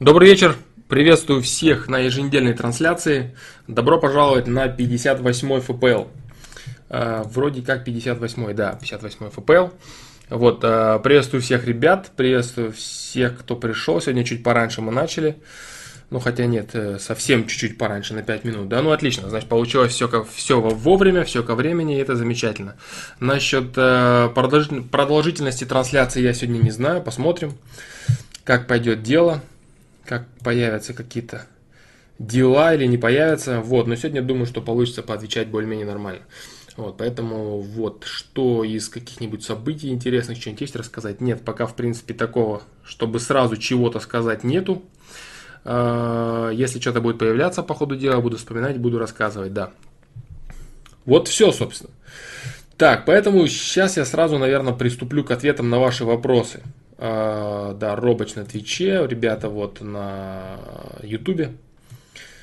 Добрый вечер. Приветствую всех на еженедельной трансляции. Добро пожаловать на 58-й ФПЛ. А, вроде как 58-й, да, 58-й ФПЛ. Вот, а, приветствую всех ребят, приветствую всех, кто пришел. Сегодня чуть пораньше мы начали. Ну, хотя нет, э, совсем чуть-чуть пораньше, на 5 минут. Да, ну отлично, значит, получилось все, все вовремя, все ко времени, и это замечательно. Насчет э, продолжительности трансляции я сегодня не знаю, посмотрим, как пойдет дело, как появятся какие-то дела или не появятся. Вот, но сегодня думаю, что получится поотвечать более-менее нормально. Вот, поэтому вот, что из каких-нибудь событий интересных, что-нибудь есть рассказать? Нет, пока, в принципе, такого, чтобы сразу чего-то сказать, нету. А, если что-то будет появляться по ходу дела, буду вспоминать, буду рассказывать, да. Вот все, собственно. Так, поэтому сейчас я сразу, наверное, приступлю к ответам на ваши вопросы. А, да, Робоч на Твиче, ребята вот на Ютубе.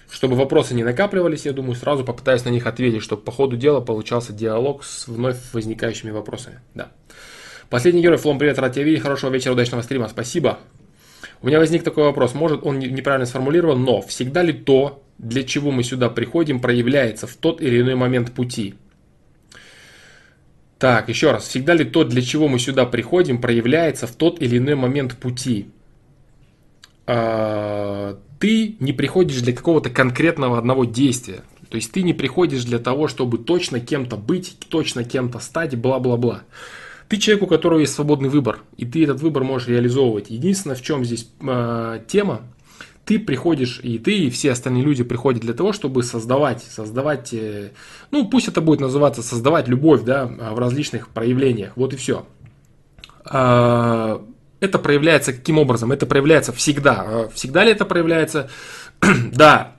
Чтобы вопросы не накапливались, я думаю, сразу попытаюсь на них ответить, чтобы по ходу дела получался диалог с вновь возникающими вопросами. Да. Последний герой, Флом, привет, рад тебя видеть, хорошего вечера, удачного стрима, спасибо. У меня возник такой вопрос, может он неправильно сформулирован, но всегда ли то, для чего мы сюда приходим, проявляется в тот или иной момент пути? Так, еще раз, всегда ли то, для чего мы сюда приходим, проявляется в тот или иной момент пути? А, ты не приходишь для какого-то конкретного одного действия. То есть ты не приходишь для того, чтобы точно кем-то быть, точно кем-то стать, бла-бла-бла. Ты человек, у которого есть свободный выбор, и ты этот выбор можешь реализовывать. Единственное, в чем здесь э, тема, ты приходишь, и ты, и все остальные люди приходят для того, чтобы создавать, создавать, э, ну, пусть это будет называться создавать любовь, да, в различных проявлениях, вот и все. А, это проявляется каким образом? Это проявляется всегда. А всегда ли это проявляется? да,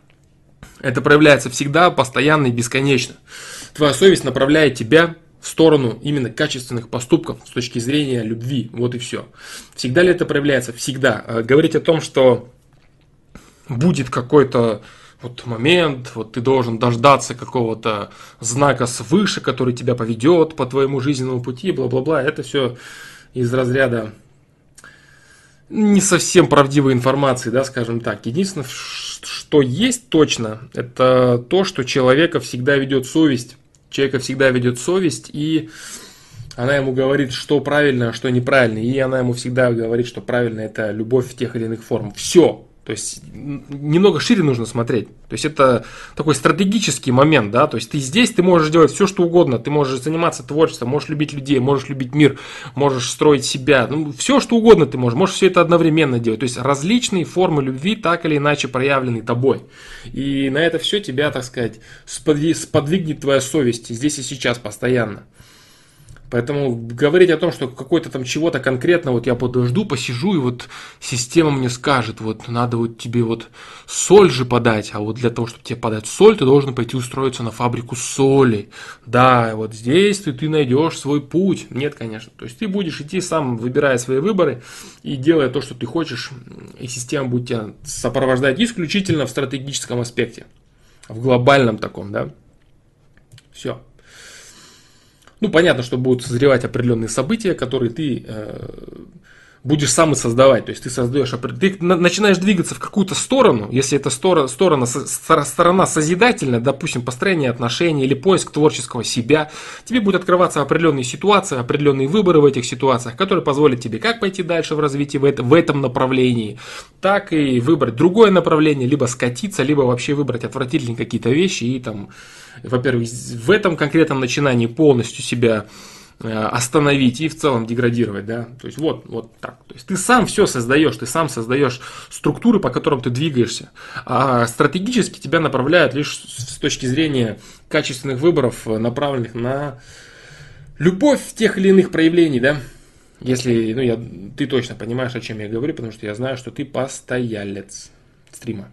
это проявляется всегда, постоянно и бесконечно. Твоя совесть направляет тебя в сторону именно качественных поступков с точки зрения любви. Вот и все. Всегда ли это проявляется? Всегда. Говорить о том, что будет какой-то вот момент, вот ты должен дождаться какого-то знака свыше, который тебя поведет по твоему жизненному пути, бла-бла-бла, это все из разряда не совсем правдивой информации, да, скажем так. Единственное, что есть точно, это то, что человека всегда ведет совесть человека всегда ведет совесть, и она ему говорит, что правильно, а что неправильно. И она ему всегда говорит, что правильно это любовь в тех или иных формах. Все. То есть немного шире нужно смотреть. То есть это такой стратегический момент, да. То есть ты здесь, ты можешь делать все, что угодно. Ты можешь заниматься творчеством, можешь любить людей, можешь любить мир, можешь строить себя. Ну, все, что угодно ты можешь. Можешь все это одновременно делать. То есть различные формы любви так или иначе проявлены тобой. И на это все тебя, так сказать, сподвигнет твоя совесть здесь и сейчас постоянно. Поэтому говорить о том, что какой-то там чего-то конкретно, вот я подожду, посижу, и вот система мне скажет, вот надо вот тебе вот соль же подать, а вот для того, чтобы тебе подать соль, ты должен пойти устроиться на фабрику соли. Да, вот здесь ты, ты найдешь свой путь. Нет, конечно. То есть ты будешь идти сам, выбирая свои выборы и делая то, что ты хочешь, и система будет тебя сопровождать исключительно в стратегическом аспекте, в глобальном таком, да. Все. Ну, понятно, что будут созревать определенные события, которые ты э, будешь сам и создавать. То есть ты создаешь, ты начинаешь двигаться в какую-то сторону, если эта сторона, сторона, сторона созидательная, допустим, построение отношений или поиск творческого себя, тебе будут открываться определенные ситуации, определенные выборы в этих ситуациях, которые позволят тебе как пойти дальше в развитии в, это, в этом направлении, так и выбрать другое направление, либо скатиться, либо вообще выбрать отвратительные какие-то вещи и там во-первых, в этом конкретном начинании полностью себя остановить и в целом деградировать, да, то есть вот, вот так, то есть ты сам все создаешь, ты сам создаешь структуры, по которым ты двигаешься, а стратегически тебя направляют лишь с точки зрения качественных выборов, направленных на любовь тех или иных проявлений, да, если, ну, я, ты точно понимаешь, о чем я говорю, потому что я знаю, что ты постоялец стрима.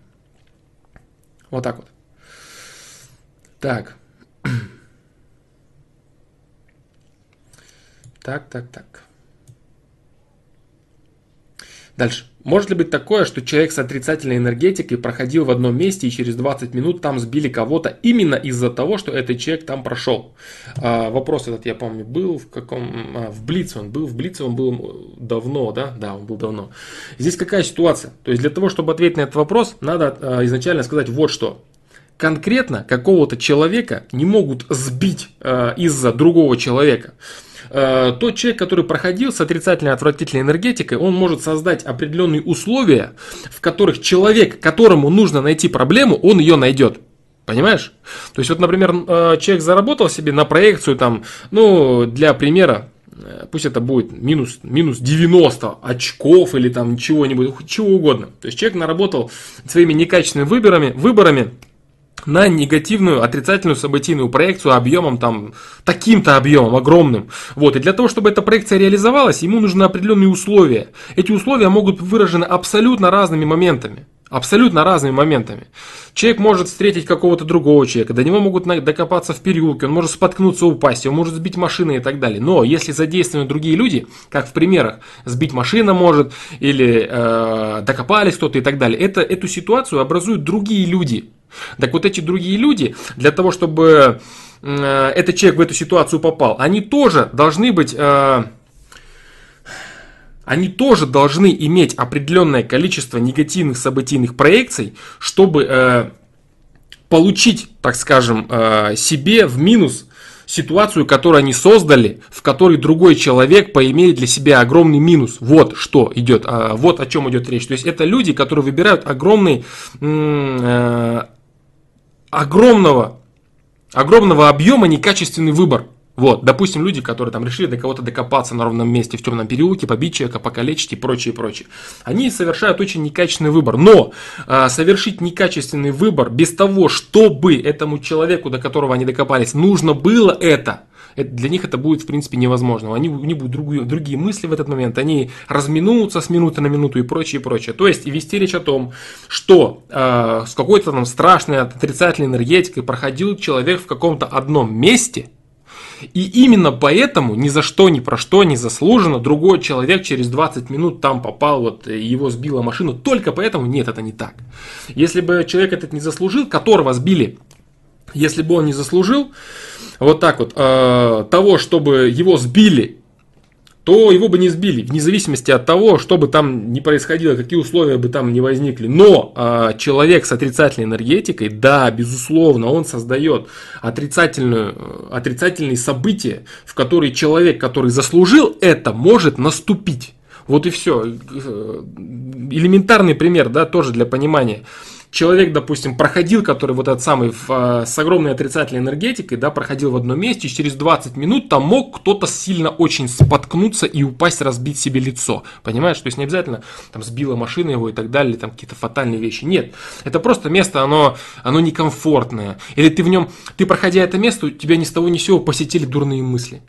Вот так вот. Так. Так, так, так. Дальше. Может ли быть такое, что человек с отрицательной энергетикой проходил в одном месте и через 20 минут там сбили кого-то именно из-за того, что этот человек там прошел? А, вопрос этот, я помню, был в каком... А, в Блице он был, в Блице он был давно, да? Да, он был давно. Здесь какая ситуация? То есть для того, чтобы ответить на этот вопрос, надо а, изначально сказать вот что конкретно какого-то человека не могут сбить э, из-за другого человека. Э, тот человек, который проходил с отрицательной отвратительной энергетикой, он может создать определенные условия, в которых человек, которому нужно найти проблему, он ее найдет. Понимаешь? То есть, вот, например, э, человек заработал себе на проекцию, там, ну, для примера, пусть это будет минус, минус 90 очков или там чего-нибудь, чего угодно. То есть человек наработал своими некачественными выборами, выборами на негативную, отрицательную событийную проекцию объемом там, таким-то объемом, огромным. Вот, и для того, чтобы эта проекция реализовалась, ему нужны определенные условия. Эти условия могут быть выражены абсолютно разными моментами. Абсолютно разными моментами. Человек может встретить какого-то другого человека, до него могут докопаться в переулке, он может споткнуться, упасть, он может сбить машины и так далее. Но если задействованы другие люди, как в примерах, сбить машина может, или э, докопались кто-то и так далее, это, эту ситуацию образуют другие люди. Так вот эти другие люди, для того, чтобы э, этот человек в эту ситуацию попал, они тоже должны быть... Э, они тоже должны иметь определенное количество негативных событийных проекций, чтобы э, получить, так скажем, себе в минус ситуацию, которую они создали, в которой другой человек поимеет для себя огромный минус. Вот что идет, вот о чем идет речь. То есть это люди, которые выбирают огромный огромного, огромного объема некачественный выбор. Вот, допустим, люди, которые там решили до кого-то докопаться на ровном месте в темном переулке, побить человека, покалечить и прочее, прочее. Они совершают очень некачественный выбор. Но э, совершить некачественный выбор без того, чтобы этому человеку, до которого они докопались, нужно было это, это, для них это будет, в принципе, невозможно. Они, у них будут другие, другие мысли в этот момент, они разминутся с минуты на минуту и прочее, и прочее. То есть, и вести речь о том, что э, с какой-то там страшной отрицательной энергетикой проходил человек в каком-то одном месте, и именно поэтому ни за что, ни про что не заслуженно другой человек через 20 минут там попал, вот его сбила машина. Только поэтому нет, это не так. Если бы человек этот не заслужил, которого сбили, если бы он не заслужил, вот так вот, э, того, чтобы его сбили, то его бы не сбили, вне зависимости от того, что бы там ни происходило, какие условия бы там не возникли. Но э, человек с отрицательной энергетикой, да, безусловно, он создает отрицательную, э, отрицательные события, в которые человек, который заслужил это, может наступить. Вот и все. Э, элементарный пример, да, тоже для понимания человек, допустим, проходил, который вот этот самый в, с огромной отрицательной энергетикой, да, проходил в одном месте, и через 20 минут там мог кто-то сильно очень споткнуться и упасть, разбить себе лицо. Понимаешь? То есть не обязательно там сбила машина его и так далее, там какие-то фатальные вещи. Нет. Это просто место, оно, оно некомфортное. Или ты в нем, ты проходя это место, тебя ни с того ни с сего посетили дурные мысли.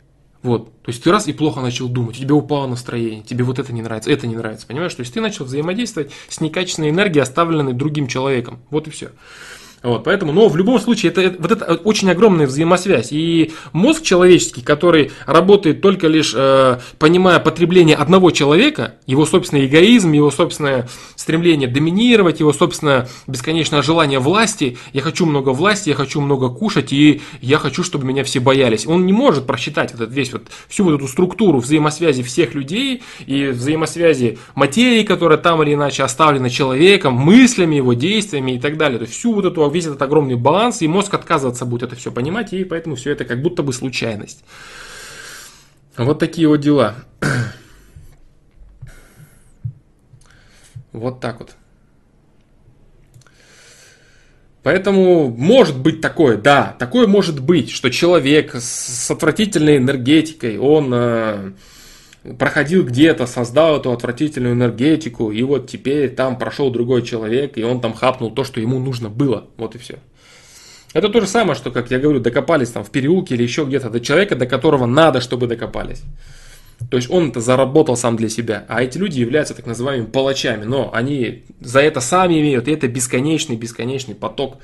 Вот. То есть ты раз и плохо начал думать, у тебя упало настроение, тебе вот это не нравится, это не нравится, понимаешь? То есть ты начал взаимодействовать с некачественной энергией, оставленной другим человеком. Вот и все. Вот, поэтому, но в любом случае, это, вот это очень огромная взаимосвязь. И мозг человеческий, который работает только лишь э, понимая потребление одного человека, его собственный эгоизм, его собственное стремление доминировать, его собственное бесконечное желание власти, я хочу много власти, я хочу много кушать, и я хочу, чтобы меня все боялись. Он не может просчитать этот весь вот, всю вот эту структуру взаимосвязи всех людей и взаимосвязи материи, которая там или иначе оставлена человеком, мыслями, его действиями и так далее. То есть всю вот эту весь этот огромный баланс, и мозг отказываться будет это все понимать, и поэтому все это как будто бы случайность. Вот такие вот дела. Вот так вот. Поэтому может быть такое, да, такое может быть, что человек с отвратительной энергетикой, он э, проходил где-то, создал эту отвратительную энергетику, и вот теперь там прошел другой человек, и он там хапнул то, что ему нужно было. Вот и все. Это то же самое, что, как я говорю, докопались там в переулке или еще где-то до человека, до которого надо, чтобы докопались. То есть он это заработал сам для себя. А эти люди являются так называемыми палачами. Но они за это сами имеют. И это бесконечный, бесконечный поток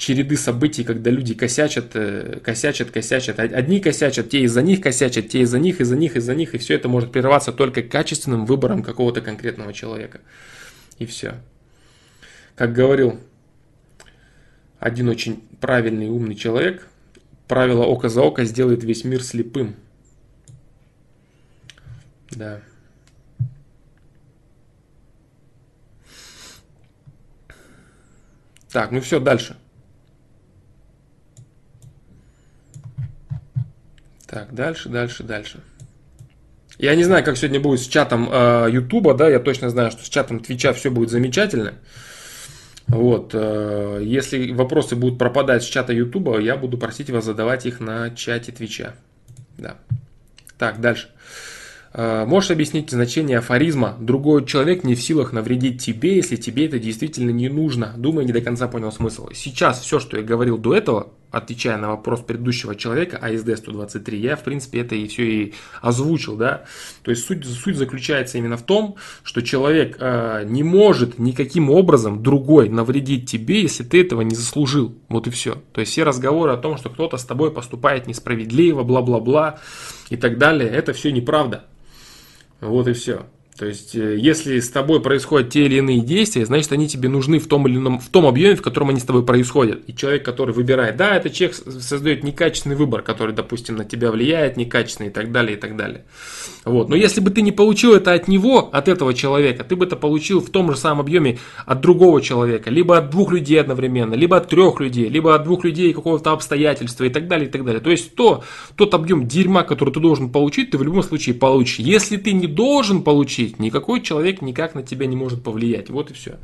череды событий, когда люди косячат, э, косячат, косячат. Одни косячат, те из-за них косячат, те из-за них, из-за них, из-за них. И все это может прерваться только качественным выбором какого-то конкретного человека. И все. Как говорил один очень правильный умный человек, правило око за око сделает весь мир слепым. Да. Так, ну все, дальше. Так, дальше, дальше, дальше. Я не знаю, как сегодня будет с чатом э, Ютуба, да, я точно знаю, что с чатом Твича все будет замечательно. Вот, э, если вопросы будут пропадать с чата Ютуба, я буду просить вас задавать их на чате Твича. Да. Так, дальше. Э, можешь объяснить значение афоризма «другой человек не в силах навредить тебе, если тебе это действительно не нужно». Думаю, не до конца понял смысл. Сейчас все, что я говорил до этого, отвечая на вопрос предыдущего человека, АСД 123, я, в принципе, это и все и озвучил, да. То есть суть, суть заключается именно в том, что человек э, не может никаким образом другой навредить тебе, если ты этого не заслужил. Вот и все. То есть все разговоры о том, что кто-то с тобой поступает несправедливо, бла-бла-бла и так далее, это все неправда. Вот и все. То есть, э, если с тобой происходят те или иные действия, значит, они тебе нужны в том или ином, в том объеме, в котором они с тобой происходят. И человек, который выбирает, да, этот человек создает некачественный выбор, который, допустим, на тебя влияет некачественный и так далее, и так далее. Вот. Но если бы ты не получил это от него, от этого человека, ты бы это получил в том же самом объеме от другого человека, либо от двух людей одновременно, либо от трех людей, либо от двух людей какого-то обстоятельства и так далее, и так далее. То есть, то, тот объем дерьма, который ты должен получить, ты в любом случае получишь. Если ты не должен получить, защитить. Никакой человек никак на тебя не может повлиять. Вот и все.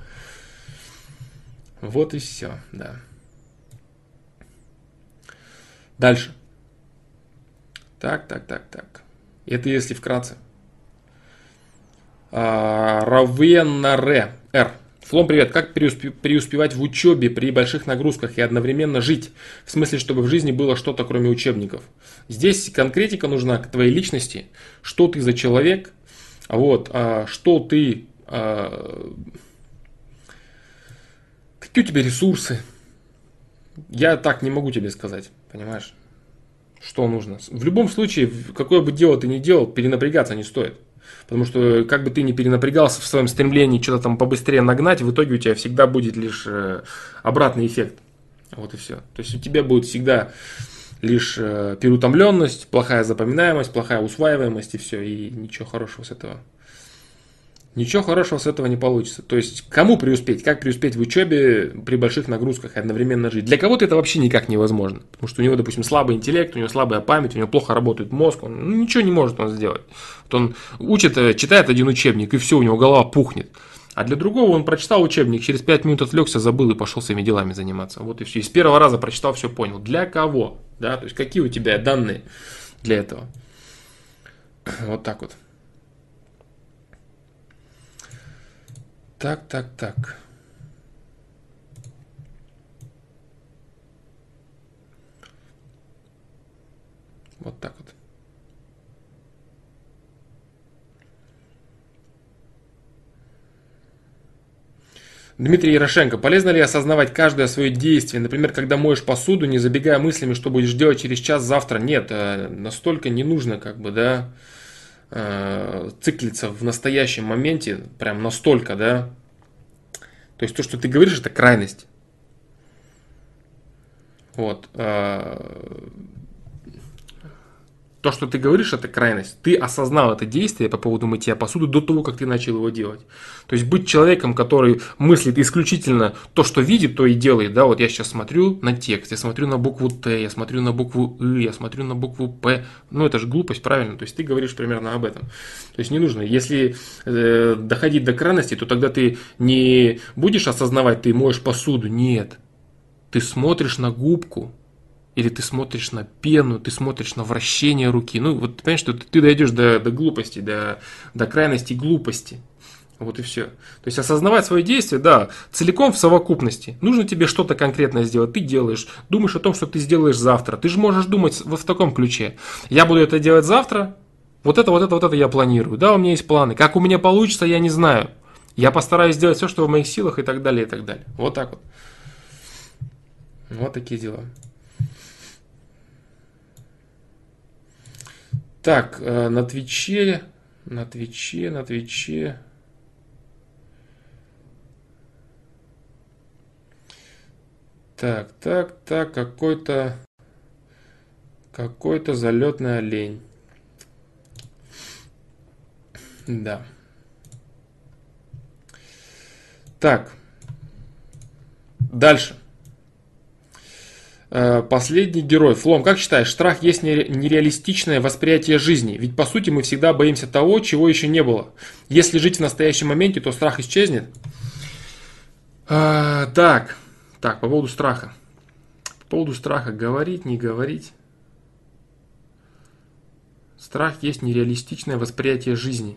Вот и все, да. Дальше. Так, так, так, так. Это если вкратце. А, Равенаре. Р. Флом, привет. Как преуспевать в учебе при больших нагрузках и одновременно жить? В смысле, чтобы в жизни было что-то, кроме учебников. Здесь конкретика нужна к твоей личности. Что ты за человек, вот, а что ты, а, какие у тебя ресурсы? Я так не могу тебе сказать, понимаешь? Что нужно? В любом случае, какое бы дело ты ни делал, перенапрягаться не стоит. Потому что как бы ты ни перенапрягался в своем стремлении что-то там побыстрее нагнать, в итоге у тебя всегда будет лишь э, обратный эффект. Вот и все. То есть у тебя будет всегда лишь э, переутомленность, плохая запоминаемость, плохая усваиваемость и все, и ничего хорошего с этого. Ничего хорошего с этого не получится. То есть, кому преуспеть? Как преуспеть в учебе при больших нагрузках и одновременно жить? Для кого-то это вообще никак невозможно. Потому что у него, допустим, слабый интеллект, у него слабая память, у него плохо работает мозг, он ну, ничего не может он сделать. Вот он учит, э, читает один учебник, и все, у него голова пухнет. А для другого он прочитал учебник, через 5 минут отвлекся, забыл и пошел своими делами заниматься. Вот и все. И с первого раза прочитал, все понял. Для кого? Да, то есть какие у тебя данные для этого? Вот так вот. Так, так, так. Вот так вот. Дмитрий Ярошенко. Полезно ли осознавать каждое свое действие? Например, когда моешь посуду, не забегая мыслями, что будешь делать через час завтра. Нет, э, настолько не нужно, как бы, да, э, циклиться в настоящем моменте, прям настолько, да. То есть то, что ты говоришь, это крайность. Вот. То, что ты говоришь, это крайность. Ты осознал это действие по поводу мытья посуды до того, как ты начал его делать. То есть быть человеком, который мыслит исключительно то, что видит, то и делает. Да, вот я сейчас смотрю на текст, я смотрю на букву Т, я смотрю на букву И, я смотрю на букву П. Ну, это же глупость, правильно? То есть ты говоришь примерно об этом. То есть не нужно. Если э, доходить до крайности, то тогда ты не будешь осознавать, ты моешь посуду. Нет. Ты смотришь на губку, или ты смотришь на пену, ты смотришь на вращение руки. Ну, вот понимаешь, что ты дойдешь до, до глупости, до, до крайности глупости. Вот и все. То есть осознавать свои действия, да, целиком в совокупности. Нужно тебе что-то конкретное сделать, ты делаешь, думаешь о том, что ты сделаешь завтра. Ты же можешь думать в, в таком ключе. Я буду это делать завтра, вот это, вот это, вот это я планирую. Да, у меня есть планы. Как у меня получится, я не знаю. Я постараюсь сделать все, что в моих силах и так далее, и так далее. Вот так вот. Вот такие дела. Так, э, на Twitch е, на Twitch е, на Twitch е. Так, так, так, какой-то какой-то залетный олень. Да. Так. Дальше. Э, последний герой. Флом, как считаешь, страх есть нереалистичное восприятие жизни? Ведь по сути мы всегда боимся того, чего еще не было. Если жить в настоящем моменте, то страх исчезнет. А, так, так, по поводу страха. По поводу страха говорить, не говорить. Страх есть нереалистичное восприятие жизни.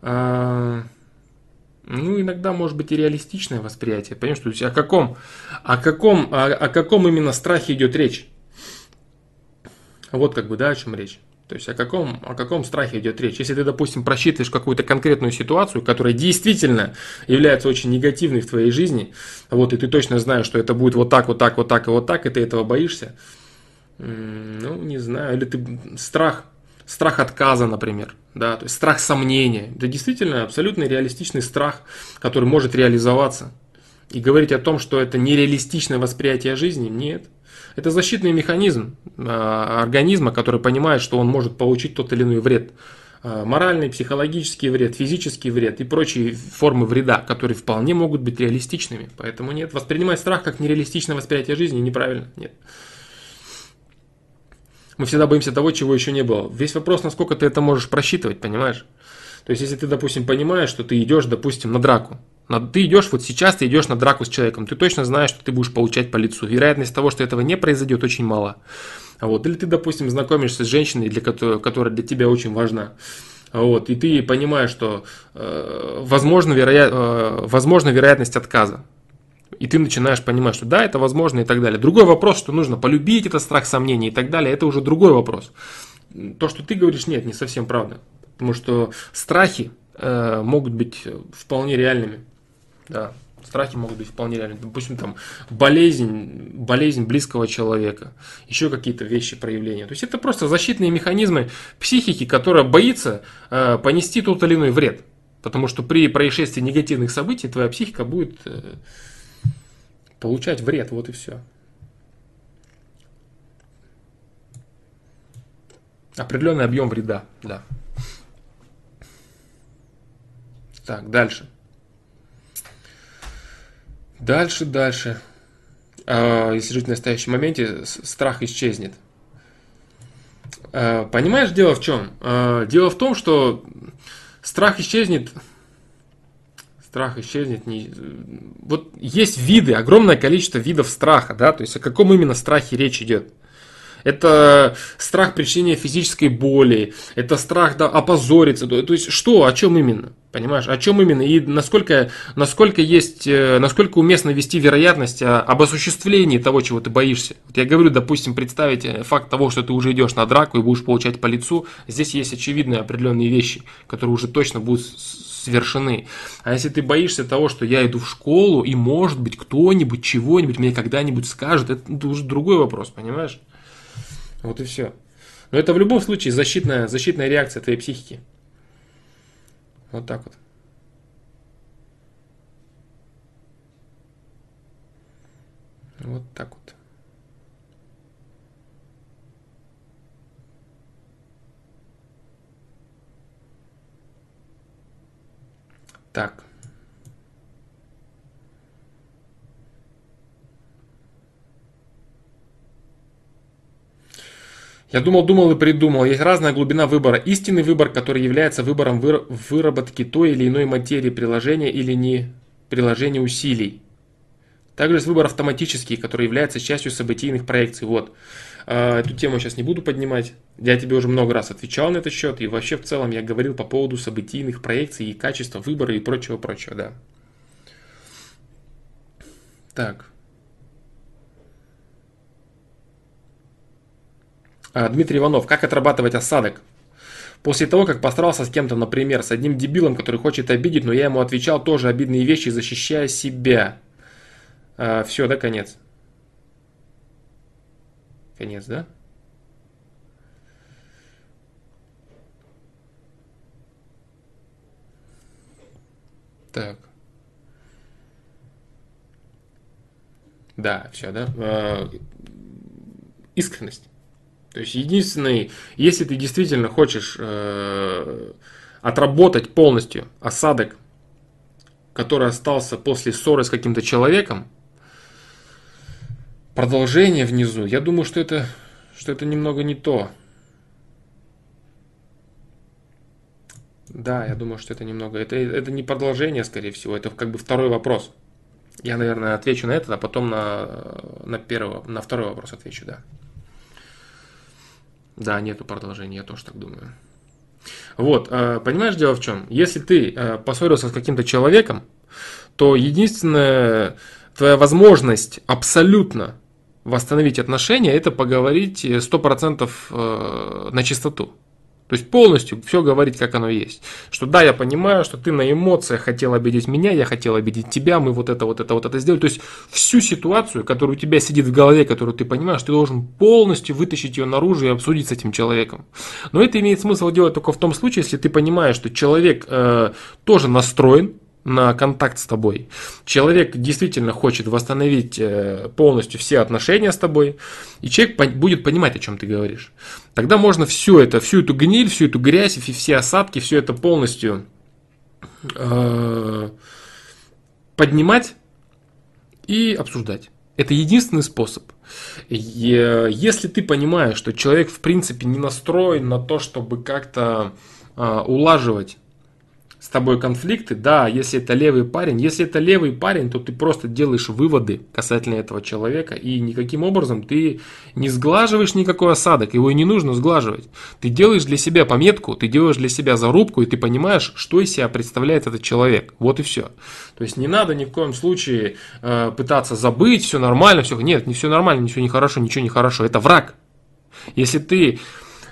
А, ну, иногда может быть и реалистичное восприятие. Понимаешь, то есть о каком, о каком, о, о каком именно страхе идет речь? Вот как бы, да, о чем речь. То есть о каком, о каком страхе идет речь? Если ты, допустим, просчитываешь какую-то конкретную ситуацию, которая действительно является очень негативной в твоей жизни, вот, и ты точно знаешь, что это будет вот так, вот так, вот так и вот так, и ты этого боишься, ну, не знаю, или ты страх, страх отказа, например, да, то есть страх сомнения. Это действительно абсолютно реалистичный страх, который может реализоваться. И говорить о том, что это нереалистичное восприятие жизни, нет. Это защитный механизм э, организма, который понимает, что он может получить тот или иной вред. Э, моральный, психологический вред, физический вред и прочие формы вреда, которые вполне могут быть реалистичными. Поэтому нет, воспринимать страх как нереалистичное восприятие жизни неправильно. Нет. Мы всегда боимся того, чего еще не было. Весь вопрос, насколько ты это можешь просчитывать, понимаешь? То есть, если ты, допустим, понимаешь, что ты идешь, допустим, на драку, ты идешь, вот сейчас ты идешь на драку с человеком, ты точно знаешь, что ты будешь получать по лицу. Вероятность того, что этого не произойдет, очень мала. Вот. Или ты, допустим, знакомишься с женщиной, для которой, которая для тебя очень важна. Вот, и ты понимаешь, что э, возможно, вероя... э, возможна вероятность отказа. И ты начинаешь понимать, что да, это возможно и так далее. Другой вопрос, что нужно полюбить это страх сомнений и так далее, это уже другой вопрос. То, что ты говоришь, нет, не совсем правда. Потому что страхи э, могут быть вполне реальными. Да, страхи могут быть вполне реальными. Допустим, там болезнь, болезнь близкого человека, еще какие-то вещи, проявления. То есть это просто защитные механизмы психики, которая боится э, понести тот или иной вред. Потому что при происшествии негативных событий твоя психика будет э, получать вред, вот и все. Определенный объем вреда, да. Так, дальше. Дальше, дальше. А, если жить в настоящем моменте, страх исчезнет. А, понимаешь, дело в чем? А, дело в том, что страх исчезнет страх исчезнет. Не... Вот есть виды, огромное количество видов страха, да, то есть о каком именно страхе речь идет. Это страх причинения физической боли, это страх да, опозориться. То есть что, о чем именно? Понимаешь, о чем именно? И насколько, насколько есть, э, насколько уместно вести вероятность об осуществлении того, чего ты боишься. Вот я говорю, допустим, представить факт того, что ты уже идешь на драку и будешь получать по лицу. Здесь есть очевидные определенные вещи, которые уже точно будут совершены. А если ты боишься того, что я иду в школу, и может быть кто-нибудь чего-нибудь мне когда-нибудь скажет, это уже другой вопрос, понимаешь? Вот и все. Но это в любом случае защитная, защитная реакция твоей психики. Вот так вот. Вот так вот. Так. Я думал, думал и придумал. Есть разная глубина выбора. Истинный выбор, который является выбором выработки той или иной материи приложения или не приложения усилий. Также есть выбор автоматический, который является частью событийных проекций. Вот. А, эту тему сейчас не буду поднимать. Я тебе уже много раз отвечал на этот счет. И вообще в целом я говорил по поводу событийных проекций и качества выбора и прочего-прочего. Да. Так. А, Дмитрий Иванов. Как отрабатывать осадок? После того, как постарался с кем-то, например, с одним дебилом, который хочет обидеть, но я ему отвечал тоже обидные вещи, защищая себя. А, все, да, конец. Конец, да? Так. Да, все, да. А, искренность. То есть единственный, если ты действительно хочешь э, отработать полностью осадок, который остался после ссоры с каким-то человеком, продолжение внизу, я думаю, что это, что это немного не то. Да, я думаю, что это немного. Это, это не продолжение, скорее всего, это как бы второй вопрос. Я, наверное, отвечу на этот, а потом на, на, первый, на второй вопрос отвечу, да. Да, нету продолжения, я тоже так думаю. Вот, э, понимаешь, дело в чем? Если ты э, поссорился с каким-то человеком, то единственная твоя возможность абсолютно восстановить отношения, это поговорить 100% э, на чистоту. То есть полностью все говорить, как оно есть. Что да, я понимаю, что ты на эмоциях хотел обидеть меня, я хотел обидеть тебя, мы вот это, вот это, вот это сделали. То есть всю ситуацию, которая у тебя сидит в голове, которую ты понимаешь, ты должен полностью вытащить ее наружу и обсудить с этим человеком. Но это имеет смысл делать только в том случае, если ты понимаешь, что человек э, тоже настроен на контакт с тобой. Человек действительно хочет восстановить э, полностью все отношения с тобой, и человек будет понимать, о чем ты говоришь. Тогда можно все это, всю эту гниль, всю эту грязь, все осадки, все это полностью э, поднимать и обсуждать. Это единственный способ. Если ты понимаешь, что человек в принципе не настроен на то, чтобы как-то э, улаживать с тобой конфликты, да, если это левый парень, если это левый парень, то ты просто делаешь выводы касательно этого человека, и никаким образом ты не сглаживаешь никакой осадок, его и не нужно сглаживать. Ты делаешь для себя пометку, ты делаешь для себя зарубку, и ты понимаешь, что из себя представляет этот человек. Вот и все. То есть не надо ни в коем случае э, пытаться забыть, все нормально, все. Нет, не все нормально, ничего не хорошо, ничего не хорошо. Это враг. Если ты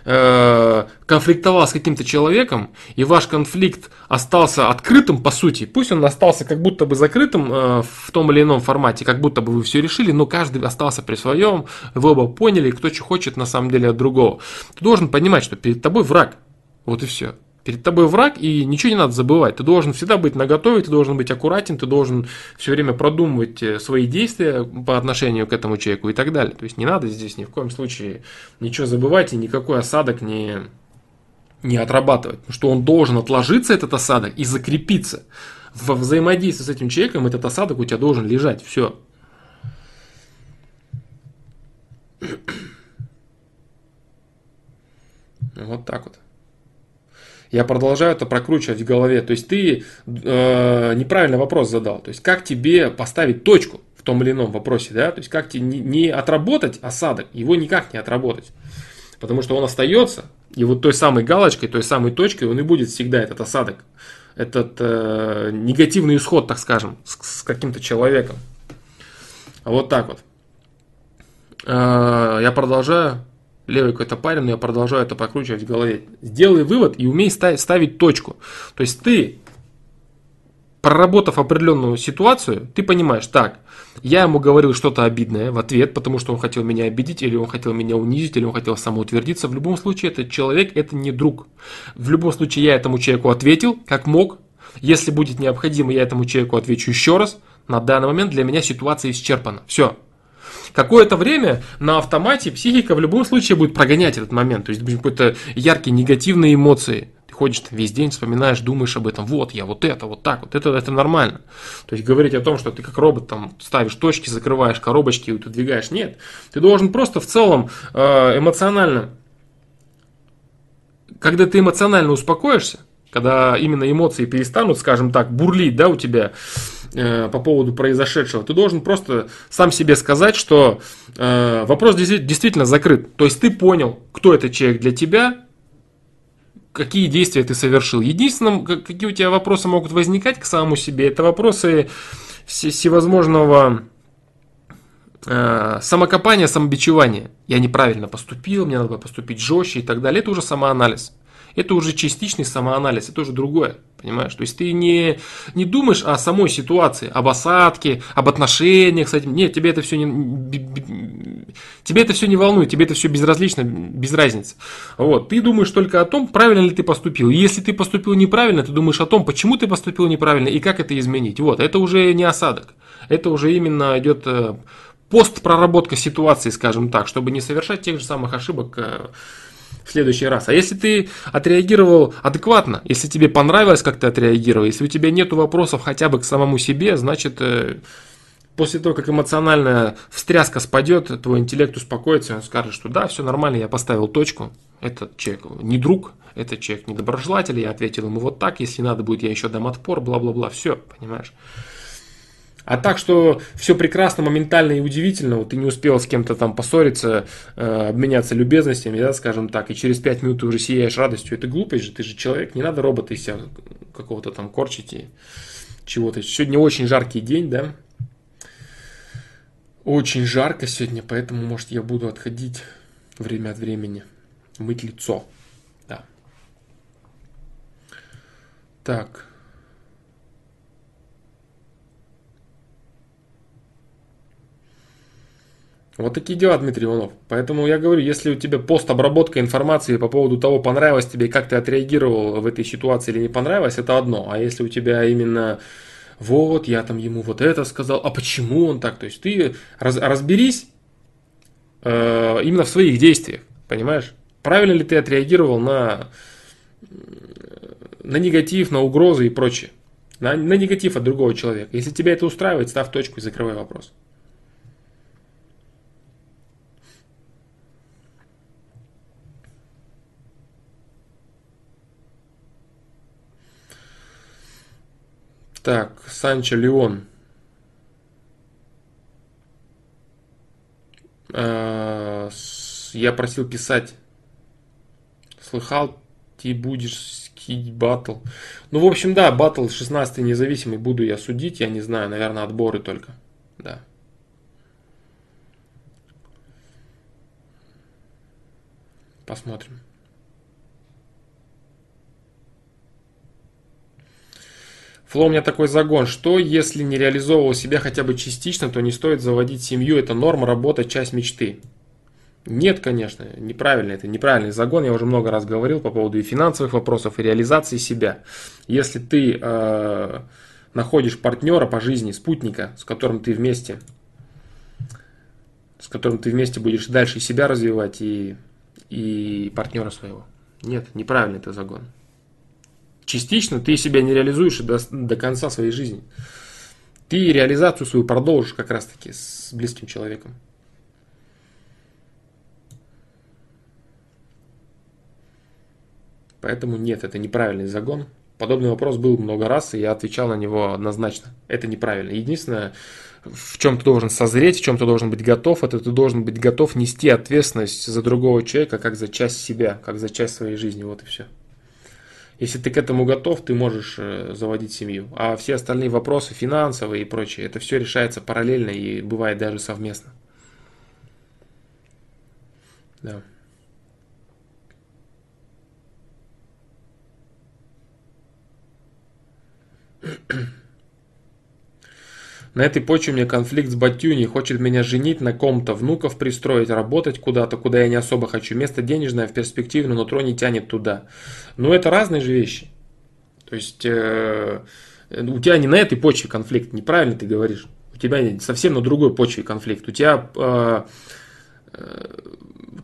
э, конфликтовал с каким-то человеком, и ваш конфликт остался открытым, по сути, пусть он остался как будто бы закрытым э, в том или ином формате, как будто бы вы все решили, но каждый остался при своем, вы оба поняли, кто что хочет на самом деле от другого. Ты должен понимать, что перед тобой враг. Вот и все. Перед тобой враг, и ничего не надо забывать. Ты должен всегда быть наготове, ты должен быть аккуратен, ты должен все время продумывать э, свои действия по отношению к этому человеку и так далее. То есть не надо здесь ни в коем случае ничего забывать и никакой осадок не, не отрабатывать. Потому что он должен отложиться, этот осадок, и закрепиться. Во взаимодействии с этим человеком этот осадок у тебя должен лежать. Все. Вот так вот я продолжаю это прокручивать в голове. То есть ты э, неправильный вопрос задал. То есть как тебе поставить точку в том или ином вопросе, да? То есть как тебе не, не отработать осадок, его никак не отработать. Потому что он остается, и вот той самой галочкой, той самой точкой он и будет всегда этот осадок. Этот э, негативный исход, так скажем, с, с каким-то человеком. Вот так вот. Э, я продолжаю левый какой-то парень, но я продолжаю это прокручивать в голове. Сделай вывод и умей ставить, ставить точку. То есть ты, проработав определенную ситуацию, ты понимаешь, так, я ему говорил что-то обидное в ответ, потому что он хотел меня обидеть, или он хотел меня унизить, или он хотел самоутвердиться. В любом случае, этот человек – это не друг. В любом случае, я этому человеку ответил, как мог. Если будет необходимо, я этому человеку отвечу еще раз. На данный момент для меня ситуация исчерпана. Все, какое-то время на автомате психика в любом случае будет прогонять этот момент. То есть какой-то яркие негативные эмоции. Ты ходишь там весь день, вспоминаешь, думаешь об этом. Вот я, вот это, вот так вот. Это, это нормально. То есть говорить о том, что ты как робот там ставишь точки, закрываешь коробочки, двигаешь. Нет. Ты должен просто в целом э, эмоционально когда ты эмоционально успокоишься, когда именно эмоции перестанут, скажем так, бурлить, да, у тебя э, по поводу произошедшего, ты должен просто сам себе сказать, что э, вопрос действительно закрыт. То есть ты понял, кто этот человек для тебя, какие действия ты совершил. Единственное, какие у тебя вопросы могут возникать к самому себе, это вопросы всевозможного э, самокопания, самобичевания. Я неправильно поступил, мне надо поступить жестче и так далее. Это уже самоанализ. Это уже частичный самоанализ, это уже другое. Понимаешь? То есть ты не, не думаешь о самой ситуации, об осадке, об отношениях с этим. Нет, тебе это все не, тебе это все не волнует, тебе это все безразлично, без разницы. Вот. Ты думаешь только о том, правильно ли ты поступил. Если ты поступил неправильно, ты думаешь о том, почему ты поступил неправильно и как это изменить. Вот. Это уже не осадок. Это уже именно идет э, постпроработка ситуации, скажем так, чтобы не совершать тех же самых ошибок э, в следующий раз. А если ты отреагировал адекватно, если тебе понравилось, как ты отреагировал, если у тебя нет вопросов хотя бы к самому себе, значит, э, после того, как эмоциональная встряска спадет, твой интеллект успокоится, он скажет, что да, все нормально, я поставил точку, этот человек не друг, этот человек недоброжелатель, я ответил ему вот так, если надо будет, я еще дам отпор, бла-бла-бла, все, понимаешь. А так, что все прекрасно, моментально и удивительно, вот ты не успел с кем-то там поссориться, э, обменяться любезностями, да, скажем так, и через пять минут ты уже сияешь радостью, это глупость же, ты же человек, не надо робота из себя какого-то там корчить и чего-то. Сегодня очень жаркий день, да, очень жарко сегодня, поэтому, может, я буду отходить время от времени, мыть лицо, да. Так. Вот такие дела, Дмитрий Иванов. Поэтому я говорю, если у тебя постобработка информации по поводу того, понравилось тебе, как ты отреагировал в этой ситуации или не понравилось, это одно. А если у тебя именно вот, я там ему вот это сказал, а почему он так? То есть ты раз, разберись э, именно в своих действиях, понимаешь? Правильно ли ты отреагировал на, на негатив, на угрозы и прочее? На, на негатив от другого человека. Если тебя это устраивает, ставь точку и закрывай вопрос. Так, Санчо Леон. А, я просил писать. Слыхал, ты будешь скить батл. Ну, в общем, да, батл 16 независимый буду я судить. Я не знаю, наверное, отборы только. Да. Посмотрим. Фло у меня такой загон, что если не реализовывал себя хотя бы частично, то не стоит заводить семью, это норма, работа, часть мечты. Нет, конечно, неправильно, это неправильный загон, я уже много раз говорил по поводу и финансовых вопросов, и реализации себя. Если ты э, находишь партнера по жизни, спутника, с которым ты вместе, с которым ты вместе будешь дальше себя развивать и, и партнера своего. Нет, неправильный это загон частично ты себя не реализуешь до, до конца своей жизни. Ты реализацию свою продолжишь как раз таки с близким человеком. Поэтому нет, это неправильный загон. Подобный вопрос был много раз, и я отвечал на него однозначно. Это неправильно. Единственное, в чем ты должен созреть, в чем ты должен быть готов, это ты должен быть готов нести ответственность за другого человека, как за часть себя, как за часть своей жизни. Вот и все. Если ты к этому готов, ты можешь э, заводить семью. А все остальные вопросы, финансовые и прочее, это все решается параллельно и бывает даже совместно. Да. На этой почве у меня конфликт с Батюней, хочет меня женить, на ком-то внуков пристроить, работать куда-то, куда я не особо хочу. Место денежное в перспективе, но нутро не тянет туда. Но это разные же вещи. То есть э, у тебя не на этой почве конфликт, неправильно ты говоришь. У тебя совсем на другой почве конфликт. У тебя э, э,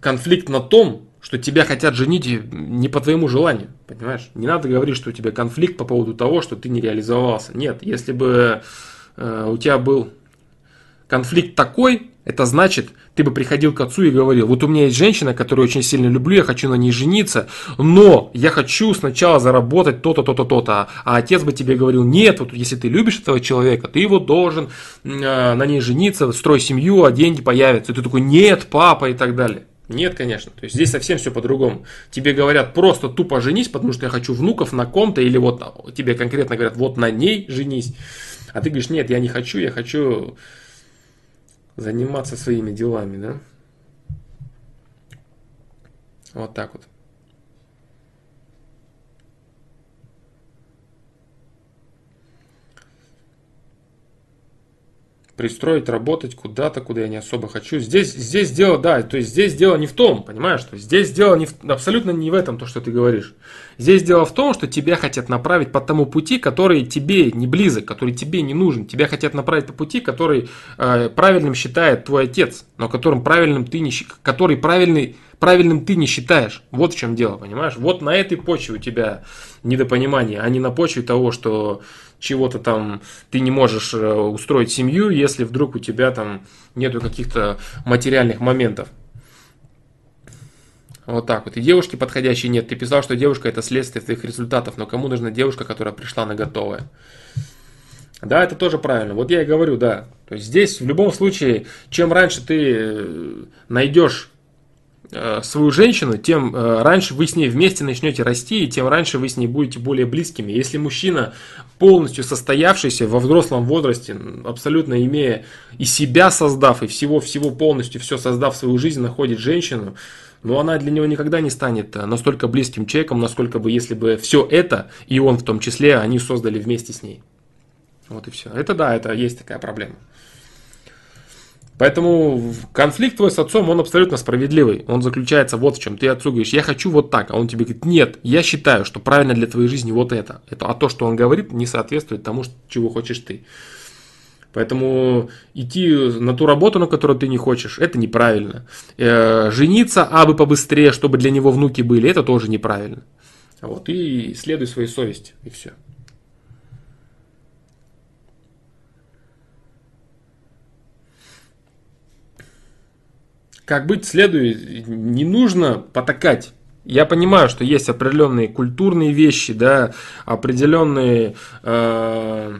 конфликт на том, что тебя хотят женить не по твоему желанию, понимаешь? Не надо говорить, что у тебя конфликт по поводу того, что ты не реализовался. Нет, если бы у тебя был конфликт такой, это значит, ты бы приходил к отцу и говорил, вот у меня есть женщина, которую очень сильно люблю, я хочу на ней жениться, но я хочу сначала заработать то-то, то-то, то-то. А отец бы тебе говорил, нет, вот если ты любишь этого человека, ты его должен э, на ней жениться, строй семью, а деньги появятся. И ты такой, нет, папа и так далее. Нет, конечно. То есть здесь совсем все по-другому. Тебе говорят просто тупо женись, потому что я хочу внуков на ком-то, или вот тебе конкретно говорят, вот на ней женись. А ты говоришь, нет, я не хочу, я хочу заниматься своими делами, да? Вот так вот. Пристроить работать куда-то, куда я не особо хочу. Здесь, здесь дело, да, то есть здесь дело не в том, понимаешь, что здесь дело не в, абсолютно не в этом, то, что ты говоришь. Здесь дело в том, что тебя хотят направить по тому пути, который тебе не близок, который тебе не нужен. Тебя хотят направить по пути, который э, правильным считает твой отец, но которым правильным ты не, который правильный, правильным ты не считаешь. Вот в чем дело, понимаешь? Вот на этой почве у тебя недопонимание, а не на почве того, что чего-то там ты не можешь э, устроить семью, если вдруг у тебя там нету каких-то материальных моментов. Вот так вот. И девушки подходящей нет. Ты писал, что девушка это следствие твоих результатов, но кому нужна девушка, которая пришла на готовое? Да, это тоже правильно. Вот я и говорю, да. То есть здесь в любом случае, чем раньше ты э, найдешь свою женщину, тем э, раньше вы с ней вместе начнете расти, и тем раньше вы с ней будете более близкими. Если мужчина полностью состоявшийся во взрослом возрасте, абсолютно имея и себя создав, и всего-всего полностью все создав свою жизнь, находит женщину, но она для него никогда не станет э, настолько близким человеком, насколько бы, если бы все это, и он в том числе, они создали вместе с ней. Вот и все. Это да, это есть такая проблема. Поэтому конфликт твой с отцом, он абсолютно справедливый. Он заключается вот в чем. Ты отцу говоришь, я хочу вот так, а он тебе говорит, нет, я считаю, что правильно для твоей жизни вот это. это а то, что он говорит, не соответствует тому, чего хочешь ты. Поэтому идти на ту работу, на которую ты не хочешь, это неправильно. Э, жениться, а бы побыстрее, чтобы для него внуки были, это тоже неправильно. Вот, и следуй своей совести, и все. Как быть следует, не нужно потакать. Я понимаю, что есть определенные культурные вещи, да, определенные э,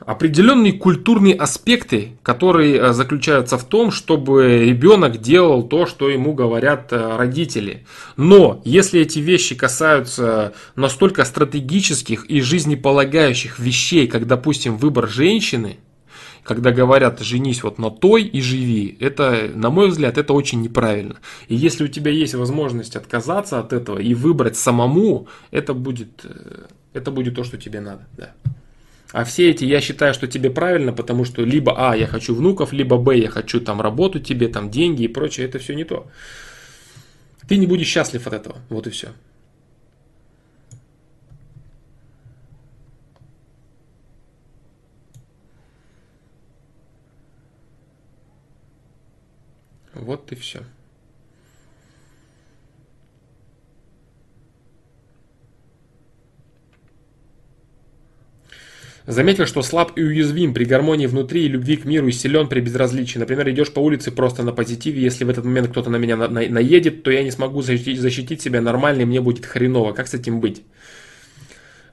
определенные культурные аспекты, которые э, заключаются в том, чтобы ребенок делал то, что ему говорят э, родители. Но если эти вещи касаются настолько стратегических и жизнеполагающих вещей, как, допустим, выбор женщины, когда говорят «женись вот на той и живи», это, на мой взгляд, это очень неправильно. И если у тебя есть возможность отказаться от этого и выбрать самому, это будет, э, это будет то, что тебе надо. Да. А все эти, я считаю, что тебе правильно, потому что либо А, я хочу внуков, либо Б, я хочу там работу тебе, там деньги и прочее, это все не то. Ты не будешь счастлив от этого. Вот и все. Вот и все. Заметил, что слаб и уязвим при гармонии внутри и любви к миру и силен при безразличии. Например, идешь по улице просто на позитиве, если в этот момент кто-то на меня на на наедет, то я не смогу защитить, защитить себя нормально, и мне будет хреново. Как с этим быть?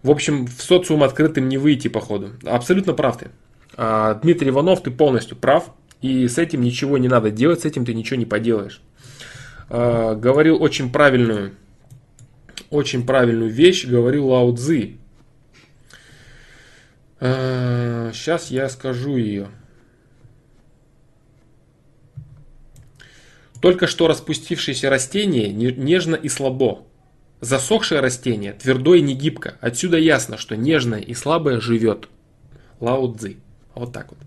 В общем, в социум открытым не выйти, походу. Абсолютно прав ты. А, Дмитрий Иванов, ты полностью прав. И с этим ничего не надо делать, с этим ты ничего не поделаешь. А, говорил очень правильную, очень правильную вещь, говорил Лао Цзи. сейчас а, я скажу ее. Только что распустившееся растение нежно и слабо. Засохшее растение твердо и не гибко. Отсюда ясно, что нежное и слабое живет. Лао Цзи. Вот так вот.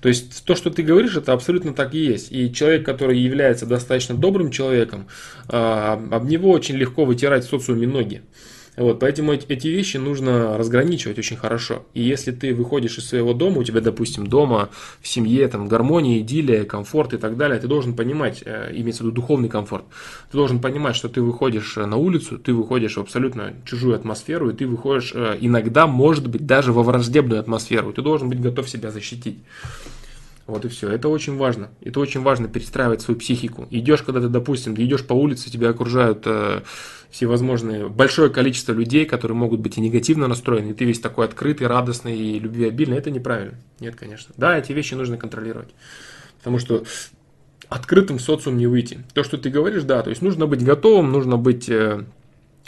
То есть то, что ты говоришь, это абсолютно так и есть. И человек, который является достаточно добрым человеком, а, об него очень легко вытирать в социуме ноги. Вот, поэтому эти вещи нужно разграничивать очень хорошо. И если ты выходишь из своего дома, у тебя, допустим, дома в семье, там, гармония, идиллия, комфорт и так далее, ты должен понимать, э, имеется в виду духовный комфорт, ты должен понимать, что ты выходишь э, на улицу, ты выходишь в абсолютно чужую атмосферу, и ты выходишь э, иногда, может быть, даже во враждебную атмосферу, ты должен быть готов себя защитить. Вот и все. Это очень важно. Это очень важно перестраивать свою психику. Идешь, когда ты, допустим, идешь по улице, тебя окружают э, всевозможные, большое количество людей, которые могут быть и негативно настроены, и ты весь такой открытый, радостный и любвеобильный. Это неправильно. Нет, конечно. Да, эти вещи нужно контролировать. Потому что открытым социум не выйти. То, что ты говоришь, да, то есть нужно быть готовым, нужно быть... Э,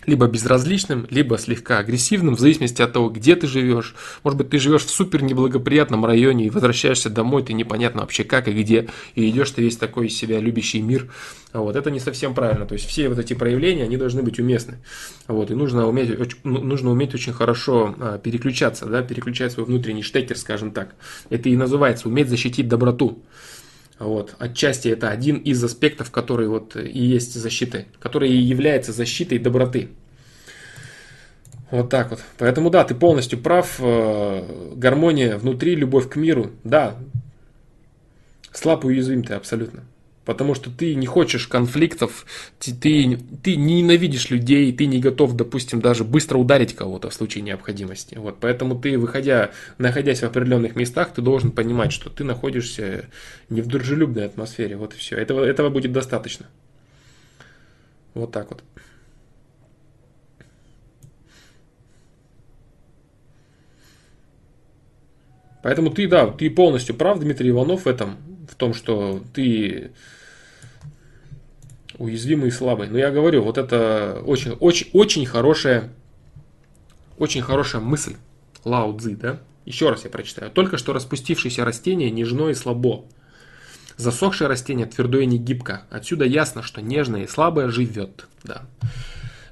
либо безразличным, либо слегка агрессивным, в зависимости от того, где ты живешь. Может быть, ты живешь в супер неблагоприятном районе и возвращаешься домой, ты непонятно вообще как и где, и идешь ты весь такой из себя любящий мир. Вот, это не совсем правильно. То есть все вот эти проявления, они должны быть уместны. Вот, и нужно уметь, ну, нужно уметь очень хорошо а, переключаться, да, переключать свой внутренний штекер, скажем так. Это и называется уметь защитить доброту. Вот. Отчасти это один из аспектов, который вот и есть защиты, который и является защитой доброты. Вот так вот. Поэтому да, ты полностью прав. Э, гармония внутри, любовь к миру. Да, слаб уязвим ты абсолютно. Потому что ты не хочешь конфликтов, ты, ты, ты не ненавидишь людей, ты не готов, допустим, даже быстро ударить кого-то в случае необходимости. Вот, поэтому ты, выходя, находясь в определенных местах, ты должен понимать, что ты находишься не в дружелюбной атмосфере. Вот и все. Этого, этого будет достаточно. Вот так вот. Поэтому ты, да, ты полностью прав, Дмитрий Иванов, в этом, в том, что ты уязвимый и слабый. Но я говорю, вот это очень, очень, очень хорошая, очень хорошая мысль Лао Цзи, да? Еще раз я прочитаю. Только что распустившееся растение нежно и слабо. Засохшее растение твердое и не гибко. Отсюда ясно, что нежное и слабое живет. Да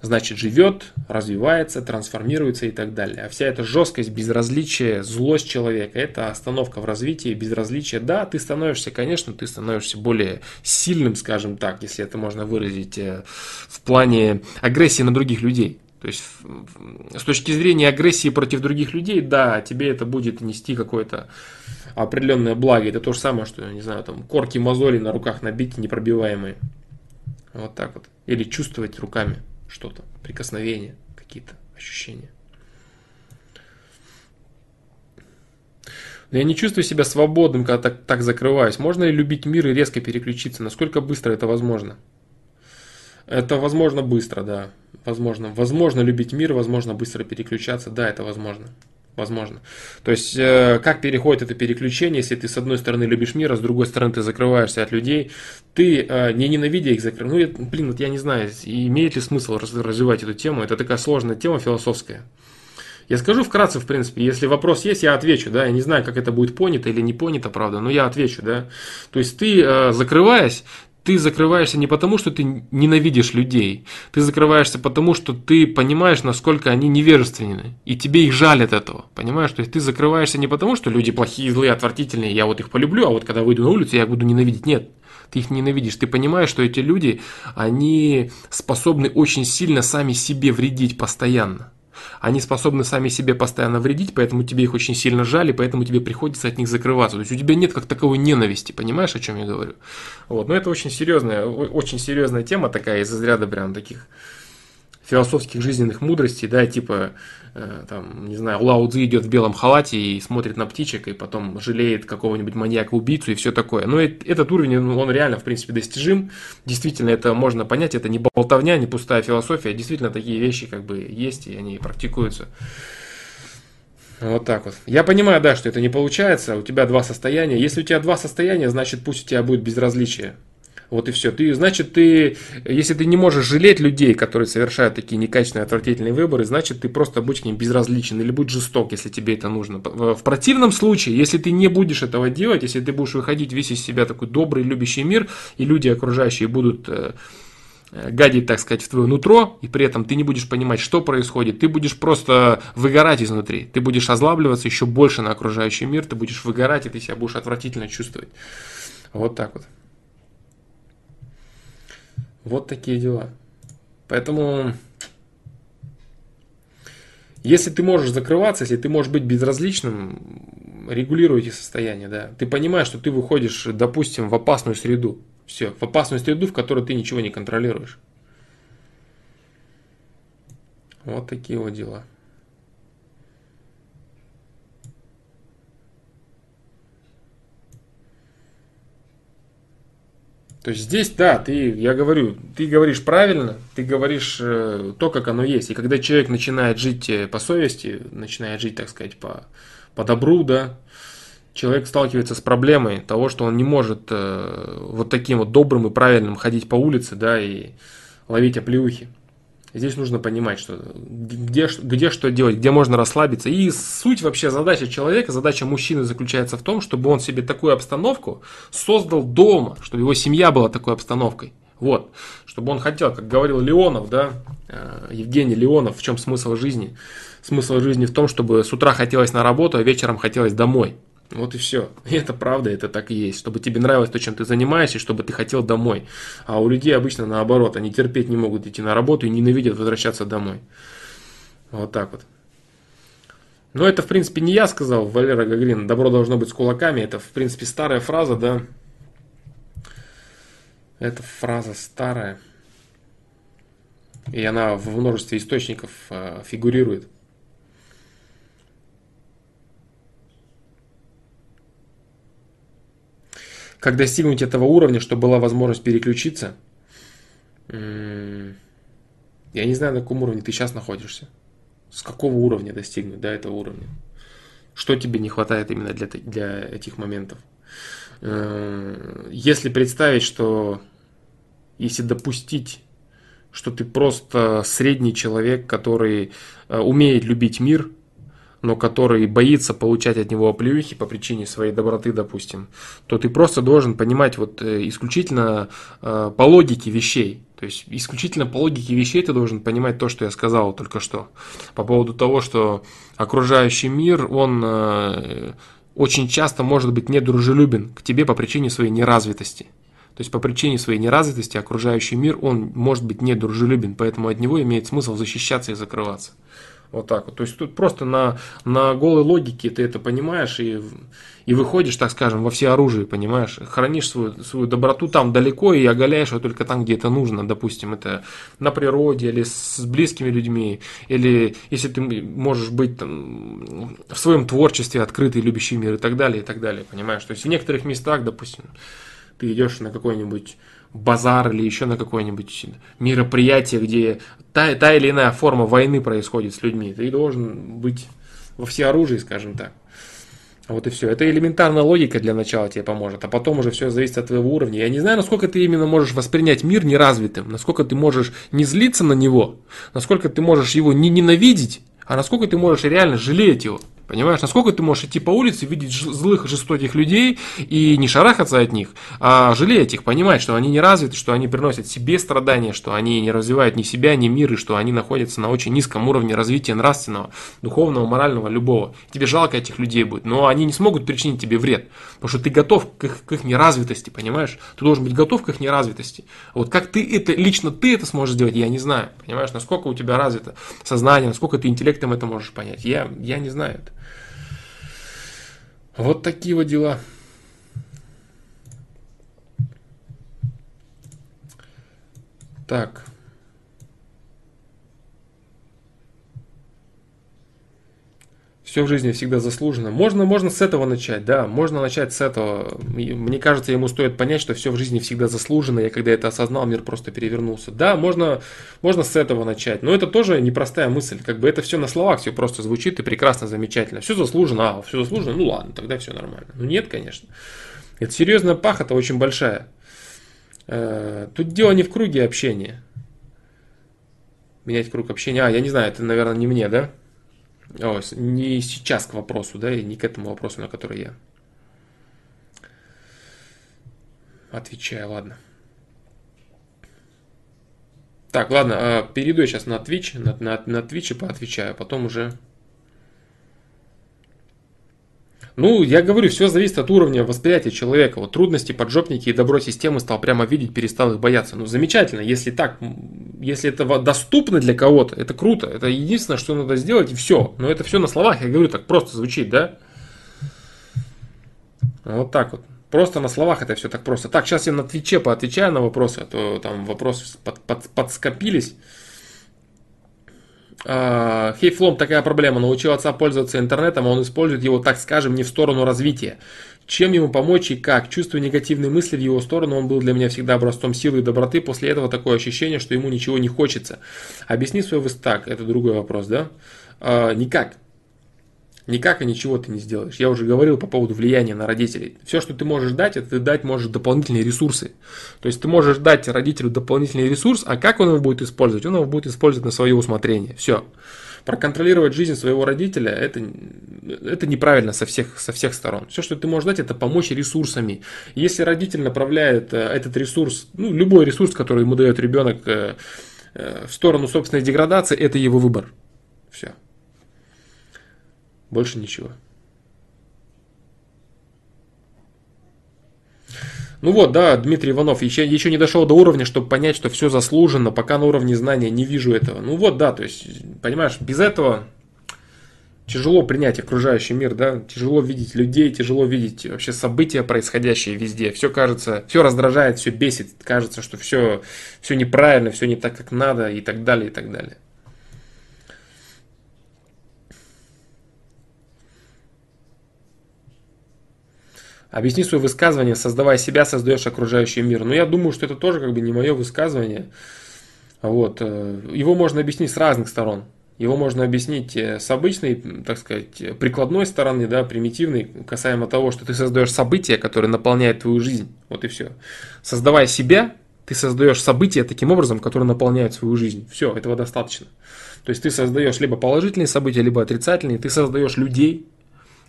значит живет, развивается, трансформируется и так далее. А вся эта жесткость, безразличие, злость человека, это остановка в развитии, безразличие. Да, ты становишься, конечно, ты становишься более сильным, скажем так, если это можно выразить, э, в плане агрессии на других людей. То есть с точки зрения агрессии против других людей, да, тебе это будет нести какое-то определенное благо. Это то же самое, что, не знаю, там корки мозоли на руках набить непробиваемые. Вот так вот. Или чувствовать руками что-то, прикосновения, какие-то ощущения. Но я не чувствую себя свободным, когда так, так закрываюсь. Можно ли любить мир и резко переключиться? Насколько быстро это возможно? Это возможно быстро, да. Возможно. Возможно любить мир, возможно быстро переключаться. Да, это возможно возможно. То есть, э, как переходит это переключение, если ты с одной стороны любишь мир, а с другой стороны ты закрываешься от людей, ты, э, не ненавидя их, закрываешь. Ну, блин, вот я не знаю, имеет ли смысл развивать эту тему, это такая сложная тема философская. Я скажу вкратце, в принципе, если вопрос есть, я отвечу, да, я не знаю, как это будет понято или не понято, правда, но я отвечу, да. То есть ты, э, закрываясь, ты закрываешься не потому, что ты ненавидишь людей, ты закрываешься потому, что ты понимаешь, насколько они невежественны, и тебе их жаль от этого, понимаешь? То есть ты закрываешься не потому, что люди плохие, злые, отвратительные, я вот их полюблю, а вот когда выйду на улицу, я их буду ненавидеть. Нет, ты их ненавидишь, ты понимаешь, что эти люди, они способны очень сильно сами себе вредить постоянно они способны сами себе постоянно вредить, поэтому тебе их очень сильно жаль, и поэтому тебе приходится от них закрываться. То есть у тебя нет как таковой ненависти, понимаешь, о чем я говорю? Вот, но это очень серьезная, очень серьезная тема такая из разряда прям таких философских жизненных мудростей, да, типа, там, не знаю, Лао Цзи идет в белом халате и смотрит на птичек, и потом жалеет какого-нибудь маньяка-убийцу и все такое. Но этот уровень, он реально, в принципе, достижим. Действительно, это можно понять, это не болтовня, не пустая философия, действительно, такие вещи как бы есть, и они практикуются. Вот так вот. Я понимаю, да, что это не получается, у тебя два состояния. Если у тебя два состояния, значит пусть у тебя будет безразличие. Вот и все. Ты, значит, ты, если ты не можешь жалеть людей, которые совершают такие некачественные, отвратительные выборы, значит, ты просто будь к ним безразличен или будь жесток, если тебе это нужно. В противном случае, если ты не будешь этого делать, если ты будешь выходить весь из себя такой добрый, любящий мир, и люди окружающие будут э, э, гадить, так сказать, в твое нутро, и при этом ты не будешь понимать, что происходит, ты будешь просто выгорать изнутри, ты будешь озлабливаться еще больше на окружающий мир, ты будешь выгорать, и ты себя будешь отвратительно чувствовать. Вот так вот. Вот такие дела. Поэтому, если ты можешь закрываться, если ты можешь быть безразличным, регулируйте состояние, да. Ты понимаешь, что ты выходишь, допустим, в опасную среду. Все, в опасную среду, в которой ты ничего не контролируешь. Вот такие вот дела. То есть здесь, да, ты, я говорю, ты говоришь правильно, ты говоришь э, то, как оно есть. И когда человек начинает жить э, по совести, начинает жить, так сказать, по, по добру, да, человек сталкивается с проблемой того, что он не может э, вот таким вот добрым и правильным ходить по улице, да, и ловить оплеухи. Здесь нужно понимать, что где, где что делать, где можно расслабиться. И суть вообще задача человека, задача мужчины заключается в том, чтобы он себе такую обстановку создал дома, чтобы его семья была такой обстановкой. Вот, чтобы он хотел, как говорил Леонов, да, э, Евгений Леонов, в чем смысл жизни? Смысл жизни в том, чтобы с утра хотелось на работу, а вечером хотелось домой. Вот и все. И это правда, это так и есть. Чтобы тебе нравилось то, чем ты занимаешься, и чтобы ты хотел домой. А у людей обычно наоборот, они терпеть не могут идти на работу и ненавидят возвращаться домой. Вот так вот. Но это, в принципе, не я сказал, Валера Гагарин. Добро должно быть с кулаками. Это, в принципе, старая фраза, да. Это фраза старая. И она в множестве источников э, фигурирует. Как достигнуть этого уровня, чтобы была возможность переключиться? Я не знаю, на каком уровне ты сейчас находишься. С какого уровня достигнуть до этого уровня? Что тебе не хватает именно для, для этих моментов? Э, если представить, что если допустить, что ты просто средний человек, который э, умеет любить мир, но который боится получать от него оплеухи по причине своей доброты, допустим, то ты просто должен понимать вот э, исключительно э, по логике вещей. То есть исключительно по логике вещей ты должен понимать то, что я сказал только что. По поводу того, что окружающий мир, он э, очень часто может быть недружелюбен к тебе по причине своей неразвитости. То есть по причине своей неразвитости окружающий мир, он может быть недружелюбен, поэтому от него имеет смысл защищаться и закрываться. Вот так вот. То есть тут просто на, на голой логике ты это понимаешь и, и выходишь, так скажем, во все оружие, понимаешь? Хранишь свою, свою доброту там далеко и оголяешь ее только там, где это нужно. Допустим, это на природе или с близкими людьми. Или если ты можешь быть там, в своем творчестве открытый, любящий мир и так далее, и так далее, понимаешь? То есть в некоторых местах, допустим, ты идешь на какой-нибудь базар или еще на какое-нибудь мероприятие, где та, та или иная форма войны происходит с людьми. Ты должен быть во всеоружии, скажем так. Вот и все. Это элементарная логика для начала тебе поможет, а потом уже все зависит от твоего уровня. Я не знаю, насколько ты именно можешь воспринять мир неразвитым, насколько ты можешь не злиться на него, насколько ты можешь его не ненавидеть, а насколько ты можешь реально жалеть его. Понимаешь, насколько ты можешь идти по улице, видеть злых, жестоких людей и не шарахаться от них, а жалеть их, понимать, что они не развиты, что они приносят себе страдания, что они не развивают ни себя, ни мир, и что они находятся на очень низком уровне развития нравственного, духовного, морального, любого. Тебе жалко этих людей будет, но они не смогут причинить тебе вред, потому что ты готов к их, к их неразвитости, понимаешь? Ты должен быть готов к их неразвитости. Вот как ты это, лично ты это сможешь сделать, я не знаю, понимаешь, насколько у тебя развито сознание, насколько ты интеллектом это можешь понять, я, я не знаю это. Вот такие вот дела. Так. Все в жизни всегда заслужено. Можно, можно с этого начать, да, можно начать с этого. Мне кажется, ему стоит понять, что все в жизни всегда заслужено. Я когда это осознал, мир просто перевернулся. Да, можно, можно с этого начать, но это тоже непростая мысль. Как бы это все на словах, все просто звучит и прекрасно, замечательно. Все заслужено, а, все заслужено, ну ладно, тогда все нормально. Ну нет, конечно. Это серьезная пахота очень большая. Э, тут дело не в круге общения. Менять круг общения. А, я не знаю, это, наверное, не мне, да? О, не сейчас к вопросу, да, и не к этому вопросу, на который я отвечаю, ладно. Так, ладно, а, перейду я сейчас на Twitch, на, на, на Twitch и поотвечаю, потом уже Ну, я говорю, все зависит от уровня восприятия человека. Вот трудности, поджопники и добро системы стал прямо видеть, перестал их бояться. Ну, замечательно, если так, если это доступно для кого-то, это круто. Это единственное, что надо сделать, и все. Но это все на словах, я говорю, так просто звучит, да? Вот так вот. Просто на словах это все так просто. Так, сейчас я на Твиче поотвечаю на вопросы, а то там вопросы под, под, подскопились. Хейфлом такая проблема. Научил отца пользоваться интернетом, а он использует его, так скажем, не в сторону развития. Чем ему помочь и как? Чувствуя негативные мысли в его сторону, он был для меня всегда образцом силы и доброты. После этого такое ощущение, что ему ничего не хочется. Объясни свой так, это другой вопрос, да? А, никак. Никак и ничего ты не сделаешь. Я уже говорил по поводу влияния на родителей. Все, что ты можешь дать, это ты дать можешь дополнительные ресурсы. То есть ты можешь дать родителю дополнительный ресурс, а как он его будет использовать? Он его будет использовать на свое усмотрение. Все. Проконтролировать жизнь своего родителя это, это неправильно со всех, со всех сторон. Все, что ты можешь дать, это помочь ресурсами. Если родитель направляет э, этот ресурс, ну, любой ресурс, который ему дает ребенок э, э, в сторону собственной деградации, это его выбор. Все. Больше ничего. Ну вот, да, Дмитрий Иванов еще, еще не дошел до уровня, чтобы понять, что все заслуженно, пока на уровне знания не вижу этого. Ну вот, да, то есть, понимаешь, без этого тяжело принять окружающий мир, да, тяжело видеть людей, тяжело видеть вообще события, происходящие везде. Все кажется, все раздражает, все бесит, кажется, что все, все неправильно, все не так, как надо и так далее, и так далее. Объясни свое высказывание, создавая себя, создаешь окружающий мир. Но я думаю, что это тоже как бы не мое высказывание. Вот. Э, его можно объяснить с разных сторон. Его можно объяснить э, с обычной, так сказать, прикладной стороны, да, примитивной, касаемо того, что ты создаешь события, которые наполняют твою жизнь. Вот и все. Создавая себя, ты создаешь события таким образом, которые наполняют свою жизнь. Все, этого достаточно. То есть ты создаешь либо положительные события, либо отрицательные. Ты создаешь людей,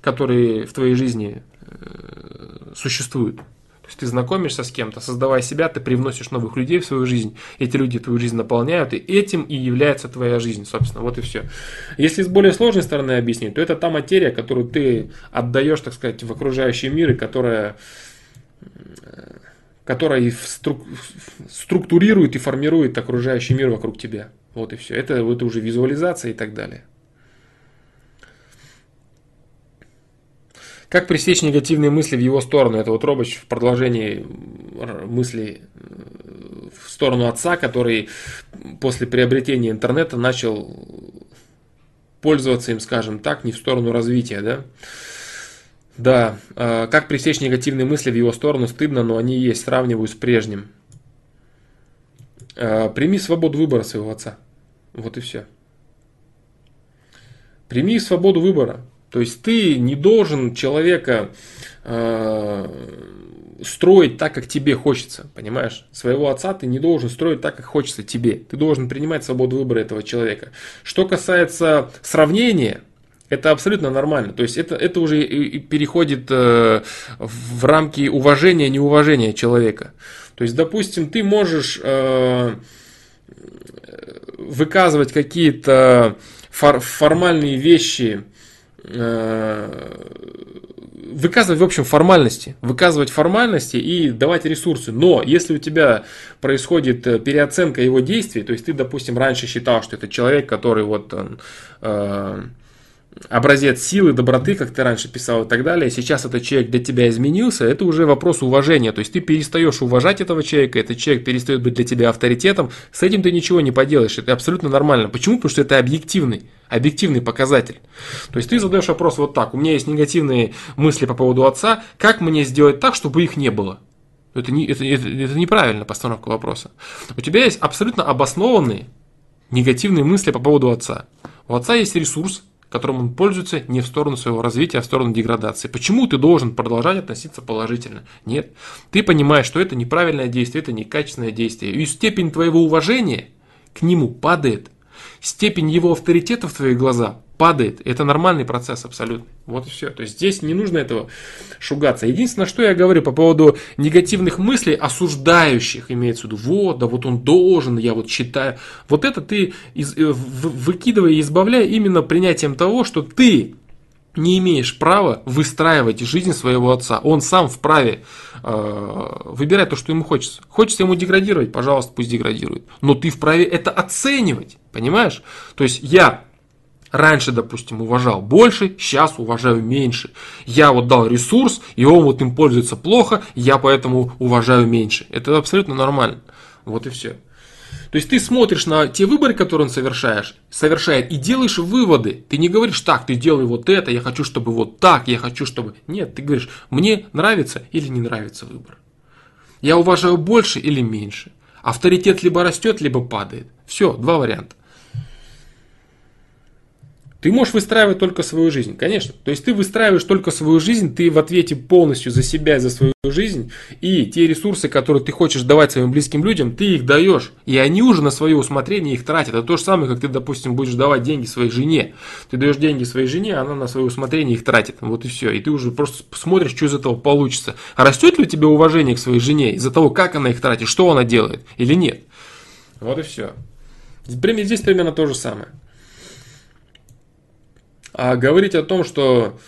которые в твоей жизни э, существуют. То есть ты знакомишься с кем-то, создавая себя, ты привносишь новых людей в свою жизнь, эти люди твою жизнь наполняют, и этим и является твоя жизнь, собственно, вот и все. Если с более сложной стороны объяснить, то это та материя, которую ты отдаешь, так сказать, в окружающий мир, и которая э, которая структурирует и формирует окружающий мир вокруг тебя. Вот и все. Это, это уже визуализация и так далее. Как пресечь негативные мысли в его сторону? Это вот Робоч в продолжении мыслей в сторону отца, который после приобретения интернета начал пользоваться им, скажем так, не в сторону развития, да? Да, а как пресечь негативные мысли в его сторону, стыдно, но они есть, сравниваю с прежним. А, прими свободу выбора своего отца. Вот и все. Прими свободу выбора. То есть ты не должен человека э, строить так, как тебе хочется, понимаешь? Своего отца ты не должен строить так, как хочется тебе. Ты должен принимать свободу выбора этого человека. Что касается сравнения, это абсолютно нормально. То есть это, это уже переходит э, в рамки уважения, неуважения человека. То есть, допустим, ты можешь э, выказывать какие-то фор формальные вещи выказывать, в общем, формальности. Выказывать формальности и давать ресурсы. Но если у тебя происходит э, переоценка его действий, то есть ты, допустим, раньше считал, что это человек, который вот э, образец силы, доброты, как ты раньше писал и так далее, сейчас этот человек для тебя изменился, это уже вопрос уважения. То есть ты перестаешь уважать этого человека, этот человек перестает быть для тебя авторитетом, с этим ты ничего не поделаешь, это абсолютно нормально. Почему? Потому что это объективный, объективный показатель. То есть ты задаешь вопрос вот так, у меня есть негативные мысли по поводу отца, как мне сделать так, чтобы их не было? Это, не, это, это, это неправильно постановка вопроса. У тебя есть абсолютно обоснованные негативные мысли по поводу отца. У отца есть ресурс, которым он пользуется не в сторону своего развития, а в сторону деградации. Почему ты должен продолжать относиться положительно? Нет. Ты понимаешь, что это неправильное действие, это некачественное действие. И степень твоего уважения к нему падает. Степень его авторитета в твоих глазах падает. Это нормальный процесс абсолютно. Вот и все. То есть здесь не нужно этого шугаться. Единственное, что я говорю по поводу негативных мыслей, осуждающих, имеется в виду, вот, да вот он должен, я вот считаю. Вот это ты из, э, выкидывая и избавляя именно принятием того, что ты не имеешь права выстраивать жизнь своего отца. Он сам вправе э, выбирать то, что ему хочется. Хочется ему деградировать, пожалуйста, пусть деградирует. Но ты вправе это оценивать, понимаешь? То есть я Раньше, допустим, уважал больше, сейчас уважаю меньше. Я вот дал ресурс, и он вот им пользуется плохо, я поэтому уважаю меньше. Это абсолютно нормально. Вот и все. То есть ты смотришь на те выборы, которые он совершаешь, совершает, и делаешь выводы. Ты не говоришь, так, ты делай вот это, я хочу, чтобы вот так, я хочу, чтобы... Нет, ты говоришь, мне нравится или не нравится выбор. Я уважаю больше или меньше. Авторитет либо растет, либо падает. Все, два варианта. Ты можешь выстраивать только свою жизнь, конечно. То есть ты выстраиваешь только свою жизнь, ты в ответе полностью за себя и за свою жизнь. И те ресурсы, которые ты хочешь давать своим близким людям, ты их даешь. И они уже на свое усмотрение их тратят. Это то же самое, как ты, допустим, будешь давать деньги своей жене. Ты даешь деньги своей жене, она на свое усмотрение их тратит. Вот и все. И ты уже просто смотришь, что из этого получится. А растет ли у тебя уважение к своей жене из-за того, как она их тратит, что она делает или нет? Вот и все. Здесь примерно то же самое. А говорить о том, что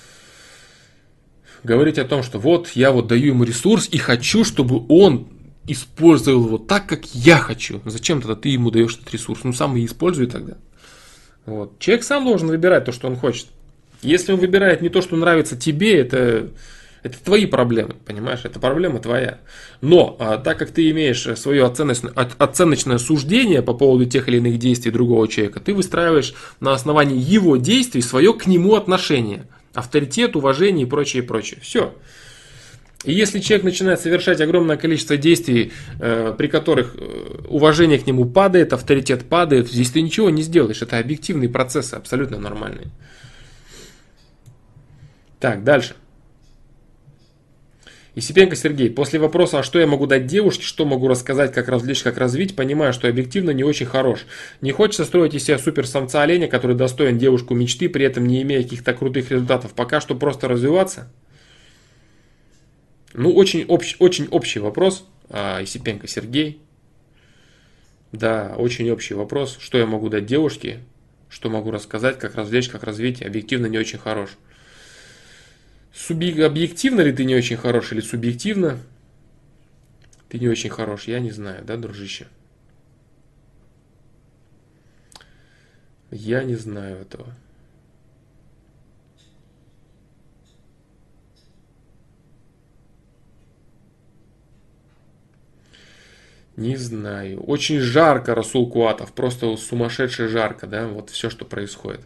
говорить о том, что вот я вот даю ему ресурс и хочу, чтобы он использовал его так, как я хочу. Зачем тогда ты ему даешь этот ресурс? Ну сам и используй тогда. Вот. Человек сам должен выбирать то, что он хочет. Если он выбирает не то, что нравится тебе, это это твои проблемы, понимаешь? Это проблема твоя. Но а, так как ты имеешь свое оценочное, оценочное суждение по поводу тех или иных действий другого человека, ты выстраиваешь на основании его действий свое к нему отношение. Авторитет, уважение и прочее, прочее. Все. И если человек начинает совершать огромное количество действий, э, при которых э, уважение к нему падает, авторитет падает, здесь ты ничего не сделаешь. Это объективные процессы, абсолютно нормальные. Так, дальше. Исипенко Сергей, после вопроса, а что я могу дать девушке, что могу рассказать, как развлечь, как развить, понимаю, что объективно не очень хорош. Не хочется строить из себя супер самца оленя, который достоин девушку мечты, при этом не имея каких-то крутых результатов. Пока что просто развиваться. Ну, очень, общ, очень общий вопрос, а, Исипенко Сергей. Да, очень общий вопрос, что я могу дать девушке, что могу рассказать, как развлечь, как развить, объективно не очень хорош. Субъ... Объективно ли ты не очень хорош или субъективно ты не очень хорош, я не знаю, да, дружище? Я не знаю этого. Не знаю. Очень жарко, Расул Куатов. Просто сумасшедше жарко, да, вот все, что происходит.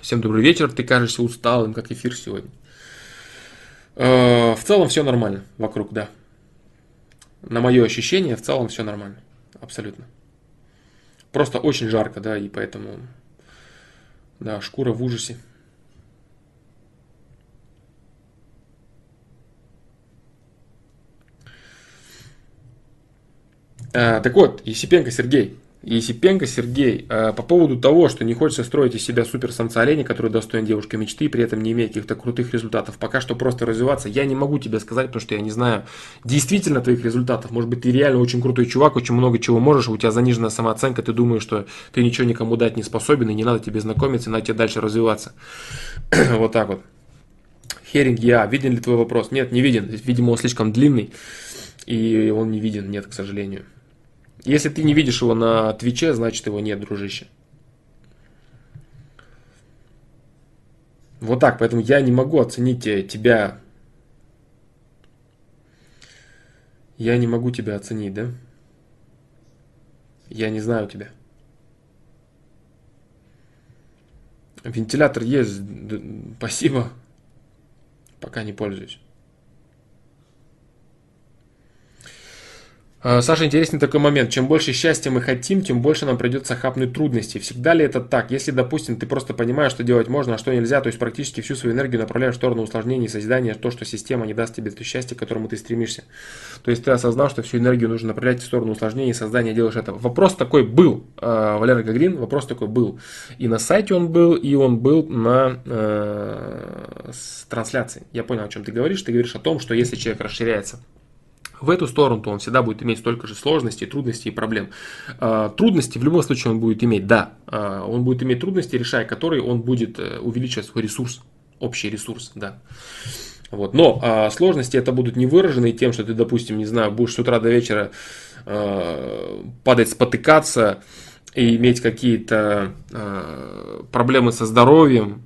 Всем добрый вечер, ты кажешься усталым, как эфир сегодня. Э, в целом все нормально вокруг, да. На мое ощущение, в целом все нормально. Абсолютно. Просто очень жарко, да, и поэтому, да, шкура в ужасе. А, так вот, Есипенко Сергей, Есипенко Сергей э, по поводу того, что не хочется строить из себя супер самца оленя, который достоин девушки мечты, при этом не имея каких-то крутых результатов. Пока что просто развиваться. Я не могу тебе сказать, потому что я не знаю действительно твоих результатов. Может быть, ты реально очень крутой чувак, очень много чего можешь, у тебя заниженная самооценка, ты думаешь, что ты ничего никому дать не способен, и не надо тебе знакомиться, надо тебе дальше развиваться. вот так вот. Херинг, я, виден ли твой вопрос? Нет, не виден. Видимо, он слишком длинный, и он не виден, нет, к сожалению. Если ты не видишь его на Твиче, значит его нет, дружище. Вот так, поэтому я не могу оценить тебя. Я не могу тебя оценить, да? Я не знаю тебя. Вентилятор есть, спасибо. Пока не пользуюсь. Саша, интересный такой момент. Чем больше счастья мы хотим, тем больше нам придется хапнуть трудностей. Всегда ли это так? Если, допустим, ты просто понимаешь, что делать можно, а что нельзя, то есть практически всю свою энергию направляешь в сторону усложнений, созидания, то, что система не даст тебе то счастье, к которому ты стремишься. То есть ты осознал, что всю энергию нужно направлять в сторону усложнений, создания, делаешь это. Вопрос такой был, э, Валерий Гагрин, вопрос такой был. И на сайте он был, и он был на э, трансляции. Я понял, о чем ты говоришь. Ты говоришь о том, что если человек расширяется в эту сторону, то он всегда будет иметь столько же сложностей, трудностей и проблем. А, трудности в любом случае он будет иметь, да. А, он будет иметь трудности, решая которые он будет э, увеличивать свой ресурс, общий ресурс, да. Вот. Но а, сложности это будут не выражены тем, что ты, допустим, не знаю, будешь с утра до вечера а, падать, спотыкаться и иметь какие-то а, проблемы со здоровьем,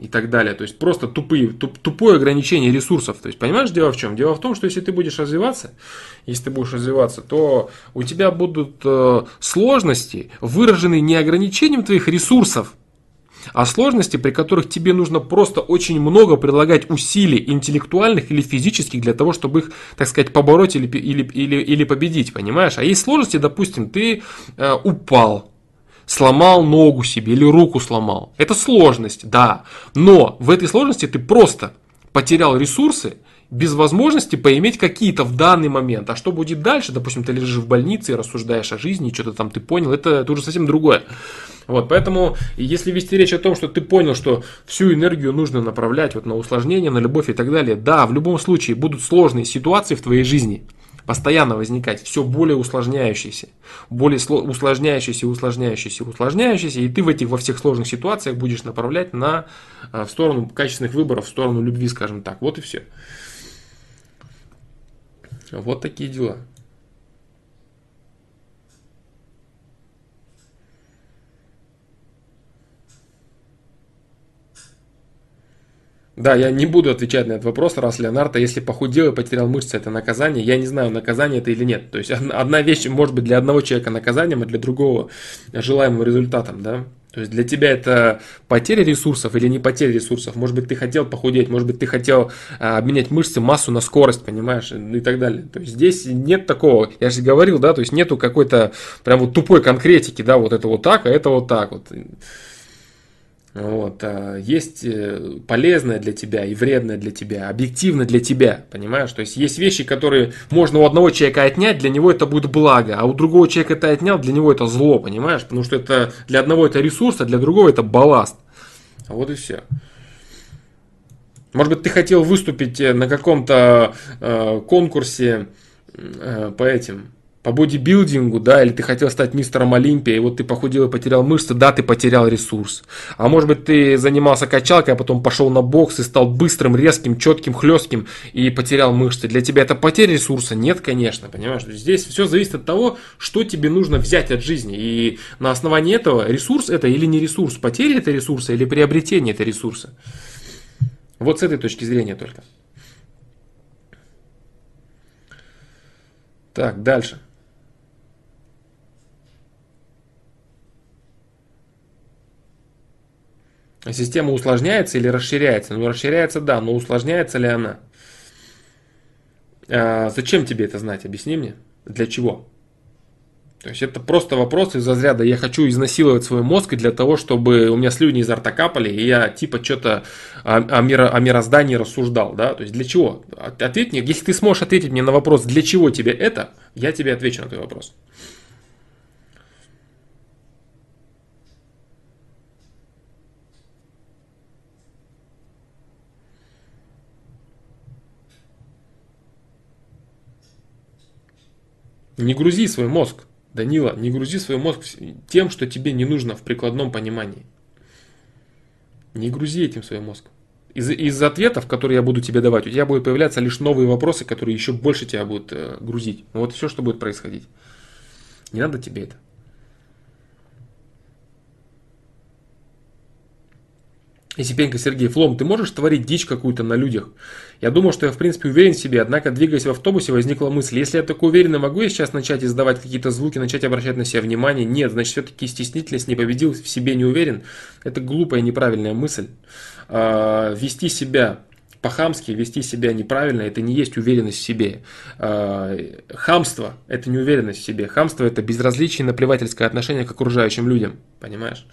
и так далее. То есть просто тупые, туп, тупое ограничение ресурсов. То есть понимаешь, дело в чем? Дело в том, что если ты будешь развиваться, если ты будешь развиваться, то у тебя будут э, сложности, выраженные не ограничением твоих ресурсов, а сложности, при которых тебе нужно просто очень много прилагать усилий интеллектуальных или физических для того, чтобы их, так сказать, побороть или, или, или, или победить, понимаешь? А есть сложности, допустим, ты э, упал, сломал ногу себе или руку сломал. Это сложность, да. Но в этой сложности ты просто потерял ресурсы, без возможности поиметь какие-то в данный момент. А что будет дальше? Допустим, ты лежишь в больнице и рассуждаешь о жизни, что-то там ты понял, это, это уже совсем другое. Вот, поэтому, если вести речь о том, что ты понял, что всю энергию нужно направлять вот на усложнение, на любовь и так далее, да, в любом случае будут сложные ситуации в твоей жизни, постоянно возникать, все более усложняющиеся, более усложняющиеся, усложняющиеся, усложняющиеся, и ты в этих во всех сложных ситуациях будешь направлять на, э, в сторону качественных выборов, в сторону любви, скажем так. Вот и все. Вот такие дела. Да, я не буду отвечать на этот вопрос, раз Леонардо, если похудел и потерял мышцы, это наказание. Я не знаю, наказание это или нет. То есть одна вещь может быть для одного человека наказанием, а для другого желаемым результатом, да. То есть для тебя это потеря ресурсов или не потеря ресурсов. Может быть, ты хотел похудеть, может быть, ты хотел а, обменять мышцы, массу на скорость, понимаешь, и так далее. То есть здесь нет такого, я же говорил, да, то есть нету какой-то прям вот тупой конкретики, да, вот это вот так, а это вот так вот. Вот, а есть э, полезное для тебя и вредное для тебя, объективно для тебя, понимаешь? То есть есть вещи, которые можно у одного человека отнять, для него это будет благо, а у другого человека это отнял, для него это зло, понимаешь? Потому что это для одного это ресурс, а для другого это балласт. Вот и все. Может быть, ты хотел выступить э, на каком-то э, конкурсе э, по этим по бодибилдингу, да, или ты хотел стать мистером Олимпия, и вот ты похудел и потерял мышцы, да, ты потерял ресурс. А может быть, ты занимался качалкой, а потом пошел на бокс и стал быстрым, резким, четким, хлестким и потерял мышцы. Для тебя это потеря ресурса? Нет, конечно, понимаешь? Здесь все зависит от того, что тебе нужно взять от жизни. И на основании этого ресурс это или не ресурс, потеря это ресурса или приобретение это ресурса. Вот с этой точки зрения только. Так, дальше. Система усложняется или расширяется? Ну, расширяется, да, но усложняется ли она? А, зачем тебе это знать? Объясни мне. Для чего? То есть это просто вопрос из разряда «я хочу изнасиловать свой мозг для того, чтобы у меня слюни изо рта капали, и я типа что-то о, о, миро, о мироздании рассуждал». Да? То есть для чего? Ответь мне, если ты сможешь ответить мне на вопрос «для чего тебе это?», я тебе отвечу на твой вопрос. Не грузи свой мозг, Данила, не грузи свой мозг тем, что тебе не нужно в прикладном понимании. Не грузи этим свой мозг. Из, из ответов, которые я буду тебе давать, у тебя будут появляться лишь новые вопросы, которые еще больше тебя будут э, грузить. Вот все, что будет происходить. Не надо тебе это. Есипенко Сергей, Флом, ты можешь творить дичь какую-то на людях? Я думал, что я в принципе уверен в себе, однако двигаясь в автобусе возникла мысль, если я такой уверенный, могу я сейчас начать издавать какие-то звуки, начать обращать на себя внимание? Нет, значит все-таки стеснительность не победил, в себе не уверен. Это глупая неправильная мысль. А, вести себя по-хамски вести себя неправильно, это не есть уверенность в себе. А, хамство – это не уверенность в себе. Хамство – это безразличие и наплевательское отношение к окружающим людям, понимаешь?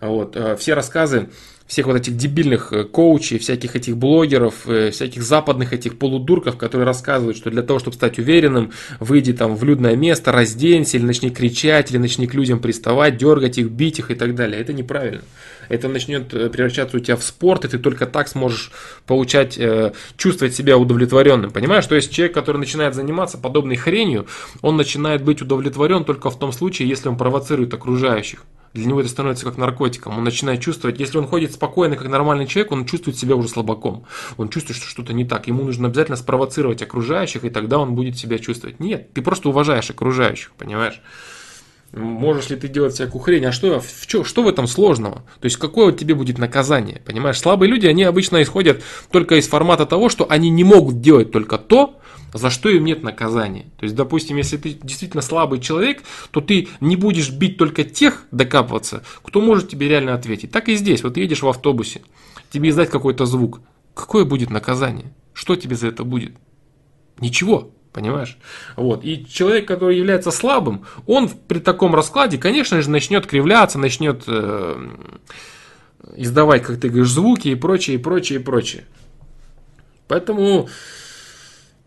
Вот. А, все рассказы всех вот этих дебильных э, коучей, всяких этих блогеров, э, всяких западных этих полудурков, которые рассказывают, что для того, чтобы стать уверенным, выйди там в людное место, разденься, или начни кричать, или начни к людям приставать, дергать их, бить их и так далее. Это неправильно. Это начнет э, превращаться у тебя в спорт, и ты только так сможешь получать, чувствовать себя удовлетворенным. Понимаешь? То есть человек, который начинает заниматься подобной хренью, он начинает быть удовлетворен только в том случае, если он провоцирует окружающих. Для него это становится как наркотиком. Он начинает чувствовать, если он ходит спокойно, как нормальный человек, он чувствует себя уже слабаком. Он чувствует, что что-то не так. Ему нужно обязательно спровоцировать окружающих, и тогда он будет себя чувствовать. Нет, ты просто уважаешь окружающих, понимаешь? Можешь ли ты делать всякую хрень? А что, в, что, что в этом сложного? То есть, какое тебе будет наказание? Понимаешь, слабые люди, они обычно исходят только из формата того, что они не могут делать только то, за что им нет наказания. То есть, допустим, если ты действительно слабый человек, то ты не будешь бить только тех, докапываться, кто может тебе реально ответить. Так и здесь. Вот едешь в автобусе, тебе издать какой-то звук. Какое будет наказание? Что тебе за это будет? Ничего. Понимаешь? Вот. И человек, который является слабым, он при таком раскладе, конечно же, начнет кривляться, начнет э, издавать, как ты говоришь, звуки и прочее, и прочее, и прочее. Поэтому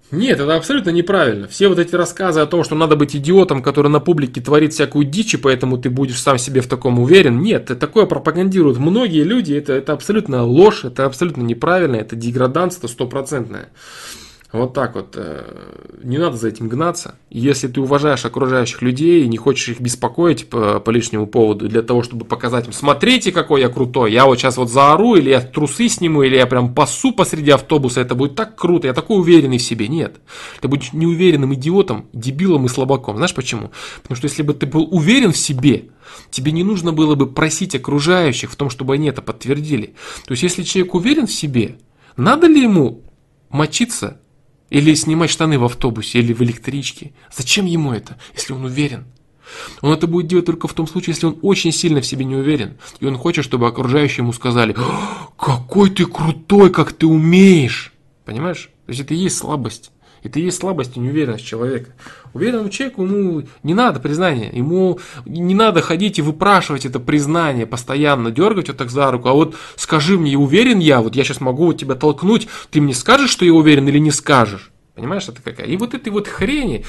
нет, это абсолютно неправильно. Все вот эти рассказы о том, что надо быть идиотом, который на публике творит всякую дичь, и поэтому ты будешь сам себе в таком уверен. Нет, такое пропагандируют многие люди. Это, это абсолютно ложь, это абсолютно неправильно, это деграданство стопроцентное. Вот так вот. Э, не надо за этим гнаться. Если ты уважаешь окружающих людей и не хочешь их беспокоить по, по лишнему поводу, для того, чтобы показать им, смотрите, какой я крутой, я вот сейчас вот заору, или я трусы сниму, или я прям пасу посреди автобуса, это будет так круто, я такой уверенный в себе. Нет. Ты будешь неуверенным идиотом, дебилом и слабаком. Знаешь почему? Потому что если бы ты был уверен в себе, тебе не нужно было бы просить окружающих в том, чтобы они это подтвердили. То есть, если человек уверен в себе, надо ли ему мочиться или снимать штаны в автобусе или в электричке. Зачем ему это, если он уверен? Он это будет делать только в том случае, если он очень сильно в себе не уверен. И он хочет, чтобы окружающие ему сказали, какой ты крутой, как ты умеешь. Понимаешь? То есть это и есть слабость. Это и есть слабость и неуверенность человека. Уверенному человеку ему не надо признания, ему не надо ходить и выпрашивать это признание постоянно, дергать вот так за руку, а вот скажи мне, уверен я, вот я сейчас могу вот тебя толкнуть, ты мне скажешь, что я уверен или не скажешь? Понимаешь, это какая? И вот этой вот хрени,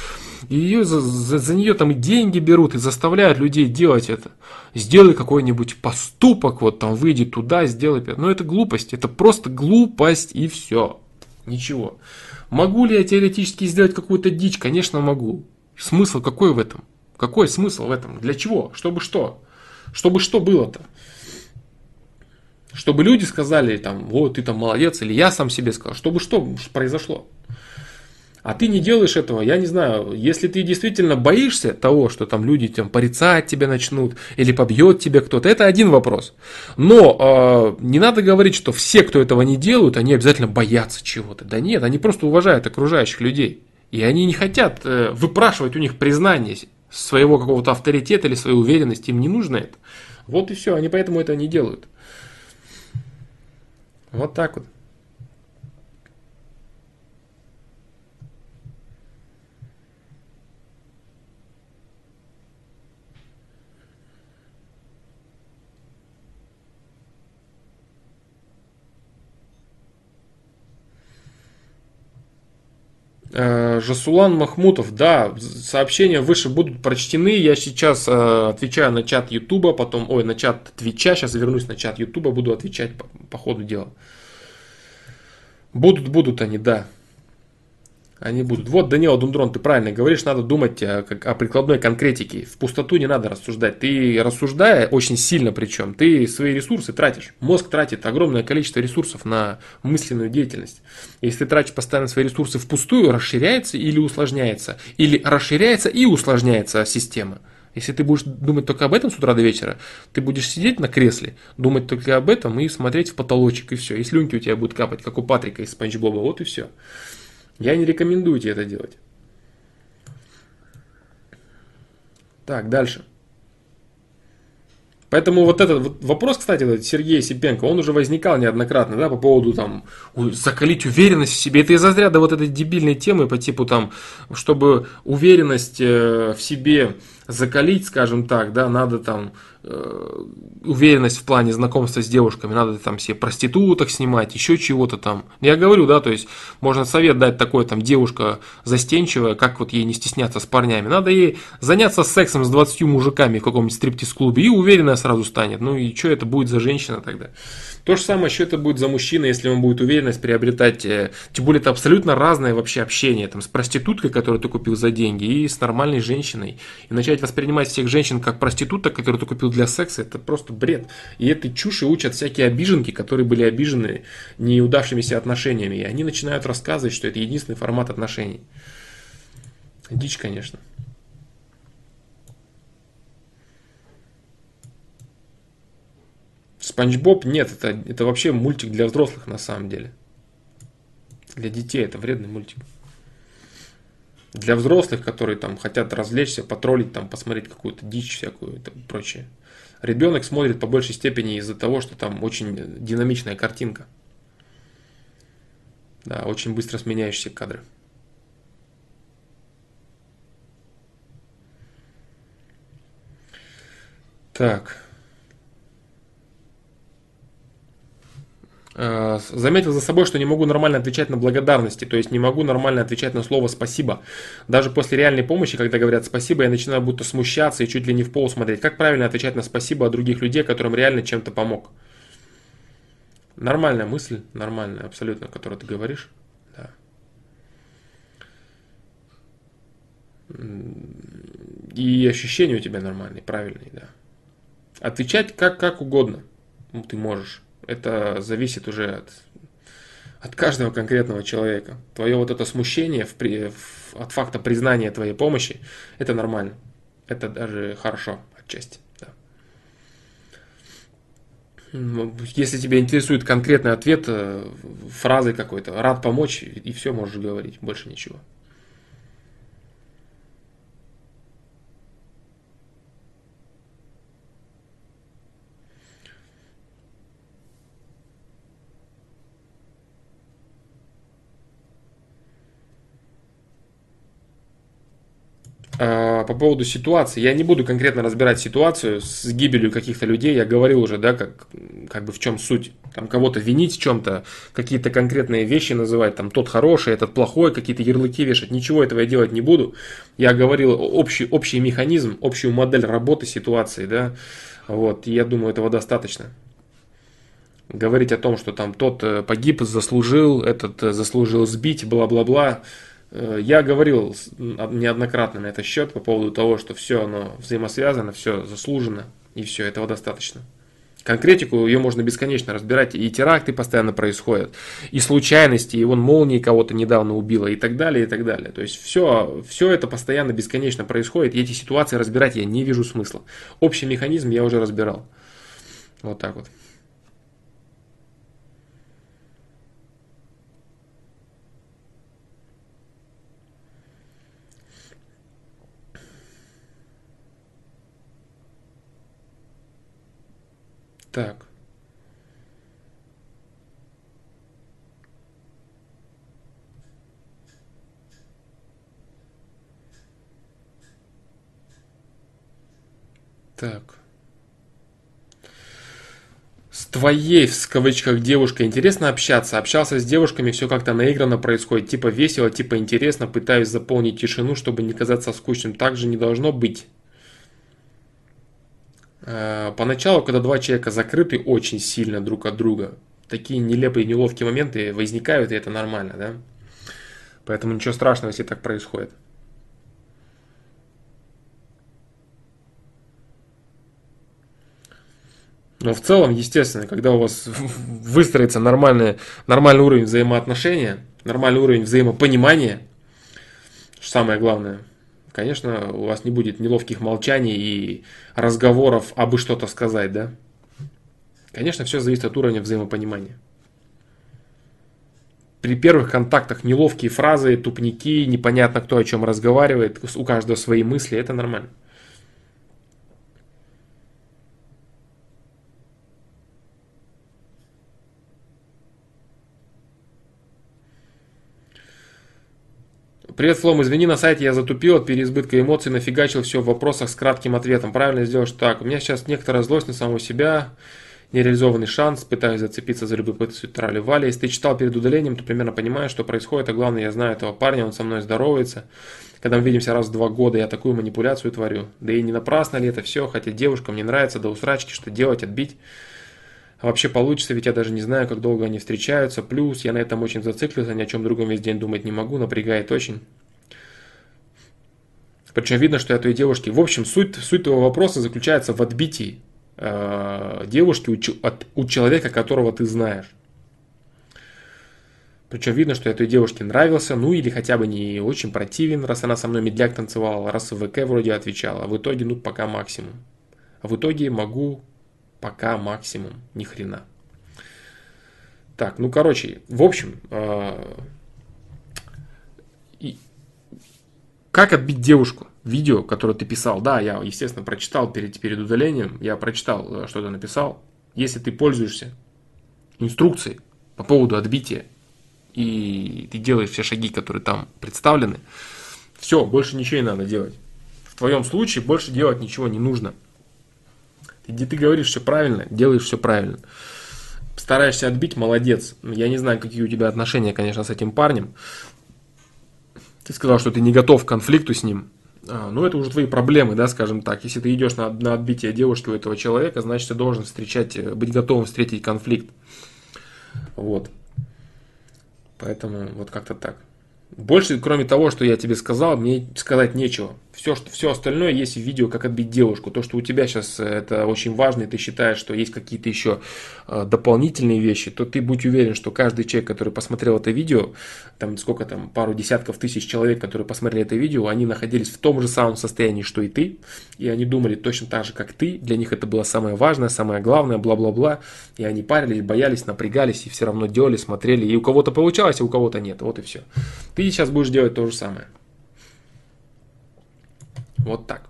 ее за, за, за нее там и деньги берут и заставляют людей делать это. Сделай какой-нибудь поступок, вот там выйди туда, сделай. Но это глупость, это просто глупость и все. Ничего. Могу ли я теоретически сделать какую-то дичь? Конечно, могу. Смысл какой в этом? Какой смысл в этом? Для чего? Чтобы что? Чтобы что было-то? Чтобы люди сказали, там, вот, ты там молодец, или я сам себе сказал, чтобы что произошло? А ты не делаешь этого, я не знаю, если ты действительно боишься того, что там люди там порицать тебя начнут или побьет тебя кто-то, это один вопрос. Но э, не надо говорить, что все, кто этого не делают, они обязательно боятся чего-то. Да нет, они просто уважают окружающих людей. И они не хотят э, выпрашивать у них признание своего какого-то авторитета или своей уверенности, им не нужно это. Вот и все, они поэтому это не делают. Вот так вот. Жасулан Махмутов, да, сообщения выше будут прочтены. Я сейчас э, отвечаю на чат Ютуба, потом, ой, на чат Твича, сейчас вернусь на чат Ютуба, буду отвечать по, по ходу дела. Будут, будут они, да они будут. Вот, Данила Дундрон, ты правильно говоришь, надо думать о, как, о прикладной конкретике. В пустоту не надо рассуждать. Ты рассуждая, очень сильно причем, ты свои ресурсы тратишь. Мозг тратит огромное количество ресурсов на мысленную деятельность. Если ты тратишь постоянно свои ресурсы впустую, расширяется или усложняется. Или расширяется и усложняется система. Если ты будешь думать только об этом с утра до вечера, ты будешь сидеть на кресле, думать только об этом и смотреть в потолочек, и все. И слюнки у тебя будут капать, как у Патрика из Спанч Боба, вот и все. Я не рекомендую тебе это делать. Так, дальше. Поэтому вот этот вот вопрос, кстати, этот Сергея Сипенко, он уже возникал неоднократно, да, по поводу там закалить уверенность в себе. Это из разряда вот этой дебильной темы по типу там, чтобы уверенность э, в себе закалить, скажем так, да, надо там уверенность в плане знакомства с девушками, надо там себе проституток снимать, еще чего-то там. Я говорю, да, то есть можно совет дать такой, там, девушка застенчивая, как вот ей не стесняться с парнями. Надо ей заняться сексом с 20 мужиками в каком-нибудь стриптиз-клубе, и уверенная сразу станет. Ну и что это будет за женщина тогда? То же самое, что это будет за мужчина, если он будет уверенность приобретать, э, тем более это абсолютно разное вообще общение, там, с проституткой, которую ты купил за деньги, и с нормальной женщиной. И начать воспринимать всех женщин как проституток, которые ты купил для секса, это просто бред. И этой чуши учат всякие обиженки, которые были обижены неудавшимися отношениями. И они начинают рассказывать, что это единственный формат отношений. Дичь, конечно. Спанч Боб нет, это, это вообще мультик для взрослых на самом деле. Для детей это вредный мультик. Для взрослых, которые там хотят развлечься, потроллить, там, посмотреть какую-то дичь всякую и прочее. Ребенок смотрит по большей степени из-за того, что там очень динамичная картинка. Да, очень быстро сменяющиеся кадры. Так. Заметил за собой, что не могу нормально отвечать на благодарности, то есть не могу нормально отвечать на слово «спасибо». Даже после реальной помощи, когда говорят «спасибо», я начинаю будто смущаться и чуть ли не в пол смотреть. Как правильно отвечать на «спасибо» от других людей, которым реально чем-то помог? Нормальная мысль, нормальная абсолютно, которую ты говоришь. Да. И ощущения у тебя нормальные, правильные, да. Отвечать как, как угодно ты можешь это зависит уже от, от каждого конкретного человека. Твое вот это смущение в, в, от факта признания твоей помощи, это нормально. Это даже хорошо отчасти. Да. Ну, если тебя интересует конкретный ответ, э, фразой какой-то, рад помочь, и все можешь говорить, больше ничего. По поводу ситуации. Я не буду конкретно разбирать ситуацию с гибелью каких-то людей. Я говорил уже, да, как, как бы в чем суть. Там кого-то винить в чем-то, какие-то конкретные вещи называть, там тот хороший, этот плохой, какие-то ярлыки вешать. Ничего этого я делать не буду. Я говорил общий, общий механизм, общую модель работы ситуации, да. Вот, и я думаю, этого достаточно. Говорить о том, что там тот э, погиб, заслужил, этот э, заслужил сбить, бла-бла-бла. Э, я говорил неоднократно на этот счет по поводу того, что все оно взаимосвязано, все заслужено, и все, этого достаточно. Конкретику ее можно бесконечно разбирать, и теракты постоянно происходят, и случайности, и вон молнии кого-то недавно убило, и так далее, и так далее. То есть все, все это постоянно бесконечно происходит, и эти ситуации разбирать я не вижу смысла. Общий механизм я уже разбирал. Вот так вот. Так. Так. С твоей, в кавычках, девушкой интересно общаться? Общался с девушками, все как-то наигранно происходит. Типа весело, типа интересно. Пытаюсь заполнить тишину, чтобы не казаться скучным. Так же не должно быть. Э, поначалу, когда два человека закрыты очень сильно друг от друга, такие нелепые, неловкие моменты возникают, и это нормально, да? Поэтому ничего страшного, если так происходит. Но в целом, естественно, когда у вас выстроится нормальный, нормальный уровень взаимоотношения, нормальный уровень взаимопонимания, самое главное – конечно, у вас не будет неловких молчаний и разговоров, абы что-то сказать, да? Конечно, все зависит от уровня взаимопонимания. При первых контактах неловкие фразы, тупники, непонятно кто о чем разговаривает, у каждого свои мысли, это нормально. Привет, Флом, извини, на сайте я затупил от переизбытка эмоций, нафигачил все в вопросах с кратким ответом. Правильно сделаешь так. У меня сейчас некоторая злость на самого себя, нереализованный шанс, пытаюсь зацепиться за любой любопытство трали Вали. Если ты читал перед удалением, то примерно понимаешь, что происходит, а главное, я знаю этого парня, он со мной здоровается. Когда мы видимся раз в два года, я такую манипуляцию творю. Да и не напрасно ли это все, хотя девушка мне нравится до усрачки, что делать, отбить. А вообще получится, ведь я даже не знаю, как долго они встречаются. Плюс я на этом очень зациклился, ни о чем другом весь день думать не могу, напрягает очень. Причем видно, что я той девушке... В общем, суть, суть твоего вопроса заключается в отбитии э, девушки у, от, у человека, которого ты знаешь. Причем видно, что я той девушке нравился, ну или хотя бы не очень противен, раз она со мной медляк танцевала, раз в ВК вроде отвечала. А в итоге, ну, пока максимум. А в итоге могу Пока максимум, ни хрена. Так, ну короче, в общем, и, как отбить девушку? Видео, которое ты писал, да, я, естественно, прочитал перед, перед удалением, я прочитал, э, что ты написал. Если ты пользуешься инструкцией по поводу отбития, и ты делаешь все шаги, которые там представлены, все, больше ничего не надо делать. В твоем случае больше делать ничего не нужно. Где ты говоришь все правильно, делаешь все правильно. Стараешься отбить, молодец. Я не знаю, какие у тебя отношения, конечно, с этим парнем. Ты сказал, что ты не готов к конфликту с ним. А, ну, это уже твои проблемы, да, скажем так. Если ты идешь на, на отбитие девушки у этого человека, значит, ты должен встречать, э, быть готовым встретить конфликт. Вот. Поэтому вот как-то так. Больше, кроме того, что я тебе сказал, мне сказать нечего. Все, что, все остальное есть в видео, как отбить девушку. То, что у тебя сейчас э, это очень важно, и ты считаешь, что есть какие-то еще э, дополнительные вещи, то ты будь уверен, что каждый человек, который посмотрел это видео, там сколько там, пару десятков тысяч человек, которые посмотрели это видео, они находились в том же самом состоянии, что и ты, и они думали точно так же, как ты. Для них это было самое важное, самое главное, бла-бла-бла. И они парились, боялись, напрягались, и все равно делали, смотрели. И у кого-то получалось, а у кого-то нет. Вот и все. Ты сейчас будешь делать то же самое. Вот так.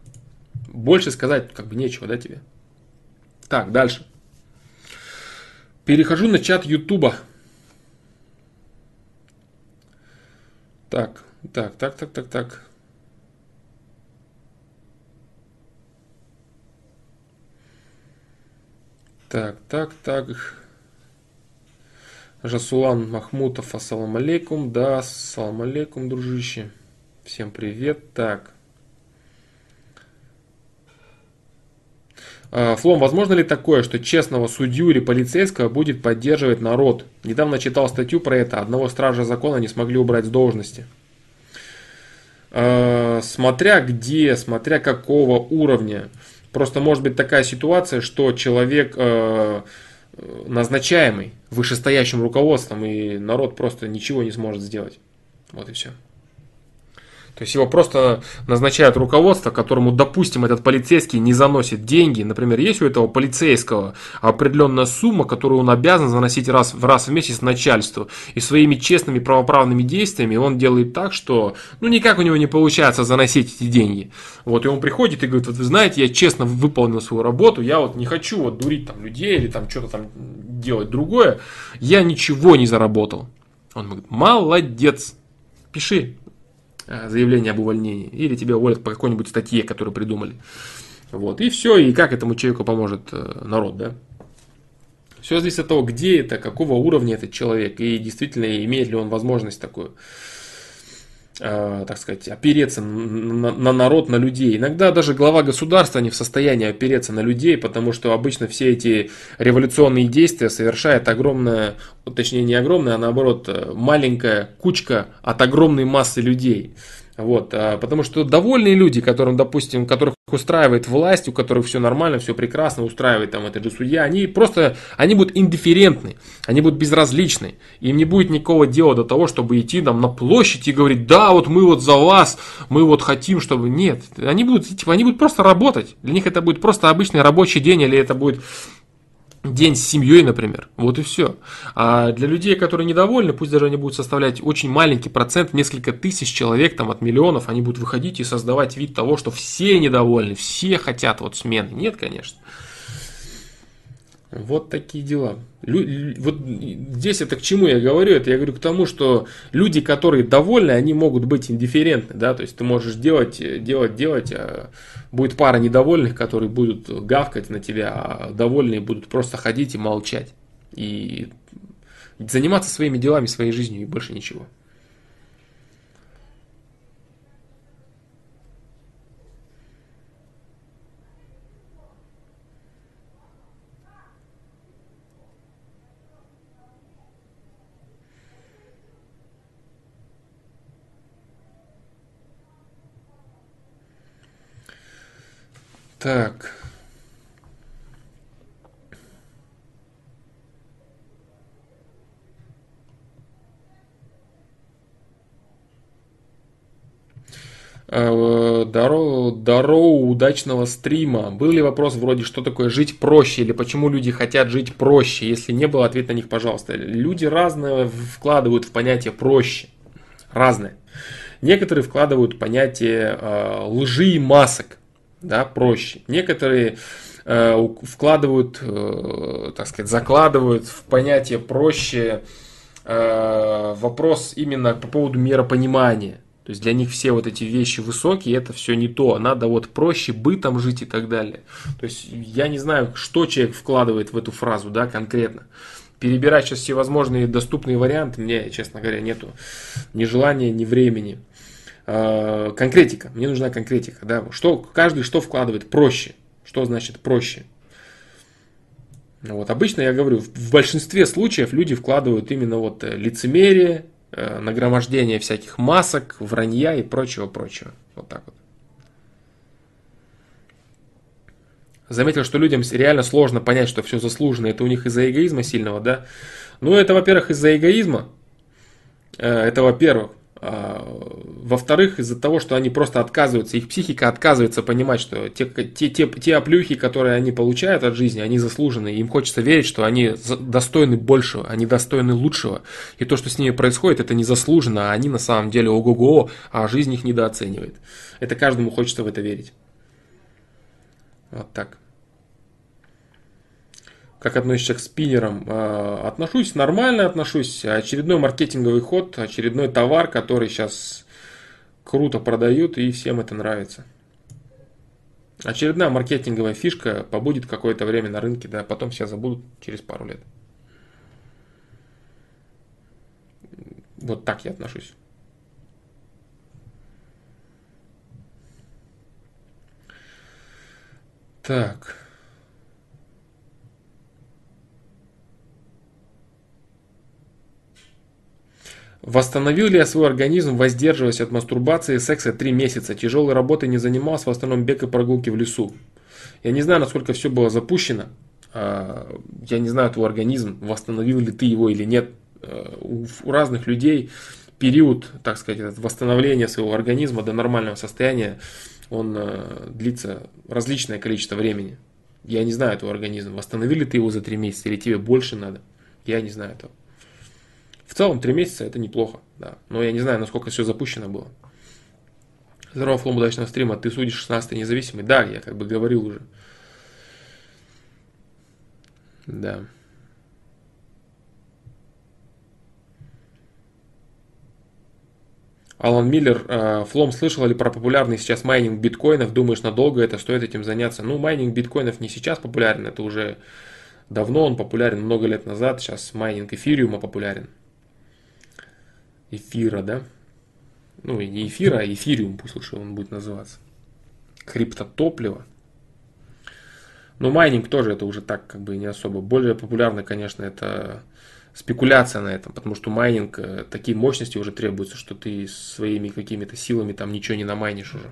Больше сказать как бы нечего, да, тебе? Так, дальше. Перехожу на чат Ютуба. Так, так, так, так, так, так. Так, так, так. Жасулан Махмутов, ассалам алейкум. Да, ассалам алейкум, дружище. Всем привет. Так. Флом, возможно ли такое, что честного судью или полицейского будет поддерживать народ? Недавно читал статью про это. Одного стража закона не смогли убрать с должности. А, смотря где, смотря какого уровня. Просто может быть такая ситуация, что человек а, назначаемый вышестоящим руководством, и народ просто ничего не сможет сделать. Вот и все. То есть его просто назначают руководство, которому, допустим, этот полицейский не заносит деньги. Например, есть у этого полицейского определенная сумма, которую он обязан заносить раз в раз в месяц начальству. И своими честными правоправными действиями он делает так, что ну никак у него не получается заносить эти деньги. Вот, и он приходит и говорит, вот вы знаете, я честно выполнил свою работу, я вот не хочу вот дурить там людей или там что-то там делать другое, я ничего не заработал. Он говорит, молодец, пиши, заявление об увольнении, или тебя уволят по какой-нибудь статье, которую придумали. Вот, и все, и как этому человеку поможет э, народ, да? Все зависит от того, где это, какого уровня этот человек, и действительно имеет ли он возможность такую э, так сказать, опереться на народ, на людей. Иногда даже глава государства не в состоянии опереться на людей, потому что обычно все эти революционные действия совершает огромная, точнее не огромная, а наоборот э, маленькая кучка от огромной массы людей. Вот, а, потому что довольные люди, которым, допустим, которых устраивает власть, у которых все нормально, все прекрасно, устраивает там этот же судья, они просто, они будут индифферентны, они будут безразличны. Им не будет никакого дела до того, чтобы идти там на площадь и говорить, да, вот мы вот за вас, мы вот хотим, чтобы... Нет, они будут, типа, они будут просто работать. Для них это будет просто обычный рабочий день, или это будет день с семьей, например. Вот и все. А для людей, которые недовольны, пусть даже они будут составлять очень маленький процент, несколько тысяч человек, там от миллионов, они будут выходить и создавать вид того, что все недовольны, все хотят вот смены. Нет, конечно. Вот такие дела. Лю, вот здесь это к чему я говорю? Это я говорю к тому, что люди, которые довольны, они могут быть индифферентны, да, то есть ты можешь делать, делать, делать, а будет пара недовольных, которые будут гавкать на тебя, а довольные будут просто ходить и молчать. И заниматься своими делами, своей жизнью и больше ничего. Так. Даро, Даро удачного стрима. Был ли вопрос вроде, что такое жить проще, или почему люди хотят жить проще? Если не было, ответ на них, пожалуйста. Люди разные вкладывают в понятие проще. Разные. Некоторые вкладывают понятие э, лжи и масок да, проще. Некоторые э, вкладывают, э, так сказать, закладывают в понятие проще э, вопрос именно по поводу миропонимания. То есть для них все вот эти вещи высокие, это все не то. Надо вот проще бытом жить и так далее. То есть я не знаю, что человек вкладывает в эту фразу, да, конкретно. Перебирать сейчас все возможные доступные варианты, мне, честно говоря, нету ни желания, ни времени. А, конкретика, мне нужна конкретика, да. Что, каждый что вкладывает проще. Что значит проще? Вот, обычно я говорю, в большинстве случаев люди вкладывают именно вот э, лицемерие, э, нагромождение всяких масок, вранья и прочего-прочего. Вот так вот. Заметил, что людям реально сложно понять, что все заслужено. Это у них из-за эгоизма сильного, да? Ну, это, во-первых, из-за эгоизма. Э, это, во-первых. Во-вторых, из-за того, что они просто отказываются, их психика отказывается понимать, что те, те, те, те оплюхи, которые они получают от жизни, они заслужены. Им хочется верить, что они достойны большего, они достойны лучшего. И то, что с ними происходит, это не заслуженно, а они на самом деле ого-го, а жизнь их недооценивает. Это каждому хочется в это верить. Вот так. Как относишься к спиннерам? А, отношусь нормально, отношусь. Очередной маркетинговый ход, очередной товар, который сейчас круто продают и всем это нравится. Очередная маркетинговая фишка побудет какое-то время на рынке, да, потом все забудут через пару лет. Вот так я отношусь. Так. Восстановил ли я свой организм, воздерживаясь от мастурбации и секса 3 месяца? Тяжелой работой не занимался, в основном бег и прогулки в лесу. Я не знаю, насколько все было запущено. А, я не знаю твой организм, восстановил ли ты его или нет. А, у разных людей период, так сказать, восстановления своего организма до нормального состояния, он а, длится различное количество времени. Я не знаю твой организм, восстановили ты его за 3 месяца или тебе больше надо. Я не знаю этого. В целом, три месяца это неплохо, да. Но я не знаю, насколько все запущено было. Здорово, Флом, удачного стрима. Ты судишь 16 независимый? Да, я как бы говорил уже. Да. Алан Миллер, э, Флом, слышал ли про популярный сейчас майнинг биткоинов? Думаешь, надолго это стоит этим заняться? Ну, майнинг биткоинов не сейчас популярен, это уже давно он популярен, много лет назад. Сейчас майнинг эфириума популярен эфира, да? Ну, и не эфира, а эфириум, пусть лучше он будет называться. Криптотопливо. Но майнинг тоже это уже так как бы не особо. Более популярно, конечно, это спекуляция на этом, потому что майнинг, э, такие мощности уже требуются, что ты своими какими-то силами там ничего не намайнишь уже.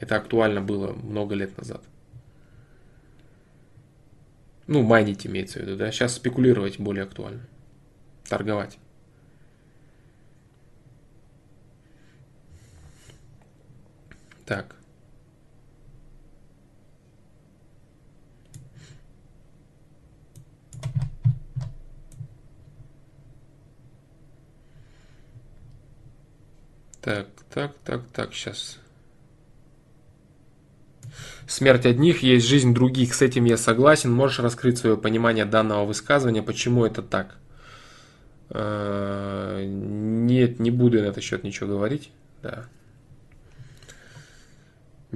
Это актуально было много лет назад. Ну, майнить имеется в виду, да. Сейчас спекулировать более актуально. Торговать. Так. Так, так, так, так, сейчас. Смерть одних, есть жизнь других. С этим я согласен. Можешь раскрыть свое понимание данного высказывания, почему это так? Э, нет, не буду на этот счет ничего говорить. Да.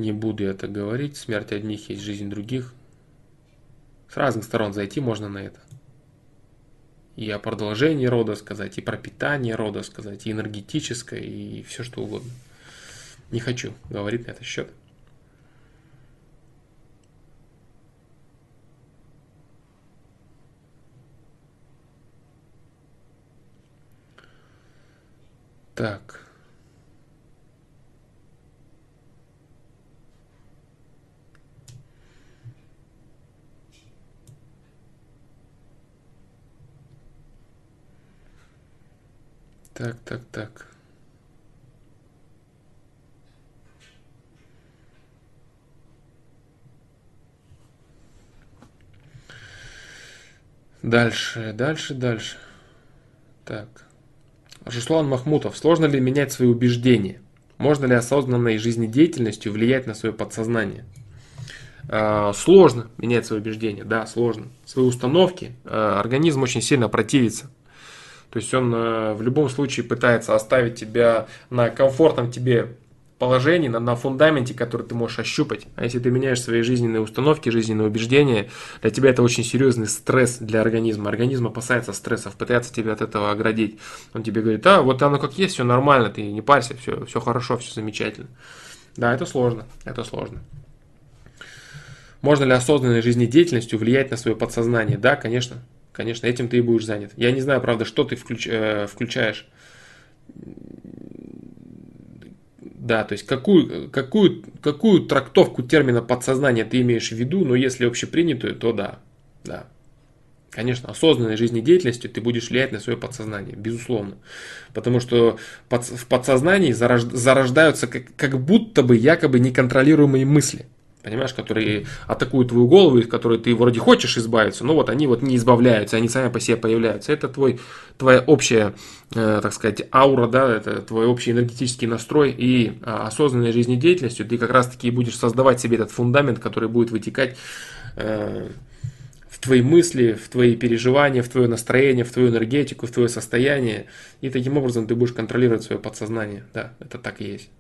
Не буду это говорить. Смерть одних есть жизнь других. С разных сторон зайти можно на это. И о продолжении рода сказать, и про питание рода сказать, и энергетическое, и все что угодно. Не хочу говорить на этот счет. Так. Так, так, так. Дальше, дальше, дальше. Так. Руслан Махмутов. Сложно ли менять свои убеждения? Можно ли осознанной жизнедеятельностью влиять на свое подсознание? А, сложно менять свои убеждения, да, сложно. Свои установки. А, организм очень сильно противится То есть он э, в любом случае пытается оставить тебя на комфортном тебе положении, на, на фундаменте, который ты можешь ощупать. А если ты меняешь свои жизненные установки, жизненные убеждения, для тебя это очень серьезный стресс для организма. Организм опасается стрессов, пытается тебя от этого оградить. Он тебе говорит, а вот оно как есть, все нормально, ты не парься, все, все хорошо, все замечательно. Да, это сложно, это сложно. Можно ли осознанной жизнедеятельностью влиять на свое подсознание? Да, конечно, конечно, этим ты и будешь занят. Я не знаю, правда, что ты включ, э, включаешь да, то есть какую, какую, какую трактовку термина подсознание ты имеешь в виду, но если общепринятую, то да, да. Конечно, осознанной жизнедеятельностью ты будешь влиять на свое подсознание, безусловно. Потому что в подсознании зарождаются как, как будто бы якобы неконтролируемые мысли – понимаешь, которые атакуют твою голову, из которой ты вроде хочешь избавиться, но вот они вот не избавляются, они сами по себе появляются. Это твой, твоя общая, э, так сказать, аура, да, это твой общий энергетический настрой и э, осознанной жизнедеятельностью ты как раз-таки будешь создавать себе этот фундамент, который будет вытекать э, в твои мысли, в твои переживания, в твое настроение, в твою энергетику, в твое состояние. И таким образом ты будешь контролировать свое подсознание. Да, это так и есть.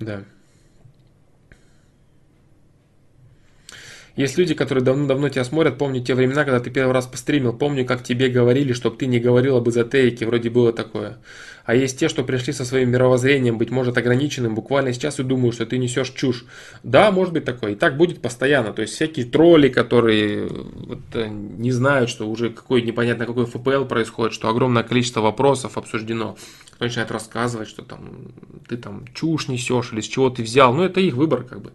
Да. Есть люди, которые давно-давно тебя смотрят, помню те времена, когда ты первый раз постримил, помню, как тебе говорили, чтобы ты не говорил об эзотерике, вроде было такое. А есть те, что пришли со своим мировоззрением, быть может ограниченным, буквально сейчас и думают, что ты несешь чушь. Да, может быть такое. И так будет постоянно. То есть всякие тролли, которые вот, э, не знают, что уже какой непонятно какой ФПЛ происходит, что огромное количество вопросов обсуждено кто начинает рассказывать, что там ты там чушь несешь или с чего ты взял. Ну, это их выбор, как бы.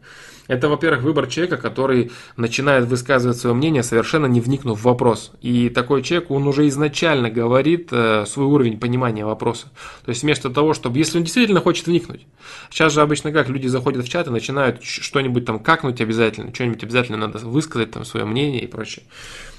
Это, во-первых, выбор человека, который начинает высказывать свое мнение, совершенно не вникнув в вопрос. И такой человек, он уже изначально говорит э, свой уровень понимания вопроса. То есть вместо того, чтобы, если он действительно хочет вникнуть. Сейчас же обычно как, люди заходят в чат и начинают что-нибудь там какнуть обязательно, что-нибудь обязательно надо высказать, там, свое мнение и прочее.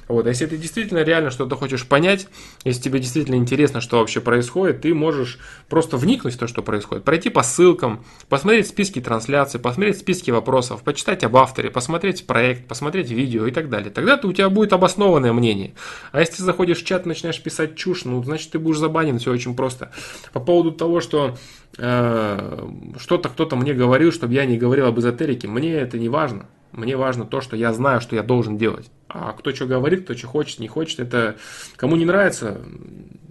Вот, если ты действительно реально что-то хочешь понять, если тебе действительно интересно, что вообще происходит, ты можешь просто вникнуть в то, что происходит, пройти по ссылкам, посмотреть списки трансляций, посмотреть списки вопросов, почитать об авторе, посмотреть проект, посмотреть видео и так далее. Тогда у тебя будет обоснованное мнение. А если ты заходишь в чат, начинаешь писать чушь, ну, значит, ты будешь забанен, все очень просто. По поводу того, что э, что-то кто-то мне говорил, чтобы я не говорил об эзотерике, мне это не важно. Мне важно то, что я знаю, что я должен делать. А кто что говорит, кто что хочет, не хочет, это кому не нравится,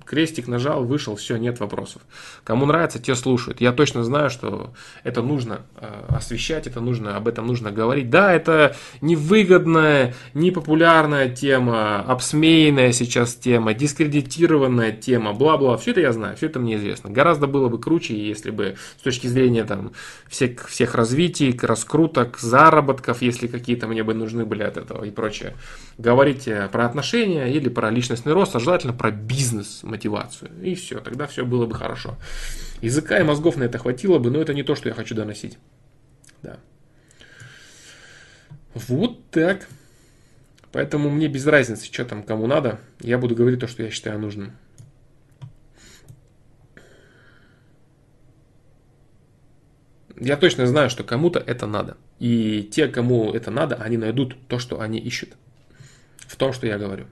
крестик нажал, вышел, все, нет вопросов. Кому нравится, те слушают. Я точно знаю, что это нужно э, освещать, это нужно, об этом нужно говорить. Да, это невыгодная, непопулярная тема, обсмеянная сейчас тема, дискредитированная тема, бла-бла. Все это я знаю, все это мне известно. Гораздо было бы круче, если бы с точки зрения там, всех, всех развитий, раскруток, заработков, если какие-то мне бы нужны были от этого и прочее, говорить про отношения или про личностный рост, а желательно про бизнес, мотивацию. И все, тогда все было бы хорошо. Языка и мозгов на это хватило бы, но это не то, что я хочу доносить. Да. Вот так. Поэтому мне без разницы, что там кому надо. Я буду говорить то, что я считаю нужным. Я точно знаю, что кому-то это надо. И те, кому это надо, они найдут то, что они ищут. В том, что я говорю.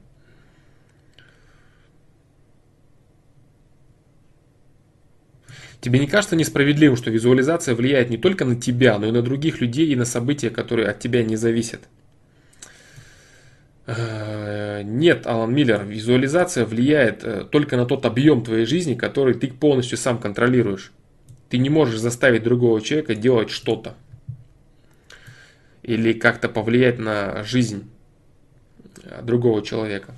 Тебе не кажется несправедливым, что визуализация влияет не только на тебя, но и на других людей и на события, которые от тебя не зависят? Э, нет, Алан Миллер, визуализация влияет э, только на тот объем твоей жизни, который ты полностью сам контролируешь. Ты не можешь заставить другого человека делать что-то. Или как-то повлиять на жизнь э, другого человека.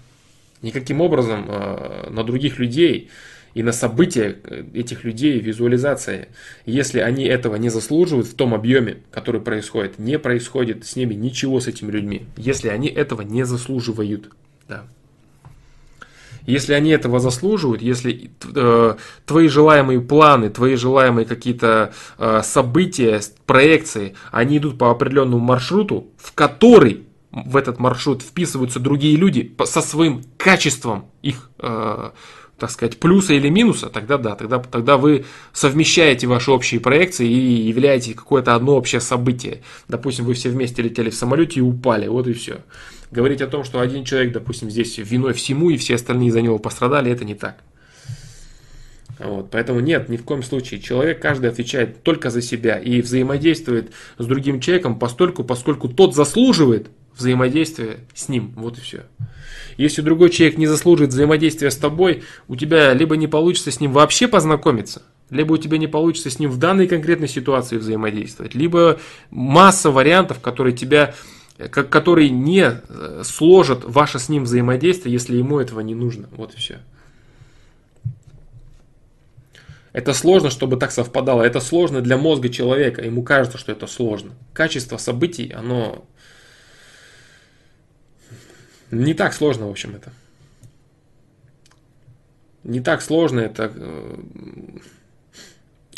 Никаким образом на других людей и на события э, этих людей, визуализация. Если они этого не заслуживают в том объеме, который происходит, не происходит с ними ничего с этими людьми. Если они этого не заслуживают. Да. Если они этого заслуживают, если э, твои желаемые планы, твои желаемые какие-то э, события, проекции, они идут по определенному маршруту, в который в этот маршрут вписываются другие люди со своим качеством их э, так сказать, плюса или минуса, тогда да, тогда, тогда вы совмещаете ваши общие проекции и являете какое-то одно общее событие. Допустим, вы все вместе летели в самолете и упали, вот и все. Говорить о том, что один человек, допустим, здесь виной всему и все остальные за него пострадали, это не так. Вот, поэтому нет, ни в коем случае. Человек каждый отвечает только за себя и взаимодействует с другим человеком постольку, поскольку тот заслуживает взаимодействия с ним. Вот и все. Если другой человек не заслуживает взаимодействия с тобой, у тебя либо не получится с ним вообще познакомиться, либо у тебя не получится с ним в данной конкретной ситуации взаимодействовать, либо масса вариантов, которые тебя которые не э, сложат ваше с ним взаимодействие, если ему этого не нужно. Вот и все. Это сложно, чтобы так совпадало. Это сложно для мозга человека. Ему кажется, что это сложно. Качество событий, оно не так сложно, в общем, это. Не так сложно это. Э,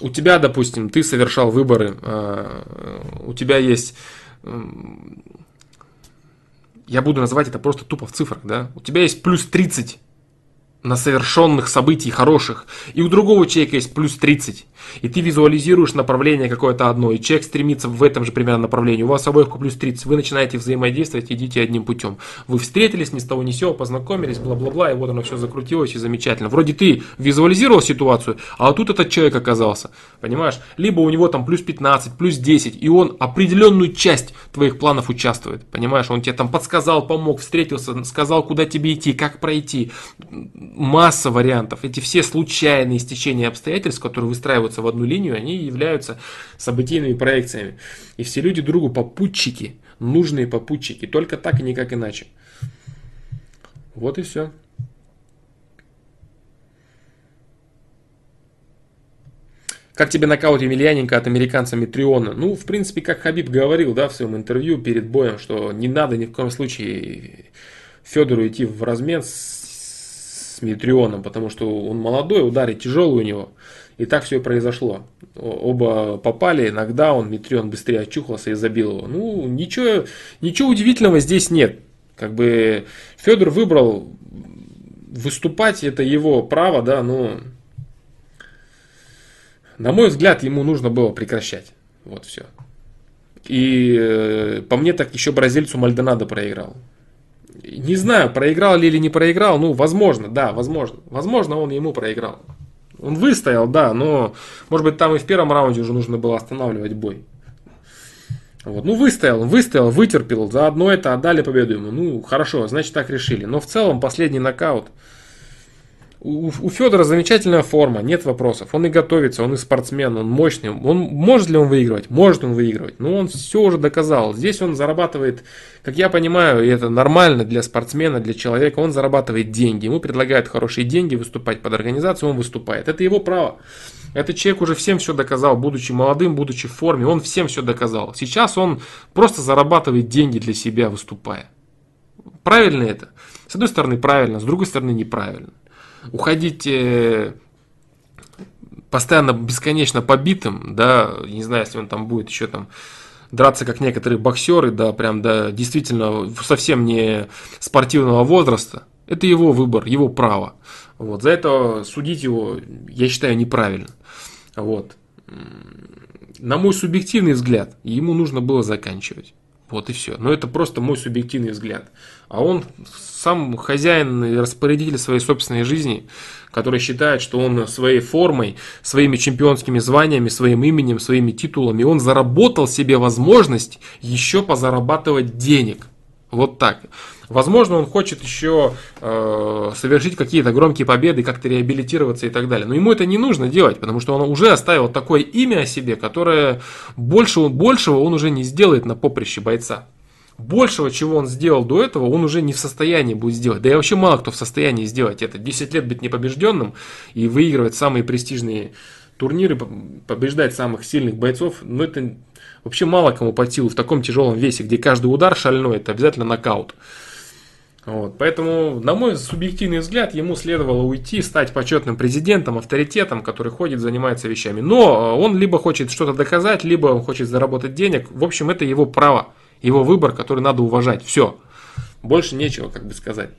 у тебя, допустим, ты совершал выборы, э, у тебя есть я буду называть это просто тупо в цифрах, да, у тебя есть плюс 30 на совершенных событий хороших, и у другого человека есть плюс 30, и ты визуализируешь направление какое-то одно, и человек стремится в этом же примерно направлении, у вас обоих по плюс 30, вы начинаете взаимодействовать, идите одним путем. Вы встретились, ни с того ни с сего, познакомились, бла-бла-бла, и вот оно все закрутилось, и замечательно. Вроде ты визуализировал ситуацию, а тут этот человек оказался, понимаешь? Либо у него там плюс 15, плюс 10, и он определенную часть твоих планов участвует, понимаешь? Он тебе там подсказал, помог, встретился, сказал, куда тебе идти, как пройти, масса вариантов. Эти все случайные стечения обстоятельств, которые выстраиваются в одну линию, они являются событийными проекциями. И все люди другу попутчики, нужные попутчики. Только так и никак иначе. Вот и все. Как тебе нокаут Емельяненко от американца Митриона? Ну, в принципе, как Хабиб говорил, да, в своем интервью перед боем, что не надо ни в коем случае Федору идти в размен с с Митрионом, потому что он молодой, ударит тяжелый у него. И так все и произошло. Оба попали, иногда он, Митрион, быстрее очухался и забил его. Ну, ничего, ничего удивительного здесь нет. Как бы Федор выбрал выступать, это его право, да, но на мой взгляд, ему нужно было прекращать. Вот все. И э, по мне так еще бразильцу Мальдонадо проиграл. Не знаю, проиграл ли или не проиграл. Ну, возможно, да, возможно. Возможно, он ему проиграл. Он выстоял, да, но, может быть, там и в первом раунде уже нужно было останавливать бой. Вот. Ну, выстоял, выстоял, вытерпел. Заодно это отдали победу ему. Ну, хорошо, значит, так решили. Но в целом последний нокаут – у, у Федора замечательная форма, нет вопросов. Он и готовится, он и спортсмен, он мощный. Он, может ли он выигрывать? Может он выигрывать. Но он все уже доказал. Здесь он зарабатывает, как я понимаю, и это нормально для спортсмена, для человека, он зарабатывает деньги. Ему предлагают хорошие деньги выступать под организацию, он выступает. Это его право. Этот человек уже всем все доказал, будучи молодым, будучи в форме, он всем все доказал. Сейчас он просто зарабатывает деньги для себя, выступая. Правильно это? С одной стороны правильно, с другой стороны неправильно уходить э, постоянно бесконечно побитым, да, не знаю, если он там будет еще там драться, как некоторые боксеры, да, прям, да, действительно совсем не спортивного возраста, это его выбор, его право. Вот, за это судить его, я считаю, неправильно. Вот. На мой субъективный взгляд, ему нужно было заканчивать. Вот и все. Но это просто мой субъективный взгляд. А он сам хозяин и распорядитель своей собственной жизни, который считает, что он своей формой, своими чемпионскими званиями, своим именем, своими титулами, он заработал себе возможность еще позарабатывать денег. Вот так. Возможно, он хочет еще э, совершить какие-то громкие победы, как-то реабилитироваться и так далее. Но ему это не нужно делать, потому что он уже оставил такое имя о себе, которое больше, большего он уже не сделает на поприще бойца. Большего, чего он сделал до этого, он уже не в состоянии будет сделать. Да и вообще мало кто в состоянии сделать это. 10 лет быть непобежденным и выигрывать самые престижные турниры, побеждать самых сильных бойцов, ну это вообще мало кому по силу в таком тяжелом весе, где каждый удар шальной, это обязательно нокаут. Вот, поэтому, на мой субъективный взгляд, ему следовало уйти, стать почетным президентом, авторитетом, который ходит, занимается вещами. Но он либо хочет что-то доказать, либо он хочет заработать денег. В общем, это его право, его выбор, который надо уважать. Все. Больше нечего, как бы сказать.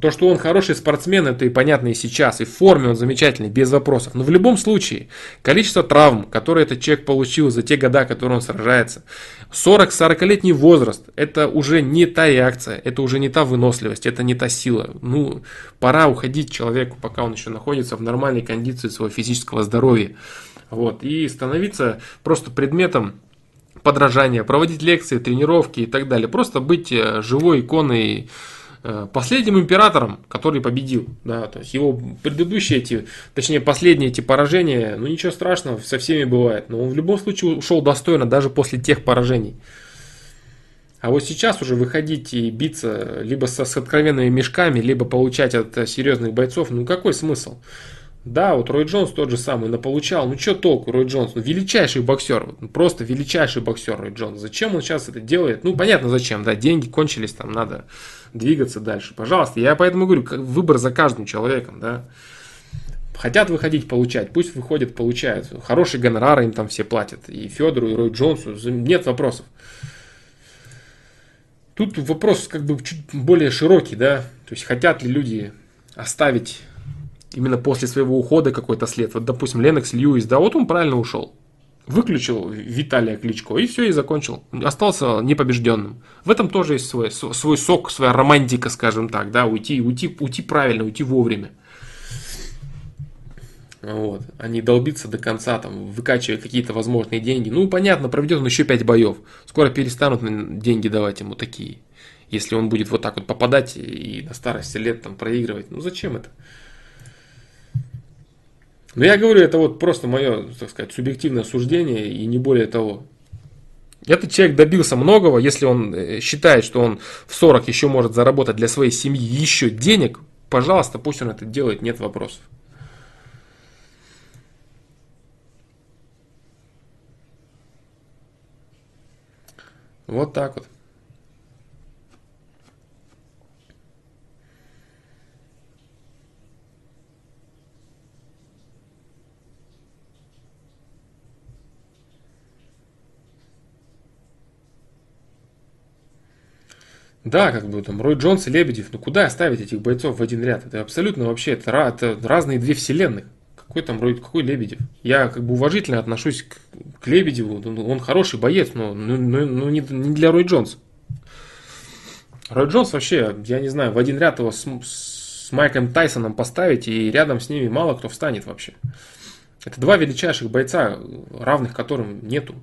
То, что он хороший спортсмен, это и понятно и сейчас, и в форме он замечательный, без вопросов. Но в любом случае, количество травм, которые этот человек получил за те года, которые он сражается, 40-40-летний возраст, это уже не та реакция, это уже не та выносливость, это не та сила. Ну, пора уходить человеку, пока он еще находится в нормальной кондиции своего физического здоровья. Вот, и становиться просто предметом подражания, проводить лекции, тренировки и так далее. Просто быть э, живой иконой последним императором, который победил. Да, то есть его предыдущие эти, точнее последние эти поражения, ну ничего страшного, со всеми бывает. Но он в любом случае ушел достойно даже после тех поражений. А вот сейчас уже выходить и биться либо со, с откровенными мешками, либо получать от серьезных бойцов, ну какой смысл? Да, вот Рой Джонс тот же самый наполучал. Ну что толку, Рой Джонс? Ну величайший боксер, ну, просто величайший боксер Рой Джонс. Зачем он сейчас это делает? Ну понятно зачем, да, деньги кончились, там надо двигаться дальше. Пожалуйста, я поэтому говорю, выбор за каждым человеком, да. Хотят выходить, получать, пусть выходят, получают. Хорошие гонорары им там все платят. И Федору, и Рой Джонсу, нет вопросов. Тут вопрос как бы чуть более широкий, да. То есть хотят ли люди оставить именно после своего ухода какой-то след. Вот, допустим, Ленокс Льюис, да, вот он правильно ушел. Выключил Виталия Кличко и все, и закончил. Остался непобежденным. В этом тоже есть свой, свой сок, своя романтика, скажем так, да, уйти, уйти, уйти правильно, уйти вовремя. Вот. А не долбиться до конца, там, выкачивая какие-то возможные деньги. Ну, понятно, проведет он еще 5 боев. Скоро перестанут деньги давать ему такие. Если он будет вот так вот попадать и на старости лет там проигрывать. Ну, зачем это? Но я говорю, это вот просто мое, так сказать, субъективное суждение и не более того. Этот человек добился многого, если он э, считает, что он в 40 еще может заработать для своей семьи еще денег, пожалуйста, пусть он это делает, нет вопросов. Вот так вот. Да, как бы там Рой Джонс и Лебедев, ну куда оставить этих бойцов в один ряд? Это абсолютно вообще, это, это разные две вселенных. Какой там Рой, какой Лебедев? Я как бы уважительно отношусь к, к Лебедеву, ну, он хороший боец, но ну, ну, ну не, не для Рой Джонс. Рой Джонс вообще, я не знаю, в один ряд его с, с Майком Тайсоном поставить, и рядом с ними мало кто встанет вообще. Это два величайших бойца, равных которым нету.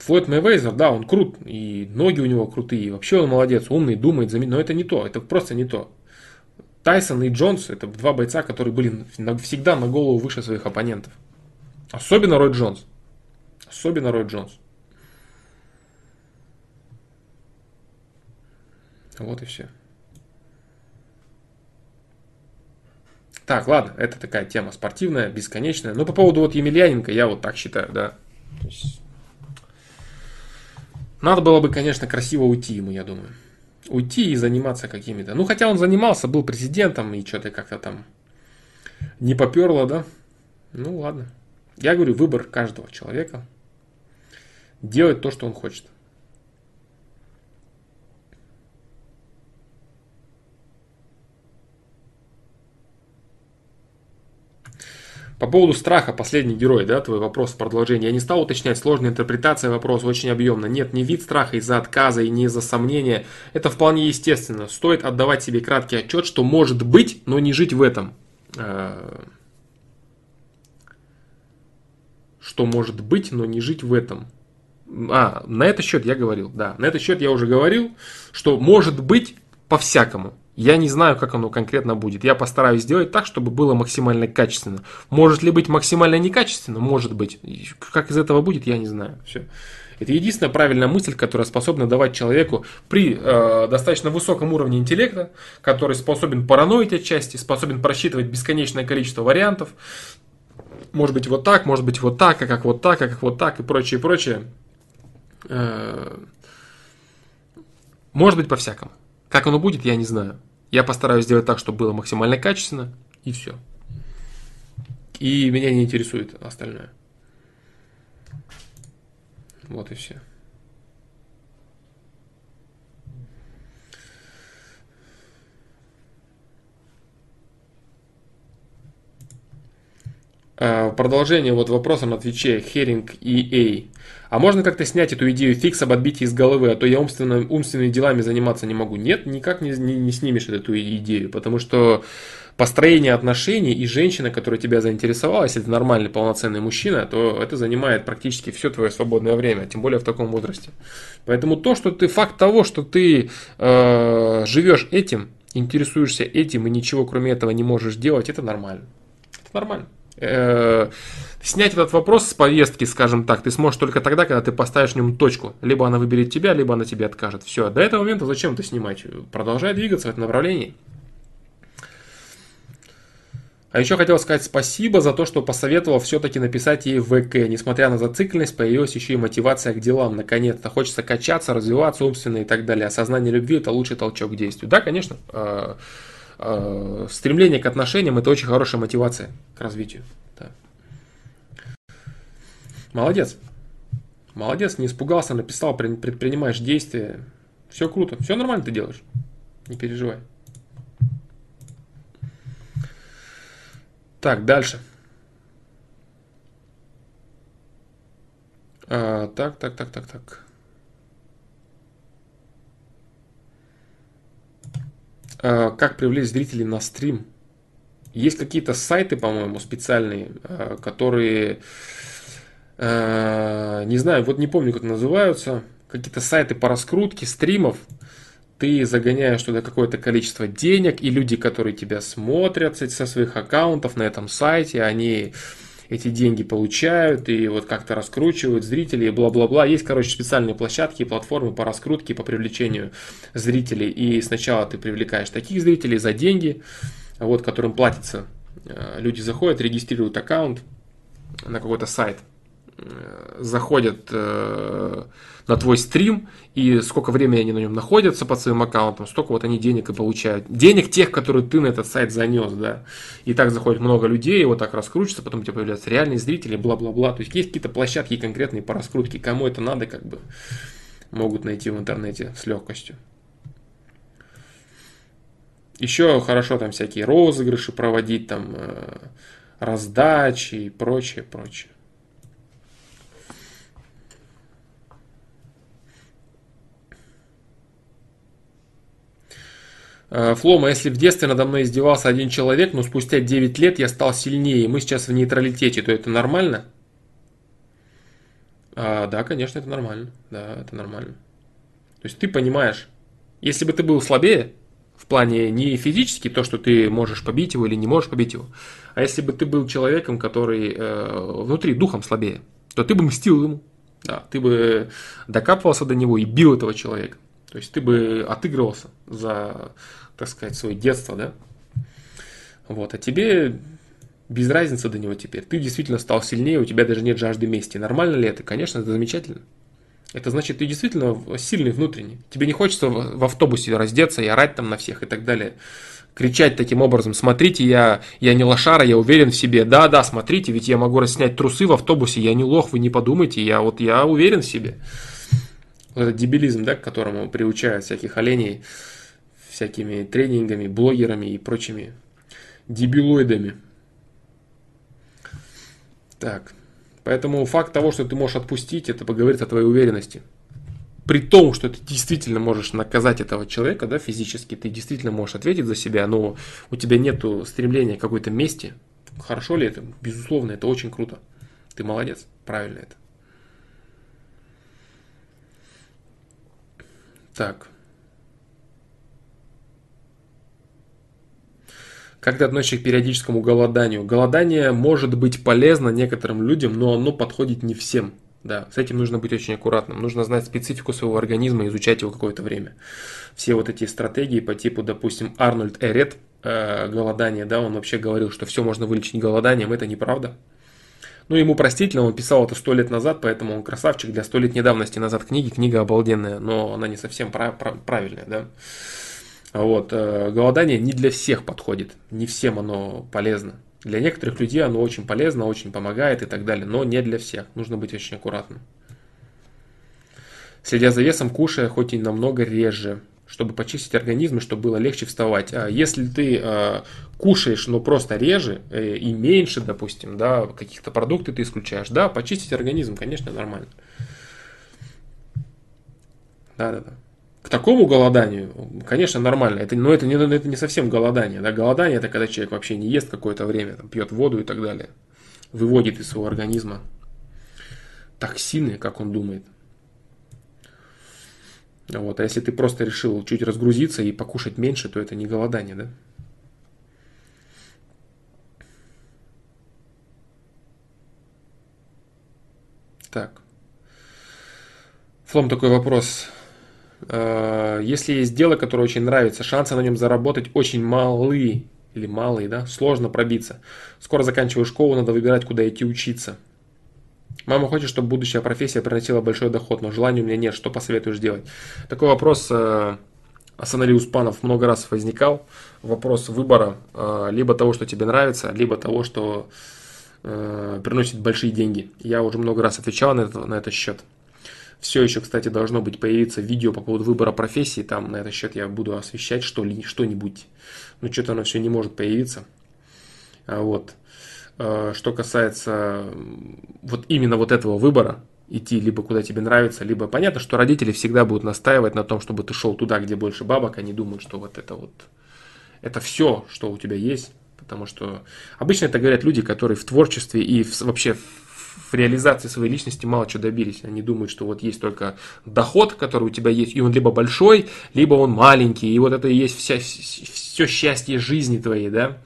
Флойд Мэйвейзер, да, он крут, и ноги у него крутые, и вообще он молодец, умный, думает, но это не то, это просто не то. Тайсон и Джонс это два бойца, которые были всегда на голову выше своих оппонентов. Особенно Рой Джонс. Особенно Рой Джонс. Вот и все. Так, ладно, это такая тема спортивная, бесконечная. Но по поводу вот Емельяненко, я вот так считаю, да. То есть надо было бы, конечно, красиво уйти ему, я думаю. Уйти и заниматься какими-то. Ну, хотя он занимался, был президентом и что-то как-то там не поперло, да? Ну, ладно. Я говорю, выбор каждого человека. Делать то, что он хочет. По поводу страха, последний герой, да, твой вопрос в продолжении. Я не стал уточнять, сложная интерпретация вопроса очень объемна. Нет, не вид страха из-за отказа и не из-за сомнения. Это вполне естественно. Стоит отдавать себе краткий отчет, что может быть, но не жить в этом. Э, что может быть, но не жить в этом. А, на этот счет я говорил, да. На этот счет я уже говорил, что может быть по-всякому. Я не знаю, как оно конкретно будет. Я постараюсь сделать так, чтобы было максимально качественно. Может ли быть максимально некачественно? Может быть. Как из этого будет, я не знаю. Все. Это единственная правильная мысль, которая способна давать человеку при э, достаточно высоком уровне интеллекта, который способен параноить отчасти, способен просчитывать бесконечное количество вариантов. Может быть вот так, может быть вот так, а как вот так, а как вот так и прочее, прочее. Э, может быть по-всякому. Как оно будет, я не знаю. Я постараюсь сделать так, чтобы было максимально качественно, и все. И меня не интересует остальное. Вот и все. Э, продолжение вот вопроса на Твиче. Херинг и Эй. А можно как-то снять эту идею фикс об отбитии из головы, а то я умственно, умственными делами заниматься не могу? Нет, никак не, не, не снимешь эту идею, потому что построение отношений и женщина, которая тебя заинтересовала, если это нормальный, полноценный мужчина, то это занимает практически все твое свободное время, тем более в таком возрасте. Поэтому то, что ты, факт того, что ты э, живешь этим, интересуешься этим и ничего кроме этого не можешь делать, это нормально. Это нормально. Э, снять этот вопрос с повестки, скажем так, ты сможешь только тогда, когда ты поставишь в нем точку. Либо она выберет тебя, либо она тебе откажет. Все, до этого момента зачем это снимать? Продолжай двигаться в этом направлении. А еще хотел сказать спасибо за то, что посоветовал все-таки написать ей ВК. Несмотря на зацикленность, появилась еще и мотивация к делам. Наконец-то хочется качаться, развиваться умственно и так далее. Осознание любви – это лучший толчок к действию. Да, конечно, э, э, стремление к отношениям – это очень хорошая мотивация к развитию. Молодец. Молодец, не испугался, написал, предпринимаешь действия. Все круто, все нормально ты делаешь. Не переживай. Так, дальше. А, так, так, так, так, так. А, как привлечь зрителей на стрим? Есть какие-то сайты, по-моему, специальные, а, которые, не знаю, вот не помню, как называются, какие-то сайты по раскрутке стримов, ты загоняешь туда какое-то количество денег, и люди, которые тебя смотрят со своих аккаунтов на этом сайте, они эти деньги получают и вот как-то раскручивают зрителей, бла-бла-бла. Есть, короче, специальные площадки и платформы по раскрутке, по привлечению зрителей. И сначала ты привлекаешь таких зрителей за деньги, вот, которым платится. Э, люди заходят, регистрируют аккаунт на какой-то сайт, э, заходят э, на твой стрим, и сколько времени они на нем находятся под своим аккаунтом, столько вот они денег и получают. Денег тех, которые ты на этот сайт занес, да. И так заходит много людей, вот так раскручивается, потом у тебя появляются реальные зрители, бла-бла-бла. То есть есть какие-то площадки конкретные по раскрутке, кому это надо, как бы могут найти в интернете с легкостью. Еще хорошо там всякие розыгрыши проводить, там э, раздачи и прочее, прочее. Флома, если в детстве надо мной издевался один человек, но спустя 9 лет я стал сильнее, и мы сейчас в нейтралитете, то это нормально? А, да, конечно, это нормально. Да, это нормально. То есть ты понимаешь, если бы ты был слабее, в плане не физически, то, что ты можешь побить его или не можешь побить его, а если бы ты был человеком, который э, внутри духом слабее, то ты бы мстил ему. Да, ты бы докапывался до него и бил этого человека. То есть ты бы отыгрывался за, так сказать, свое детство, да? Вот, а тебе без разницы до него теперь. Ты действительно стал сильнее, у тебя даже нет жажды мести. Нормально ли это? Конечно, это замечательно. Это значит, ты действительно сильный внутренний. Тебе не хочется в автобусе раздеться и орать там на всех и так далее. Кричать таким образом, смотрите, я, я не лошара, я уверен в себе. Да, да, смотрите, ведь я могу раснять трусы в автобусе, я не лох, вы не подумайте, я вот я уверен в себе вот этот дебилизм, да, к которому приучают всяких оленей всякими тренингами, блогерами и прочими дебилоидами. Так, поэтому факт того, что ты можешь отпустить, это поговорит о твоей уверенности. При том, что ты действительно можешь наказать этого человека, да, физически, ты действительно можешь ответить за себя, но у тебя нет стремления к какой-то мести. Хорошо ли это? Безусловно, это очень круто. Ты молодец, правильно это. Так. Как ты относишься к периодическому голоданию? Голодание может быть полезно некоторым людям, но оно подходит не всем. Да, с этим нужно быть очень аккуратным. Нужно знать специфику своего организма и изучать его какое-то время. Все вот эти стратегии по типу, допустим, Арнольд Эрет, э, голодание, да, он вообще говорил, что все можно вылечить голоданием, это неправда. Ну, ему простительно, он писал это сто лет назад, поэтому он красавчик для сто лет недавности назад книги. Книга обалденная, но она не совсем прав, прав, правильная, да. Вот, э, голодание не для всех подходит, не всем оно полезно. Для некоторых людей оно очень полезно, очень помогает и так далее, но не для всех. Нужно быть очень аккуратным. Следя за весом, кушая, хоть и намного реже. Чтобы почистить организм, и чтобы было легче вставать. А если ты э, кушаешь, но просто реже э, и меньше, допустим, да, каких-то продуктов ты исключаешь, да, почистить организм, конечно, нормально. Да-да-да. К такому голоданию, конечно, нормально. Это, но это не, это не совсем голодание. Да? Голодание это когда человек вообще не ест какое-то время, там, пьет воду и так далее. Выводит из своего организма токсины, как он думает. Вот. А если ты просто решил чуть разгрузиться и покушать меньше, то это не голодание, да? Так. Флом такой вопрос. Э, если есть дело, которое очень нравится, шансы на нем заработать очень малые или малые, да, сложно пробиться. Скоро заканчиваю школу, надо выбирать, куда идти учиться. Мама хочет, чтобы будущая профессия приносила большой доход, но желания у меня нет. Что посоветуешь делать? Такой вопрос э, Асанали Успанов много раз возникал. Вопрос выбора э, либо того, что тебе нравится, либо того, что э, приносит большие деньги. Я уже много раз отвечал на, это, на этот счет. Все еще, кстати, должно быть появиться видео по поводу выбора профессии. Там на этот счет я буду освещать что, что-нибудь. Но что-то оно все не может появиться. А вот. Э, что касается вот именно вот этого выбора, идти либо куда тебе нравится, либо понятно, что родители всегда будут настаивать на том, чтобы ты шел туда, где больше бабок, они думают, что вот это вот, это все, что у тебя есть, потому что обычно это говорят люди, которые в творчестве и в, вообще в реализации своей личности мало чего добились. Они думают, что вот есть только доход, который у тебя есть, и он либо большой, либо он маленький, и вот это и есть вся, все счастье жизни твоей, да.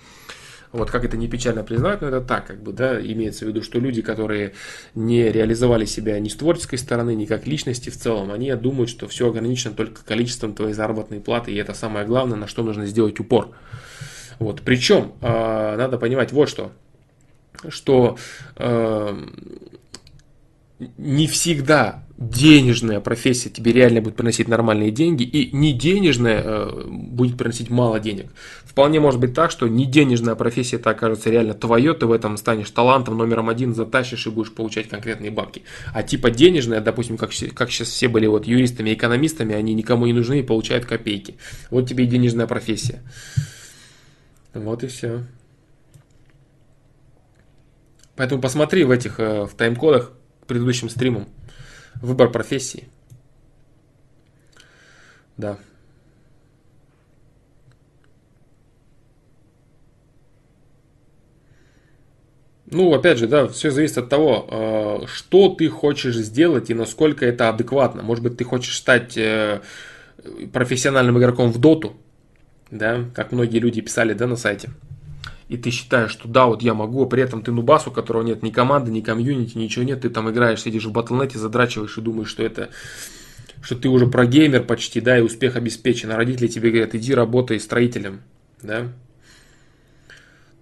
Вот как это не печально признавать, но это так, как бы, да, имеется в виду, что люди, которые не реализовали себя ни с творческой стороны, ни как личности в целом, они думают, что все ограничено только количеством твоей заработной платы, и это самое главное, на что нужно сделать упор. Вот. Причем, э, надо понимать вот что, что э, не всегда денежная профессия тебе реально будет приносить нормальные деньги, и не денежная э, будет приносить мало денег. Вполне может быть так, что не денежная профессия это окажется реально твое, ты в этом станешь талантом номером один, затащишь и будешь получать конкретные бабки. А типа денежная, допустим, как, как сейчас все были вот юристами, экономистами, они никому не нужны и получают копейки. Вот тебе и денежная профессия. Вот и все. Поэтому посмотри в этих э, в тайм-кодах предыдущим стримом. Выбор профессии. Да. Ну, опять же, да, все зависит от того, э, что ты хочешь сделать и насколько это адекватно. Может быть, ты хочешь стать э, профессиональным игроком в доту, да, как многие люди писали, да, на сайте и ты считаешь, что да, вот я могу, а при этом ты нубас, у которого нет ни команды, ни комьюнити, ничего нет, ты там играешь, сидишь в батлнете, задрачиваешь и думаешь, что это что ты уже прогеймер почти, да, и успех обеспечен, а родители тебе говорят, иди работай строителем, да.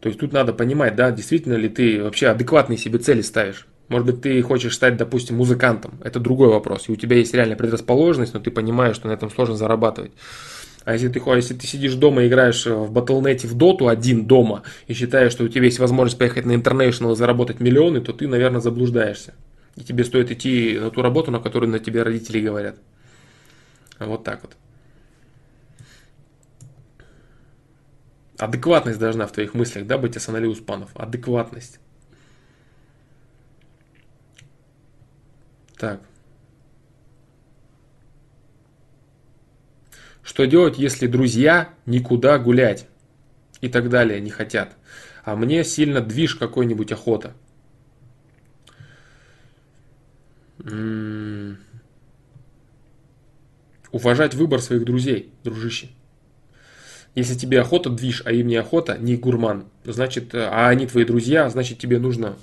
То есть тут надо понимать, да, действительно ли ты вообще адекватные себе цели ставишь. Может быть, ты хочешь стать, допустим, музыкантом, это другой вопрос, и у тебя есть реальная предрасположенность, но ты понимаешь, что на этом сложно зарабатывать. А если ты, если ты сидишь дома и играешь в Battle.net в доту один дома и считаешь, что у тебя есть возможность поехать на International и заработать миллионы, то ты, наверное, заблуждаешься. И тебе стоит идти на ту работу, на которую на тебе родители говорят. Вот так вот. Адекватность должна в твоих мыслях, да, быть Асанали Успанов. Адекватность. Так. Что делать, если друзья никуда гулять и так далее не хотят? А мне сильно движ какой-нибудь охота. М-м-м. Уважать выбор своих друзей, дружище. Если тебе охота движ, а им не охота, не гурман, значит, э, а они твои друзья, значит тебе нужно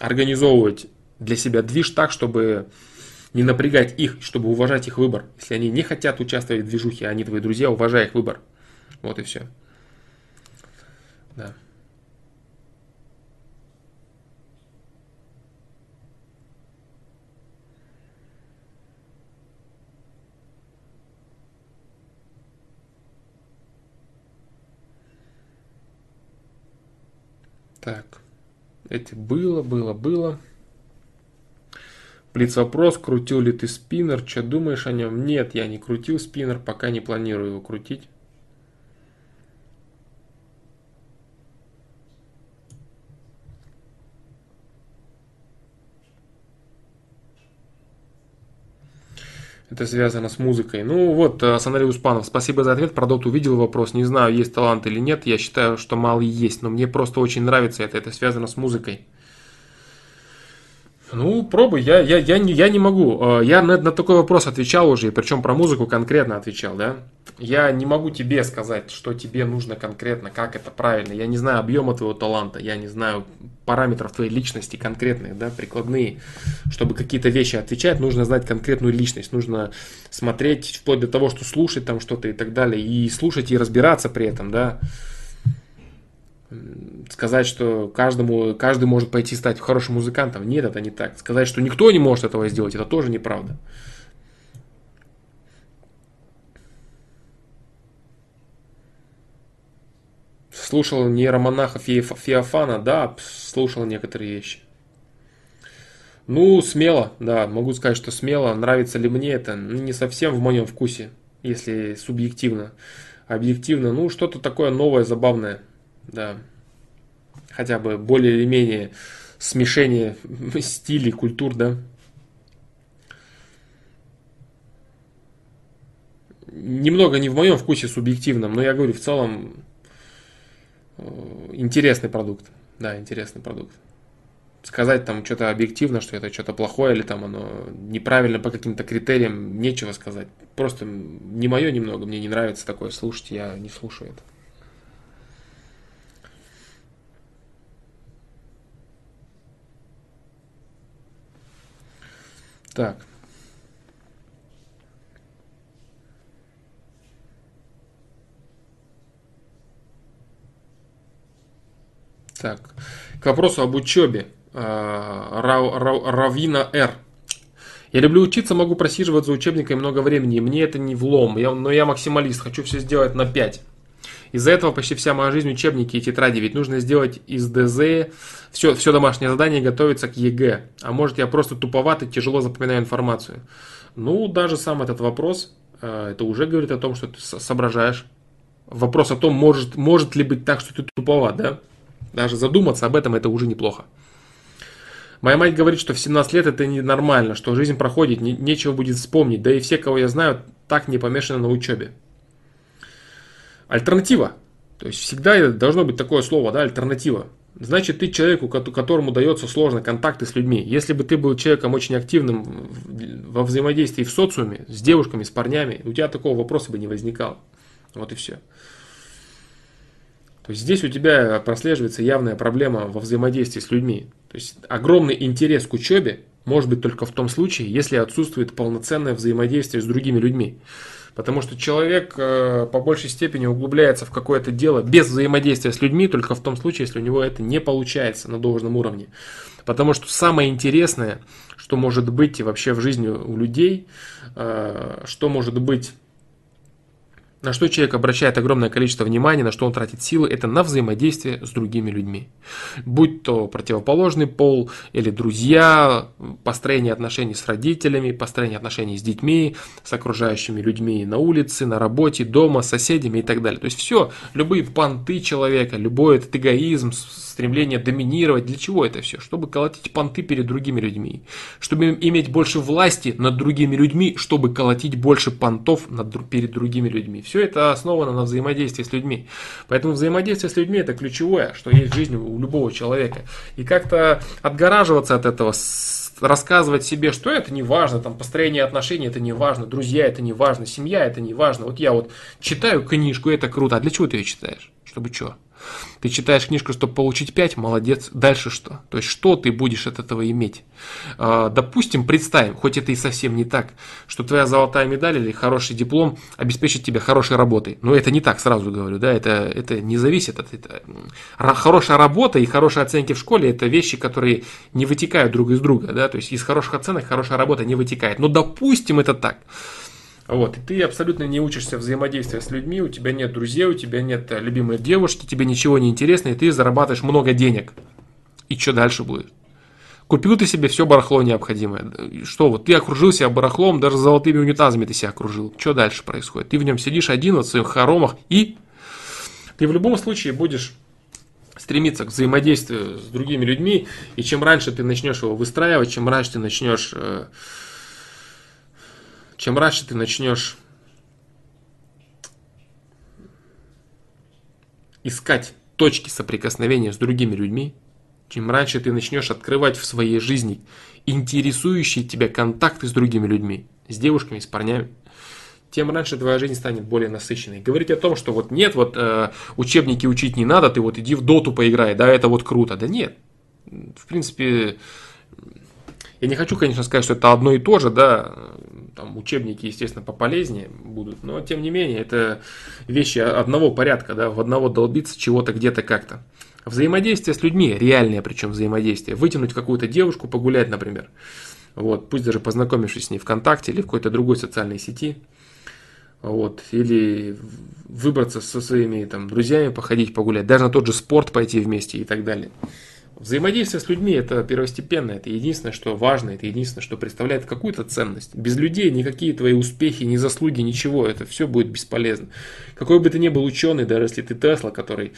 организовывать для себя движ так, чтобы не напрягать их, чтобы уважать их выбор. Если они не хотят участвовать в движухе, а они твои друзья, уважай их выбор. Вот и все. Да. Так, это было, было, было. Блиц вопрос, крутил ли ты спиннер, что думаешь о нем? Нет, я не крутил спиннер, пока не планирую его крутить. Это связано с музыкой. Ну вот, э, Санари Успанов, спасибо за ответ. Про доту увидел вопрос. Не знаю, есть талант или нет. Я считаю, что мало есть. Но мне просто очень нравится это. Это связано с музыкой. Ну, пробуй, я, я, я, не, я не могу. Э, я на, на такой вопрос отвечал уже, и причем про музыку конкретно отвечал, да. Я не могу тебе сказать, что тебе нужно конкретно, как это правильно. Я не знаю объема твоего таланта, я не знаю параметров твоей личности конкретные, да, прикладные. Чтобы какие-то вещи отвечать, нужно знать конкретную личность, нужно смотреть вплоть до того, что слушать там что-то и так далее, и слушать и разбираться при этом, да сказать, что каждому, каждый может пойти стать хорошим музыкантом. Нет, это не так. Сказать, что никто не может этого сделать, это тоже неправда. Слушал нейромонаха Феофана, да, слушал некоторые вещи. Ну, смело, да, могу сказать, что смело. Нравится ли мне это? Ну, не совсем в моем вкусе, если субъективно. Объективно, ну, что-то такое новое, забавное, да хотя бы более или менее смешение стилей, культур, да. Немного не в моем вкусе субъективном, но я говорю, в целом э, интересный продукт. Да, интересный продукт. Сказать там что-то объективно, что это что-то плохое или там оно неправильно по каким-то критериям, нечего сказать. Просто не мое немного, мне не нравится такое слушать, я не слушаю это. Так. Так, к вопросу об учебе. А, Равина Р. Я люблю учиться, могу просиживать за учебниками много времени. Мне это не влом, я, но я максималист, хочу все сделать на 5. Из-за этого почти вся моя жизнь учебники и тетради. Ведь нужно сделать из ДЗ все, все домашнее задание и готовиться к ЕГЭ. А может я просто туповат и тяжело запоминаю информацию. Ну, даже сам этот вопрос, э, это уже говорит о том, что ты соображаешь. Вопрос о том, может, может ли быть так, что ты туповат, да? Даже задуматься об этом, это уже неплохо. Моя мать говорит, что в 17 лет это ненормально, что жизнь проходит, не, нечего будет вспомнить. Да и все, кого я знаю, так не помешаны на учебе. Альтернатива. То есть всегда должно быть такое слово, да, альтернатива. Значит, ты человеку, которому дается сложно контакты с людьми. Если бы ты был человеком очень активным во взаимодействии в социуме, с девушками, с парнями, у тебя такого вопроса бы не возникало. Вот и все. То есть здесь у тебя прослеживается явная проблема во взаимодействии с людьми. То есть огромный интерес к учебе может быть только в том случае, если отсутствует полноценное взаимодействие с другими людьми. Потому что человек э, по большей степени углубляется в какое-то дело без взаимодействия с людьми, только в том случае, если у него это не получается на должном уровне. Потому что самое интересное, что может быть вообще в жизни у людей, э, что может быть на что человек обращает огромное количество внимания, на что он тратит силы, это на взаимодействие с другими людьми. Будь то противоположный пол или друзья, построение отношений с родителями, построение отношений с детьми, с окружающими людьми на улице, на работе, дома, с соседями и так далее. То есть все, любые понты человека, любой этот эгоизм, стремление доминировать. Для чего это все? Чтобы колотить понты перед другими людьми. Чтобы иметь больше власти над другими людьми, чтобы колотить больше понтов над, перед другими людьми. Все это основано на взаимодействии с людьми. Поэтому взаимодействие с людьми это ключевое, что есть в жизни у любого человека. И как-то отгораживаться от этого, рассказывать себе, что это не важно, там построение отношений это не важно, друзья это не важно, семья это не важно. Вот я вот читаю книжку, это круто. А для чего ты ее читаешь? Чтобы что? Ты читаешь книжку, чтобы получить 5, молодец. Дальше что? То есть, что ты будешь от этого иметь? А, допустим, представим, хоть это и совсем не так, что твоя золотая медаль или хороший диплом обеспечит тебя хорошей работой. Но это не так, сразу говорю, да, это, это не зависит от этого. Хорошая работа и хорошие оценки в школе – это вещи, которые не вытекают друг из друга, да, то есть из хороших оценок хорошая работа не вытекает. Но допустим, это так. Вот, и ты абсолютно не учишься взаимодействия с людьми, у тебя нет друзей, у тебя нет э, любимой девушки, тебе ничего не интересно, и ты зарабатываешь много денег. И что дальше будет? Купил ты себе все барахло необходимое. Что вот ты окружил себя барахлом, даже золотыми унитазами ты себя окружил. Что дальше происходит? Ты в нем сидишь один в своих хоромах и ты в любом случае будешь стремиться к взаимодействию с другими людьми, и чем раньше ты начнешь его выстраивать, чем раньше ты начнешь, э, чем раньше ты начнешь искать точки соприкосновения с другими людьми, чем раньше ты начнешь открывать в своей жизни интересующие тебя контакты с другими людьми, с девушками, с парнями, тем раньше твоя жизнь станет более насыщенной. Говорить о том, что вот нет, вот э, учебники учить не надо, ты вот иди в доту поиграй, да, это вот круто. Да нет. В принципе, я не хочу, конечно, сказать, что это одно и то же, да, там учебники, естественно, пополезнее будут, но тем не менее, это вещи одного порядка, да, в одного долбиться чего-то где-то как-то. Взаимодействие с людьми, реальное причем взаимодействие. Вытянуть какую-то девушку, погулять, например. Вот, пусть даже познакомившись с ней ВКонтакте или в какой-то другой социальной сети – вот, или выбраться со своими там, друзьями, походить, погулять, даже на тот же спорт пойти вместе и так далее. Взаимодействие с людьми это первостепенно, это единственное, что важно, это единственное, что представляет какую-то ценность. Без людей никакие твои успехи, ни заслуги, ничего, это все будет бесполезно. Какой бы ты ни был ученый, даже если ты Тесла, который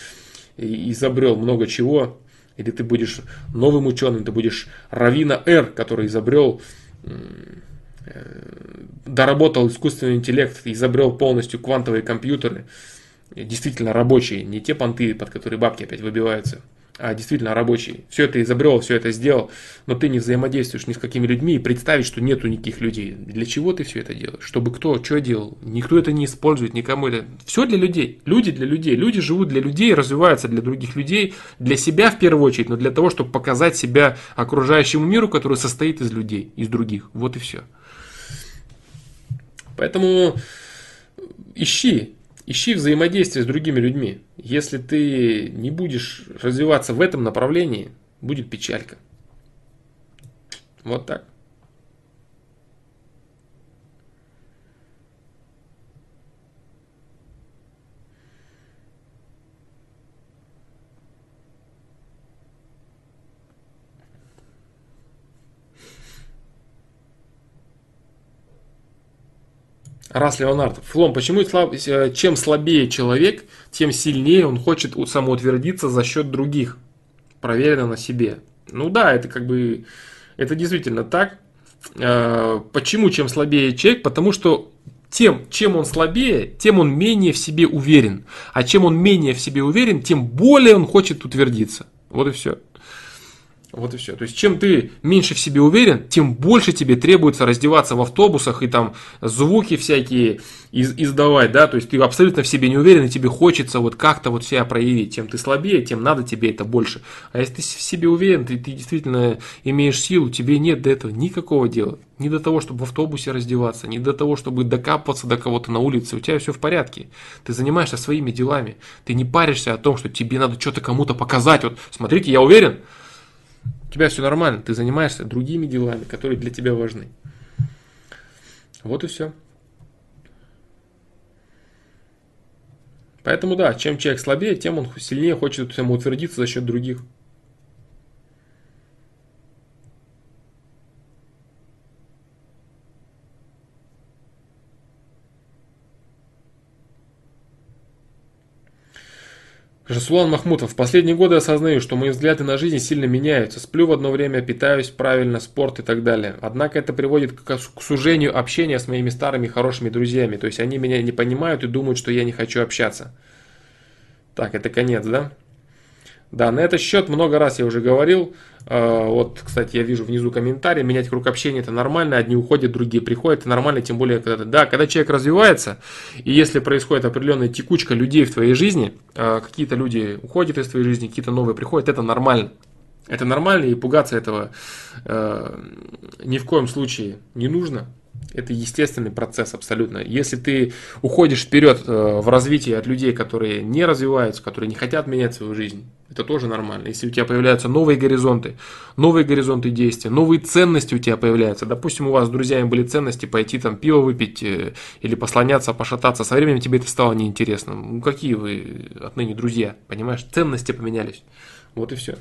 изобрел много чего, или ты будешь новым ученым, ты будешь Равина Р, который изобрел Э, доработал искусственный интеллект, изобрел полностью квантовые компьютеры, действительно рабочие, не те понты, под которые бабки опять выбиваются, а действительно рабочие. Все это изобрел, все это сделал, но ты не взаимодействуешь ни с какими людьми и представить, что нету никаких людей. Для чего ты все это делаешь? Чтобы кто, что делал? Никто это не использует, никому это... Все для людей. Люди для людей. Люди живут для людей, развиваются для других людей, для себя в первую очередь, но для того, чтобы показать себя окружающему миру, который состоит из людей, из других. Вот и все. Поэтому ищи, ищи взаимодействие с другими людьми. Если ты не будешь развиваться в этом направлении, будет печалька. Вот так. Раз Леонард, Флом, почему э, чем слабее человек, тем сильнее он хочет самоутвердиться за счет других. Проверено на себе. Ну да, это как бы, это действительно так. Э, почему чем слабее человек? Потому что тем, чем он слабее, тем он менее в себе уверен. А чем он менее в себе уверен, тем более он хочет утвердиться. Вот и все. Вот и все. То есть, чем ты меньше в себе уверен, тем больше тебе требуется раздеваться в автобусах и там звуки всякие из, издавать, да, то есть ты абсолютно в себе не уверен, и тебе хочется вот как-то вот себя проявить. Тем ты слабее, тем надо тебе это больше. А если ты в себе уверен, ты, ты действительно имеешь силу, тебе нет до этого никакого дела. Ни до того, чтобы в автобусе раздеваться, ни до того, чтобы докапываться до кого-то на улице. У тебя все в порядке. Ты занимаешься своими делами. Ты не паришься о том, что тебе надо что-то кому-то показать. Вот смотрите, я уверен, тебя все нормально, ты занимаешься другими делами, которые для тебя важны. Вот и все. Поэтому да, чем человек слабее, тем он сильнее хочет самоутвердиться за счет других. Жасулан Махмутов. В последние годы осознаю, что мои взгляды на жизнь сильно меняются. Сплю в одно время, питаюсь правильно, спорт и так далее. Однако это приводит к сужению общения с моими старыми хорошими друзьями. То есть они меня не понимают и думают, что я не хочу общаться. Так, это конец, да? Да, на этот счет много раз я уже говорил. А, вот, кстати, я вижу внизу комментарии. Менять круг общения это нормально. Одни уходят, другие приходят. Это нормально, тем более, когда, да, когда человек развивается, и если происходит определенная текучка людей в твоей жизни, а, какие-то люди уходят из твоей жизни, какие-то новые приходят, это нормально. Это нормально, и пугаться этого э, ни в коем случае не нужно. Это естественный процесс абсолютно. Если ты уходишь вперед э, в развитии от людей, которые не развиваются, которые не хотят менять свою жизнь, это тоже нормально. Если у тебя появляются новые горизонты, новые горизонты действия, новые ценности у тебя появляются. Допустим, у вас с друзьями были ценности пойти там пиво выпить э, или послоняться, пошататься. Со временем тебе это стало неинтересно. Ну какие вы отныне друзья, понимаешь? Ценности поменялись. Вот и все.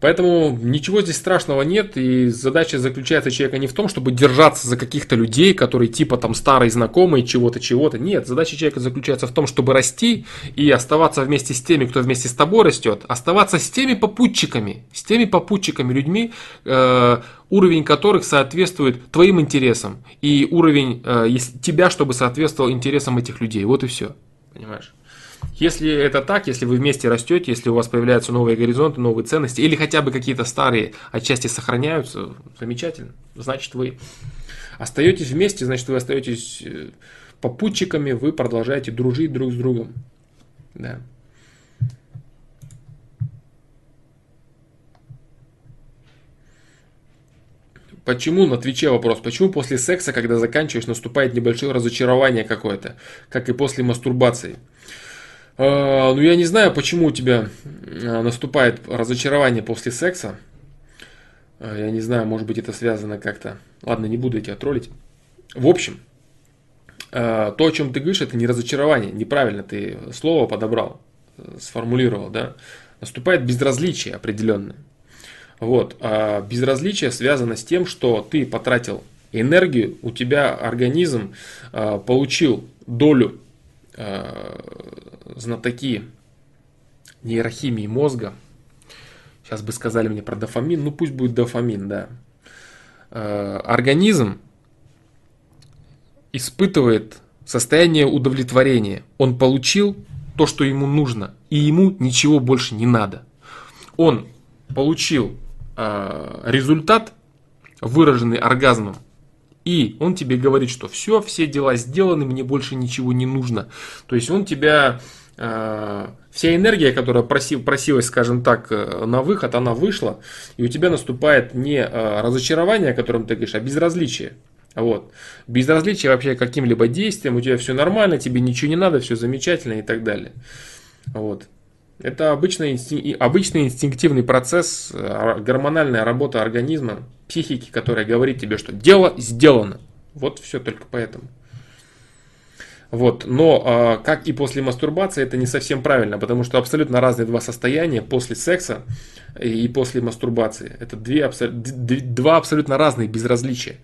Поэтому ничего здесь страшного нет, и задача заключается человека не в том, чтобы держаться за каких-то людей, которые типа там старые знакомые, чего-то, чего-то. Нет, задача человека заключается в том, чтобы расти и оставаться вместе с теми, кто вместе с тобой растет, оставаться с теми попутчиками, с теми попутчиками, людьми, э, уровень которых соответствует твоим интересам, и уровень э, тебя, чтобы соответствовал интересам этих людей. Вот и все. Понимаешь? Если это так, если вы вместе растете, если у вас появляются новые горизонты, новые ценности, или хотя бы какие-то старые отчасти сохраняются, замечательно. Значит, вы остаетесь вместе, значит, вы остаетесь э, попутчиками, вы продолжаете дружить друг с другом. Да. Почему, на Твиче вопрос, почему после секса, когда заканчиваешь, наступает небольшое разочарование какое-то, как и после мастурбации? А, ну, я не знаю, почему у тебя а, наступает разочарование после секса. А, я не знаю, может быть, это связано как-то. Ладно, не буду тебя троллить. В общем, то, о чем ты говоришь, это не разочарование. Неправильно ты слово подобрал, сформулировал, да. Наступает безразличие определенное. Вот. Безразличие связано с тем, что ты потратил энергию, у тебя организм получил долю знатоки нейрохимии мозга, сейчас бы сказали мне про дофамин, ну пусть будет дофамин, да. Э, организм испытывает состояние удовлетворения. Он получил то, что ему нужно, и ему ничего больше не надо. Он получил э, результат, выраженный оргазмом, и он тебе говорит, что все, все дела сделаны, мне больше ничего не нужно. То есть он тебя вся энергия, которая просил, просилась, скажем так, э, на выход, она вышла, и у тебя наступает не э, разочарование, о котором ты говоришь, а безразличие. Вот. Безразличие вообще каким-либо действиям, у тебя все нормально, тебе ничего не надо, все замечательно и так далее. Вот. Это обычный, инстинк, обычный инстинктивный процесс, гормональная работа организма, психики, которая говорит тебе, что дело сделано. Вот все только поэтому. Вот. Но а, как и после мастурбации, это не совсем правильно, потому что абсолютно разные два состояния после секса и после мастурбации. Это две, два абсолютно разные безразличия.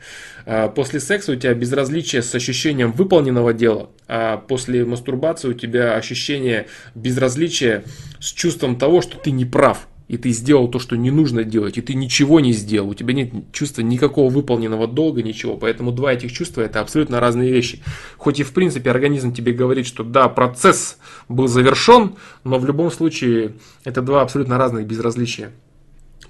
А, после секса у тебя безразличие с ощущением выполненного дела, а после мастурбации у тебя ощущение безразличия с чувством того, что ты не прав и ты сделал то, что не нужно делать, и ты ничего не сделал, у тебя нет чувства никакого выполненного долга, ничего. Поэтому два этих чувства это абсолютно разные вещи. Хоть и в принципе организм тебе говорит, что да, процесс был завершен, но в любом случае это два абсолютно разных безразличия.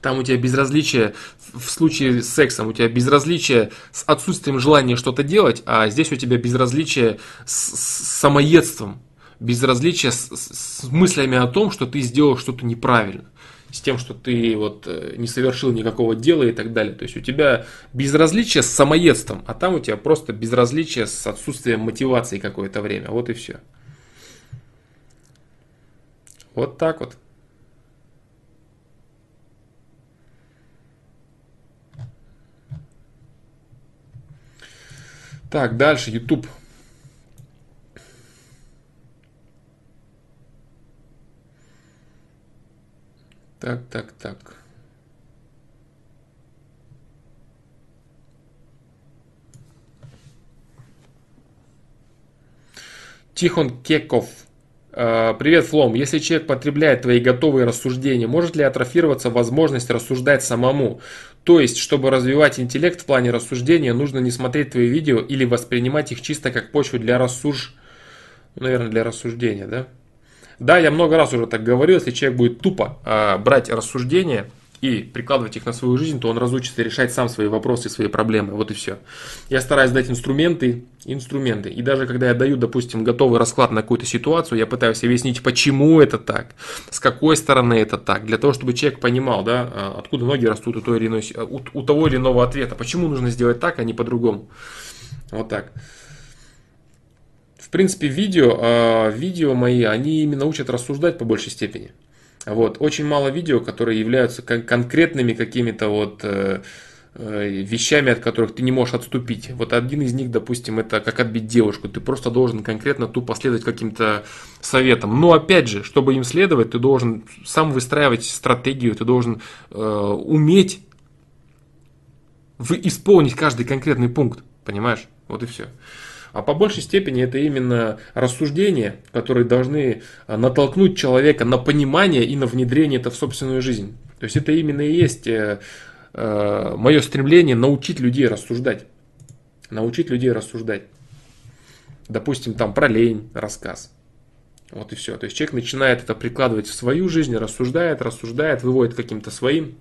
Там у тебя безразличие в случае с сексом, у тебя безразличие с отсутствием желания что-то делать, а здесь у тебя безразличие с, с самоедством, безразличие с, с мыслями о том, что ты сделал что-то неправильно с тем, что ты вот э, не совершил никакого дела и так далее. То есть у тебя безразличие с самоедством, а там у тебя просто безразличие с отсутствием мотивации какое-то время. Вот и все. Вот так вот. Так, дальше, YouTube. Так, так, так. Тихон Кеков. Э, привет, Флом. Если человек потребляет твои готовые рассуждения, может ли атрофироваться возможность рассуждать самому? То есть, чтобы развивать интеллект в плане рассуждения, нужно не смотреть твои видео или воспринимать их чисто как почву для рассуж... Наверное, для рассуждения, да? Да, я много раз уже так говорил, если человек будет тупо э, брать рассуждения и прикладывать их на свою жизнь, то он разучится решать сам свои вопросы, свои проблемы. Вот и все. Я стараюсь дать инструменты, инструменты. И даже когда я даю, допустим, готовый расклад на какую-то ситуацию, я пытаюсь объяснить, почему это так, с какой стороны это так, для того, чтобы человек понимал, да, а, откуда ноги растут у, той или иной, у, у того или иного ответа, почему нужно сделать так, а не по-другому. Вот так принципе, видео, э, видео мои, они именно учат рассуждать по большей степени. Вот. Очень мало видео, которые являются кон- конкретными какими-то вот э, э, вещами, от которых ты не можешь отступить. Вот один из них, допустим, это как отбить девушку. Ты просто должен конкретно тупо следовать каким-то советам. Но опять же, чтобы им следовать, ты должен сам выстраивать стратегию, ты должен э, уметь в, исполнить каждый конкретный пункт. Понимаешь? Вот и все. А по большей степени это именно рассуждения, которые должны э, натолкнуть человека на понимание и на внедрение это в собственную жизнь. То есть это именно и есть э, э, мое стремление научить людей рассуждать. Научить людей рассуждать. Допустим, там про лень рассказ. Вот и все. То есть человек начинает это прикладывать в свою жизнь, рассуждает, рассуждает, выводит каким-то своим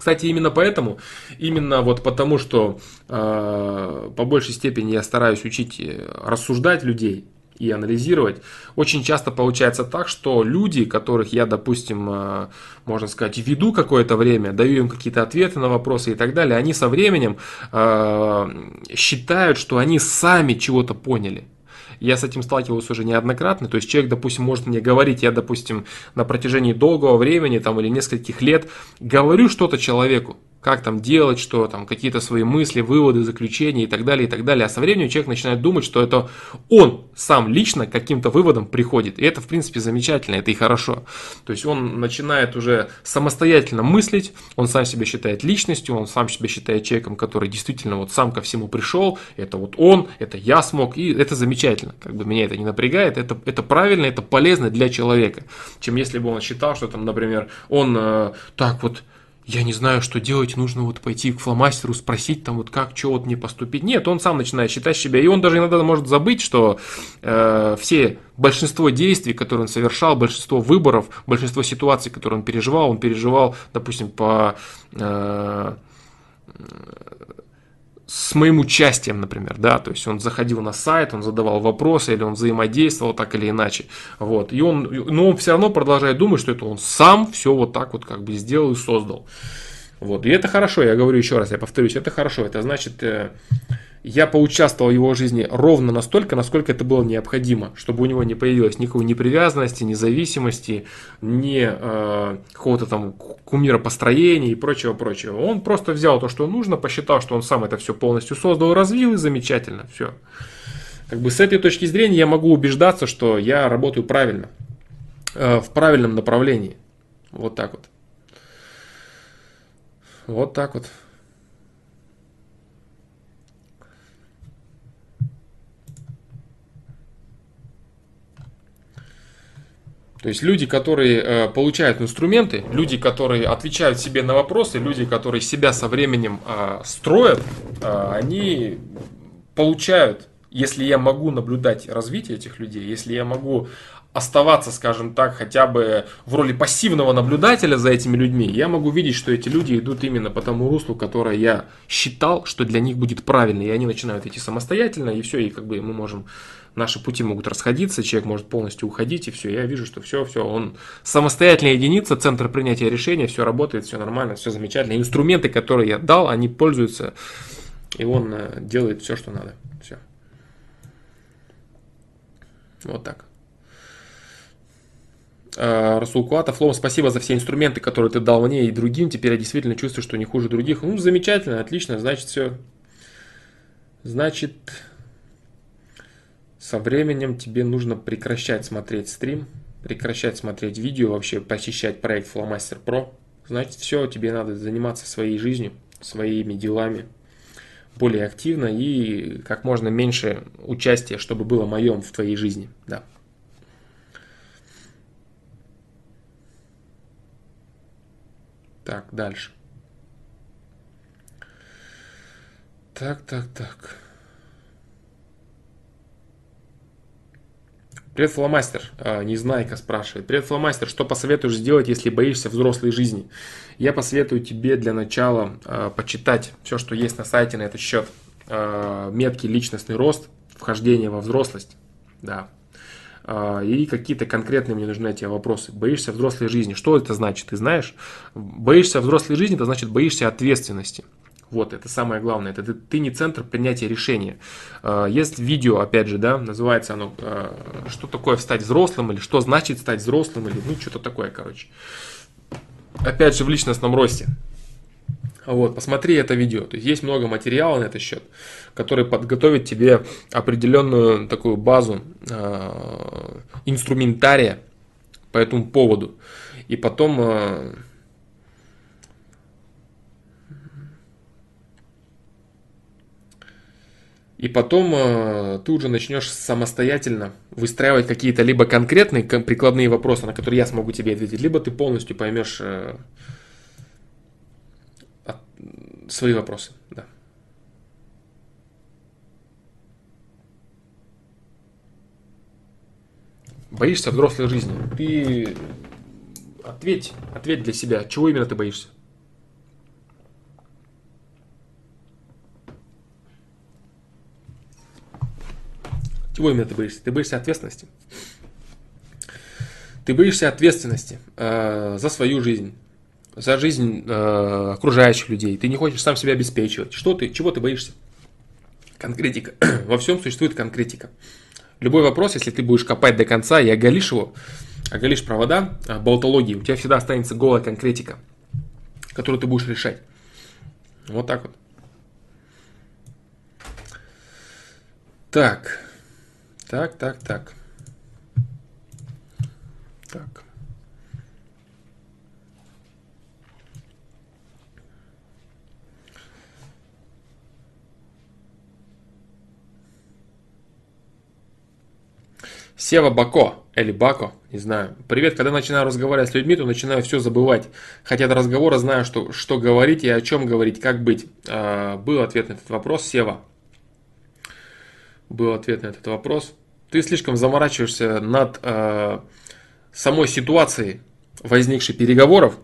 кстати, именно поэтому, именно вот потому, что э, по большей степени я стараюсь учить э, рассуждать людей и анализировать, очень часто получается так, что люди, которых я, допустим, э, можно сказать, веду какое-то время, даю им какие-то ответы на вопросы и так далее, они со временем э, считают, что они сами чего-то поняли. Я с этим сталкивался уже неоднократно. То есть человек, допустим, может мне говорить, я, допустим, на протяжении долгого времени там, или нескольких лет говорю что-то человеку, как там делать, что там какие-то свои мысли, выводы, заключения и так далее, и так далее. А со временем человек начинает думать, что это он сам лично каким-то выводам приходит. И это, в принципе, замечательно, это и хорошо. То есть он начинает уже самостоятельно мыслить, он сам себя считает личностью, он сам себя считает человеком, который действительно вот сам ко всему пришел, это вот он, это я смог, и это замечательно. Как бы меня это не напрягает, это, это правильно, это полезно для человека. Чем если бы он считал, что там, например, он э, так вот я не знаю, что делать, нужно вот пойти к фломастеру, спросить там вот как, что вот мне поступить. Нет, он сам начинает считать себя, и он даже иногда может забыть, что э, все, большинство действий, которые он совершал, большинство выборов, большинство ситуаций, которые он переживал, он переживал, допустим, по э, с моим участием, например, да, то есть он заходил на сайт, он задавал вопросы, или он взаимодействовал так или иначе, вот, и он, но он все равно продолжает думать, что это он сам все вот так вот как бы сделал и создал, вот, и это хорошо, я говорю еще раз, я повторюсь, это хорошо, это значит, э, я поучаствовал в его жизни ровно настолько, насколько это было необходимо, чтобы у него не появилось никакой непривязанности, независимости, ни э, какого-то там кумира построения и прочего-прочего. Он просто взял то, что нужно, посчитал, что он сам это все полностью создал, развил и замечательно, все. Как бы с этой точки зрения я могу убеждаться, что я работаю правильно, э, в правильном направлении. Вот так вот. Вот так вот. То есть люди, которые э, получают инструменты, люди, которые отвечают себе на вопросы, люди, которые себя со временем э, строят, э, они получают, если я могу наблюдать развитие этих людей, если я могу оставаться, скажем так, хотя бы в роли пассивного наблюдателя за этими людьми, я могу видеть, что эти люди идут именно по тому руслу, которое я считал, что для них будет правильно, и они начинают идти самостоятельно, и все, и как бы мы можем наши пути могут расходиться, человек может полностью уходить, и все, я вижу, что все, все, он самостоятельная единица, центр принятия решения, все работает, все нормально, все замечательно. Инструменты, которые я дал, они пользуются, и он э, делает все, что надо. Все. Вот так. А, Расул Куатов, Лом, спасибо за все инструменты, которые ты дал мне и другим. Теперь я действительно чувствую, что не хуже других. Ну, замечательно, отлично, значит, все. Значит, со временем тебе нужно прекращать смотреть стрим, прекращать смотреть видео, вообще посещать проект Flowmaster Pro. Значит, все, тебе надо заниматься своей жизнью, своими делами более активно и как можно меньше участия, чтобы было моем в твоей жизни. Да. Так, дальше. Так, так, так. Привет, фломастер. А, Незнайка спрашивает. Привет, фломастер. Что посоветуешь сделать, если боишься взрослой жизни? Я посоветую тебе для начала э, почитать все, что есть на сайте на этот счет. Э, метки личностный рост, вхождение во взрослость. Да. Э, и какие-то конкретные мне нужны эти вопросы. Боишься взрослой жизни. Что это значит? Ты знаешь? Боишься взрослой жизни, это значит боишься ответственности. Вот, это самое главное. Это ты не центр принятия решения. А, есть видео, опять же, да, называется оно а, «Что такое стать взрослым?» или «Что значит стать взрослым?» или ну, что-то такое, короче. Опять же, в личностном росте. Вот, посмотри это видео. То есть есть много материала на этот счет, который подготовит тебе определенную такую базу инструментария по этому поводу. И потом э, И потом э, ты уже начнешь самостоятельно выстраивать какие-то либо конкретные прикладные вопросы, на которые я смогу тебе ответить, либо ты полностью поймешь э, свои вопросы. Да. Боишься взрослой жизни. Ты ответь, ответь для себя, чего именно ты боишься. Чего именно ты боишься? Ты боишься ответственности. Ты боишься ответственности э, за свою жизнь, за жизнь э, окружающих людей. Ты не хочешь сам себя обеспечивать. Что ты, чего ты боишься? Конкретика. Во всем существует конкретика. Любой вопрос, если ты будешь копать до конца и оголишь его, оголишь провода э, болтологии, у тебя всегда останется голая конкретика, которую ты будешь решать. Вот так вот. Так. Так, так, так. Так. Сева Бако, или Бако, не знаю. Привет, когда начинаю разговаривать с людьми, то начинаю все забывать. Хотя до разговора знаю, что, что говорить и о чем говорить, как быть. А, был ответ на этот вопрос, Сева. Был ответ на этот вопрос ты слишком заморачиваешься над э, самой ситуацией возникшей переговоров,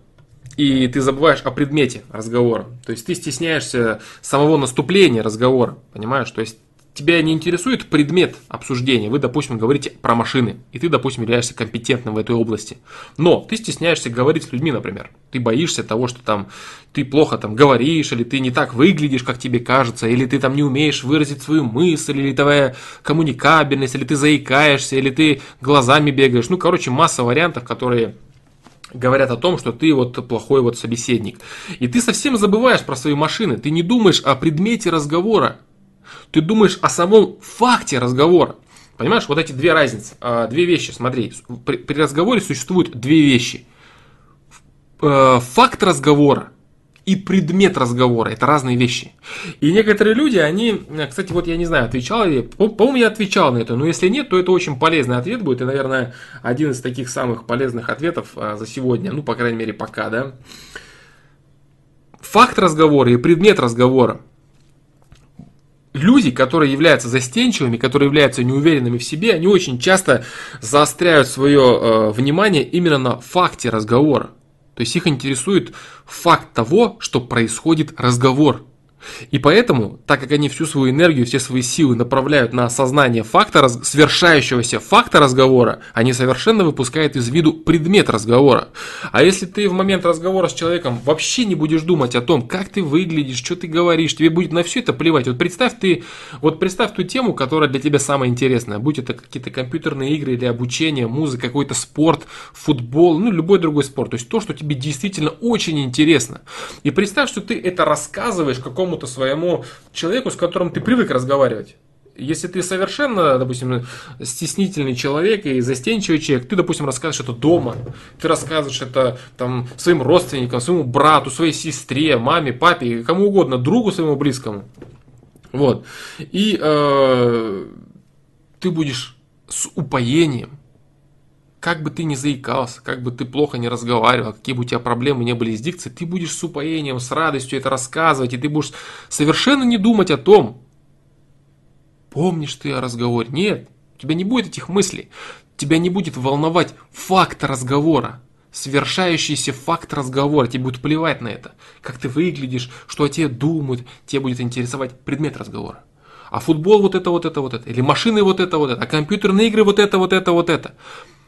и ты забываешь о предмете разговора. То есть ты стесняешься самого наступления разговора, понимаешь? То есть тебя не интересует предмет обсуждения, вы, допустим, говорите про машины, и ты, допустим, являешься компетентным в этой области, но ты стесняешься говорить с людьми, например, ты боишься того, что там ты плохо там говоришь, или ты не так выглядишь, как тебе кажется, или ты там не умеешь выразить свою мысль, или твоя коммуникабельность, или ты заикаешься, или ты глазами бегаешь, ну, короче, масса вариантов, которые говорят о том, что ты вот плохой вот собеседник. И ты совсем забываешь про свои машины, ты не думаешь о предмете разговора, ты думаешь о самом факте разговора. Понимаешь, вот эти две разницы, а, две вещи, смотри, при, разговоре существуют две вещи. Э, факт разговора и предмет разговора. Это разные вещи. И некоторые люди, они, кстати, вот я не знаю, отвечал ли, по-моему, я отвечал на это, но если нет, то это очень полезный ответ будет, и, наверное, один из таких самых полезных ответов а, за сегодня, ну, по крайней мере, пока, да. Факт разговора и предмет разговора люди, которые являются застенчивыми, которые являются неуверенными в себе, они очень часто заостряют свое э, внимание именно на факте разговора. То есть их интересует факт того, что происходит разговор. И поэтому, так как они всю свою энергию, все свои силы направляют на осознание факта, свершающегося факта разговора, они совершенно выпускают из виду предмет разговора. А если ты в момент разговора с человеком вообще не будешь думать о том, как ты выглядишь, что ты говоришь, тебе будет на все это плевать. Вот представь ты, вот представь ту тему, которая для тебя самая интересная, будь это какие-то компьютерные игры или обучение, музыка, какой-то спорт, футбол, ну любой другой спорт. То есть то, что тебе действительно очень интересно. И представь, что ты это рассказываешь какому какому-то своему человеку, с которым ты привык разговаривать. Если ты совершенно, допустим, стеснительный человек и застенчивый человек, ты, допустим, рассказываешь это дома, ты рассказываешь это там, своим родственникам, своему брату, своей сестре, маме, папе, кому угодно, другу своему близкому. Вот. И э, ты будешь с упоением как бы ты ни заикался, как бы ты плохо не разговаривал, какие бы у тебя проблемы не были с дикцией, ты будешь с упоением, с радостью это рассказывать, и ты будешь совершенно не думать о том, помнишь ты о разговоре. Нет, у тебя не будет этих мыслей. Тебя не будет волновать факт разговора, совершающийся факт разговора. Тебе будет плевать на это. Как ты выглядишь, что о тебе думают. Тебе будет интересовать предмет разговора. А футбол вот это, вот это, вот это. Или машины вот это, вот это. А компьютерные игры вот это, вот это, вот это.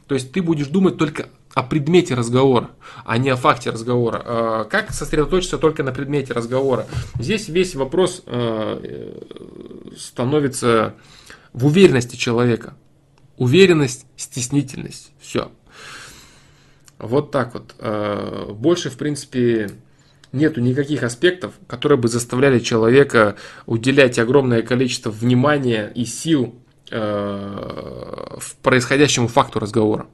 То есть ты будешь думать только о предмете разговора, а не о факте разговора. А, как сосредоточиться только на предмете разговора? Здесь весь вопрос а, э, становится в уверенности человека. Уверенность, стеснительность. Все. Вот так вот. А, больше, в принципе, нету никаких аспектов, которые бы заставляли человека уделять огромное количество внимания и сил в происходящему факту разговора.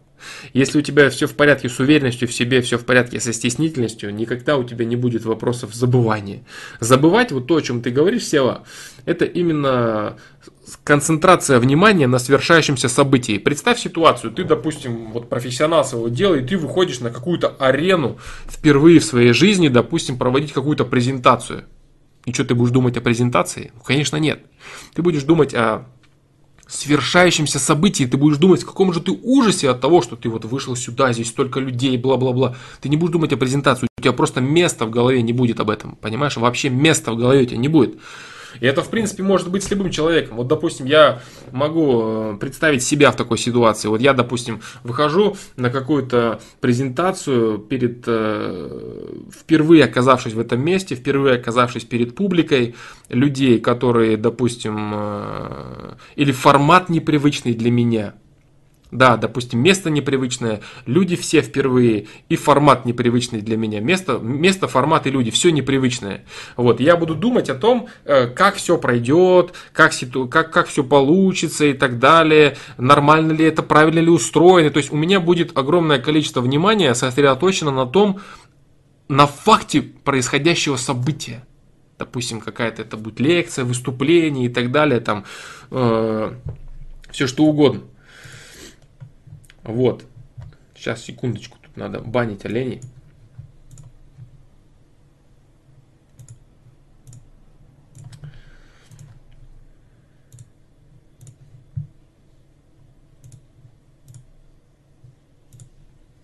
Если у тебя все в порядке с уверенностью в себе, все в порядке со стеснительностью, никогда у тебя не будет вопросов забывания. Забывать вот то, о чем ты говоришь, Сева, это именно концентрация внимания на совершающемся событии. Представь ситуацию, ты, допустим, вот профессионал своего дела, и ты выходишь на какую-то арену впервые в своей жизни, допустим, проводить какую-то презентацию. И что, ты будешь думать о презентации? Конечно, нет. Ты будешь думать о свершающемся событии, ты будешь думать, в каком же ты ужасе от того, что ты вот вышел сюда, здесь столько людей, бла-бла-бла. Ты не будешь думать о презентации, у тебя просто места в голове не будет об этом, понимаешь? Вообще места в голове у тебя не будет. И это, в принципе, может быть с любым человеком. Вот, допустим, я могу э, представить себя в такой ситуации. Вот я, допустим, выхожу на какую-то презентацию перед, э, впервые оказавшись в этом месте, впервые оказавшись перед публикой людей, которые, допустим, э, или формат непривычный для меня – да, допустим, место непривычное, люди все впервые, и формат непривычный для меня. Место, место формат и люди, все непривычное. Вот, я буду думать о том, э, как все пройдет, как, ситу, как, как все получится и так далее, нормально ли это, правильно ли устроено. То есть у меня будет огромное количество внимания сосредоточено на том, на факте происходящего события. Допустим, какая-то это будет лекция, выступление и так далее, там э, все что угодно. Вот. Сейчас, секундочку, тут надо банить оленей.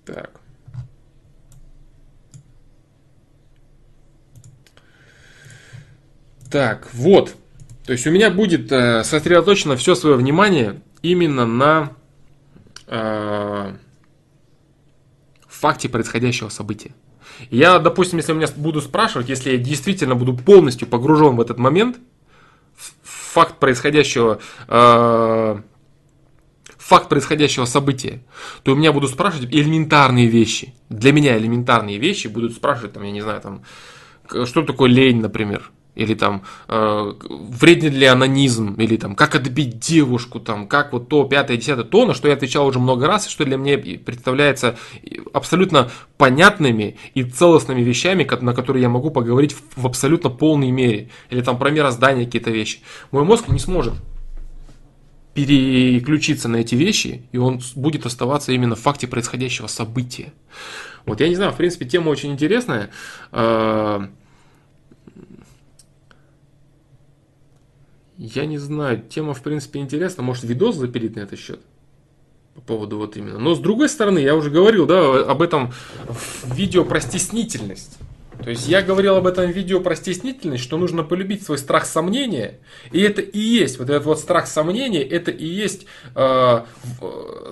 Так. Так, вот. То есть у меня будет э, сосредоточено все свое внимание именно на э, факте происходящего события. Я, допустим, если меня буду спрашивать, если я действительно буду полностью погружен в этот момент, в факт происходящего, э, факт происходящего события, то у меня будут спрашивать элементарные вещи. Для меня элементарные вещи будут спрашивать, там, я не знаю, там, что такое лень, например или там э, вреден ли анонизм, или там как отбить девушку, там как вот то, пятое, десятое, то, на что я отвечал уже много раз, и что для меня представляется абсолютно понятными и целостными вещами, на которые я могу поговорить в, в абсолютно полной мере, или там про мироздание какие-то вещи. Мой мозг не сможет переключиться на эти вещи, и он будет оставаться именно в факте происходящего события. Вот я не знаю, в принципе, тема очень интересная. Э, Я не знаю, тема в принципе интересна, может видос запилить на этот счет? По поводу вот именно. Но с другой стороны, я уже говорил, да, об этом в видео про стеснительность. То есть я говорил об этом видео про стеснительность, что нужно полюбить свой страх сомнения. И это и есть, вот этот вот страх сомнения, это и есть э,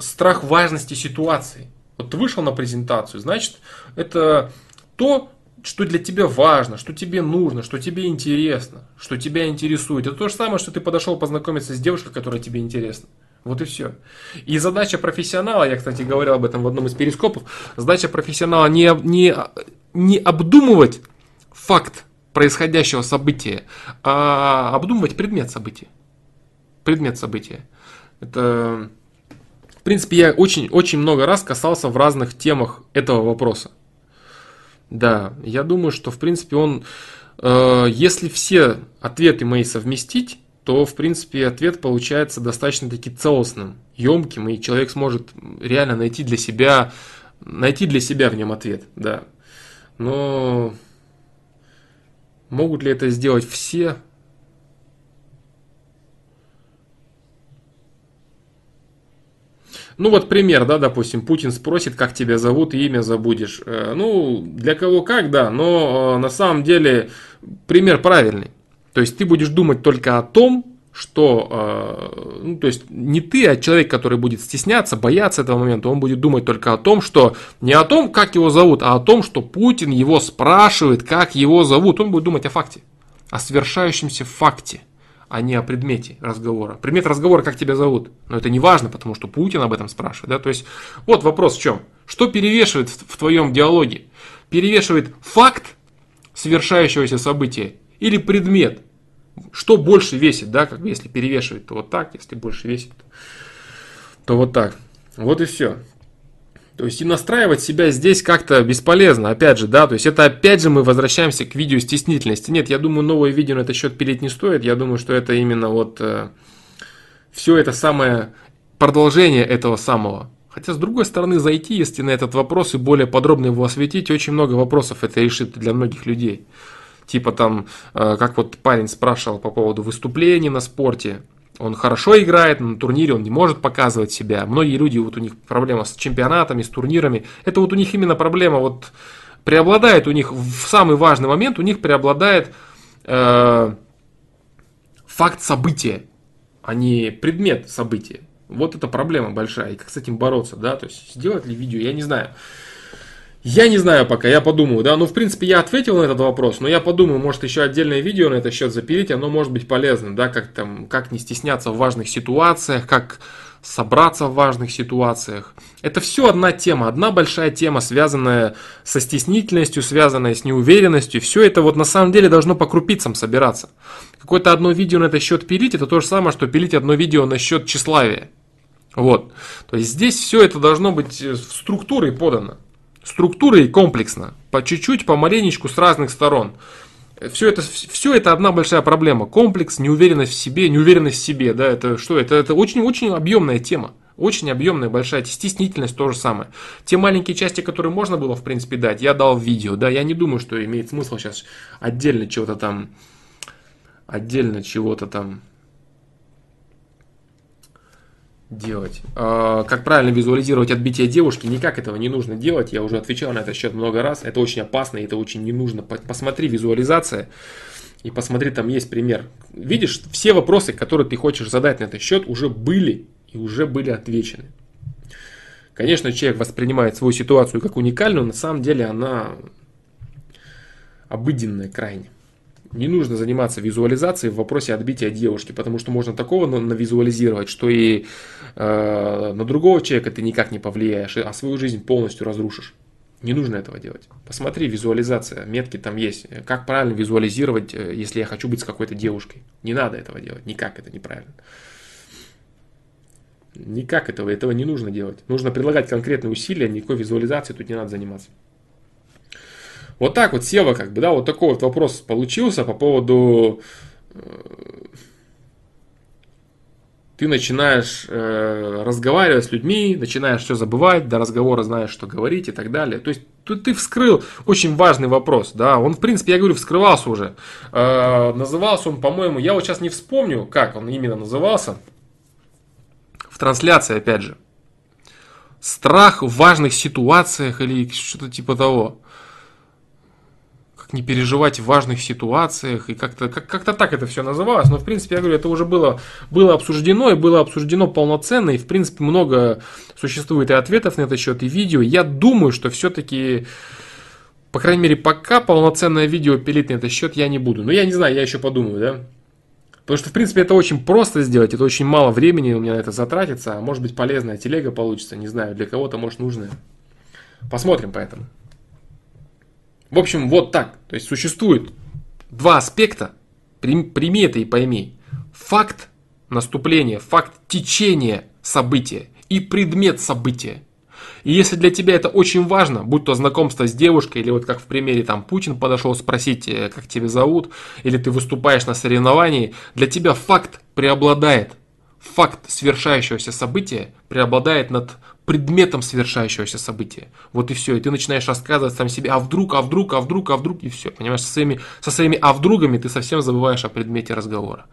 страх важности ситуации. Вот ты вышел на презентацию, значит, это то, что для тебя важно, что тебе нужно, что тебе интересно, что тебя интересует. Это то же самое, что ты подошел познакомиться с девушкой, которая тебе интересна. Вот и все. И задача профессионала, я, кстати, говорил об этом в одном из перископов, задача профессионала не, не, не обдумывать факт происходящего события, а обдумывать предмет события. Предмет события. Это, в принципе, я очень, очень много раз касался в разных темах этого вопроса. Да, я думаю, что в принципе он, э, если все ответы мои совместить, то в принципе ответ получается достаточно таки целостным, емким, и человек сможет реально найти для себя, найти для себя в нем ответ, да. Но могут ли это сделать все? Ну вот пример, да, допустим, Путин спросит, как тебя зовут, и имя забудешь. Э, ну, для кого как, да, но э, на самом деле пример правильный. То есть ты будешь думать только о том, что, э, ну, то есть не ты, а человек, который будет стесняться, бояться этого момента, он будет думать только о том, что не о том, как его зовут, а о том, что Путин его спрашивает, как его зовут. Он будет думать о факте, о совершающемся факте а не о предмете разговора. Предмет разговора, как тебя зовут. Но это не важно, потому что Путин об этом спрашивает. Да? То есть, вот вопрос в чем. Что перевешивает в, твоем диалоге? Перевешивает факт совершающегося события или предмет? Что больше весит, да, как если перевешивать, то вот так, если больше весит, то вот так. Вот и все. То есть и настраивать себя здесь как-то бесполезно, опять же, да, то есть это опять же мы возвращаемся к видео стеснительности. Нет, я думаю, новое видео на этот счет пилить не стоит, я думаю, что это именно вот э, все это самое продолжение этого самого. Хотя, с другой стороны, зайти, если на этот вопрос и более подробно его осветить, очень много вопросов это решит для многих людей. Типа там, э, как вот парень спрашивал по поводу выступлений на спорте, он хорошо играет, на турнире он не может показывать себя. Многие люди, вот у них проблема с чемпионатами, с турнирами. Это вот у них именно проблема, вот преобладает у них в самый важный момент, у них преобладает э, факт события, а не предмет события. Вот это проблема большая. И как с этим бороться, да? То есть сделать ли видео, я не знаю. Я не знаю пока, я подумаю, да, ну в принципе я ответил на этот вопрос, но я подумаю, может еще отдельное видео на этот счет запилить, оно может быть полезным, да, как там, как не стесняться в важных ситуациях, как собраться в важных ситуациях. Это все одна тема, одна большая тема, связанная со стеснительностью, связанная с неуверенностью. Все это вот на самом деле должно по крупицам собираться. Какое-то одно видео на этот счет пилить, это то же самое, что пилить одно видео на счет тщеславия. Вот. То есть здесь все это должно быть в структуре подано структурой комплексно, по чуть-чуть, по маленечку, с разных сторон. Все это, все это одна большая проблема. Комплекс, неуверенность в себе, неуверенность в себе, да, это что? Это, это очень-очень объемная тема. Очень объемная, большая, стеснительность то же самое. Те маленькие части, которые можно было, в принципе, дать, я дал в видео, да, я не думаю, что имеет смысл сейчас отдельно чего-то там, отдельно чего-то там делать. А, как правильно визуализировать отбитие девушки, никак этого не нужно делать. Я уже отвечал на этот счет много раз. Это очень опасно, это очень не нужно. Посмотри визуализация и посмотри, там есть пример. Видишь, все вопросы, которые ты хочешь задать на этот счет, уже были и уже были отвечены. Конечно, человек воспринимает свою ситуацию как уникальную, на самом деле она обыденная крайне не нужно заниматься визуализацией в вопросе отбития девушки, потому что можно такого навизуализировать, что и э, на другого человека ты никак не повлияешь, а свою жизнь полностью разрушишь. Не нужно этого делать. Посмотри, визуализация, метки там есть. Как правильно визуализировать, э, если я хочу быть с какой-то девушкой. Не надо этого делать, никак это неправильно. Никак этого, этого не нужно делать. Нужно предлагать конкретные усилия, никакой визуализации тут не надо заниматься. Вот так вот Сева, как бы, да, вот такой вот вопрос получился по поводу э, ты начинаешь э, разговаривать с людьми, начинаешь все забывать, до разговора знаешь, что говорить и так далее. То есть тут ты вскрыл очень важный вопрос, да, он, в принципе, я говорю, вскрывался уже. Э, назывался он, по-моему, я вот сейчас не вспомню, как он именно назывался, в трансляции, опять же. Страх в важных ситуациях или что-то типа того как не переживать в важных ситуациях, и как-то как, как так это все называлось, но в принципе, я говорю, это уже было, было обсуждено, и было обсуждено полноценно, и в принципе много существует и ответов на этот счет, и видео. Я думаю, что все-таки, по крайней мере, пока полноценное видео пилить на этот счет я не буду. Но я не знаю, я еще подумаю, да. Потому что, в принципе, это очень просто сделать, это очень мало времени у меня на это затратится, а может быть полезная телега получится, не знаю, для кого-то может нужная. Посмотрим поэтому. В общем, вот так. То есть существует два аспекта. Прими это и пойми. Факт наступления, факт течения события и предмет события. И если для тебя это очень важно, будь то знакомство с девушкой, или вот как в примере там Путин подошел спросить, э, как тебя зовут, или ты выступаешь на соревновании, для тебя факт преобладает. Факт свершающегося события преобладает над предметом совершающегося события. Вот и все. И ты начинаешь рассказывать сам себе, а вдруг, а вдруг, а вдруг, а вдруг, и все. Понимаешь, со своими, со своими а вдругами ты совсем забываешь о предмете разговора.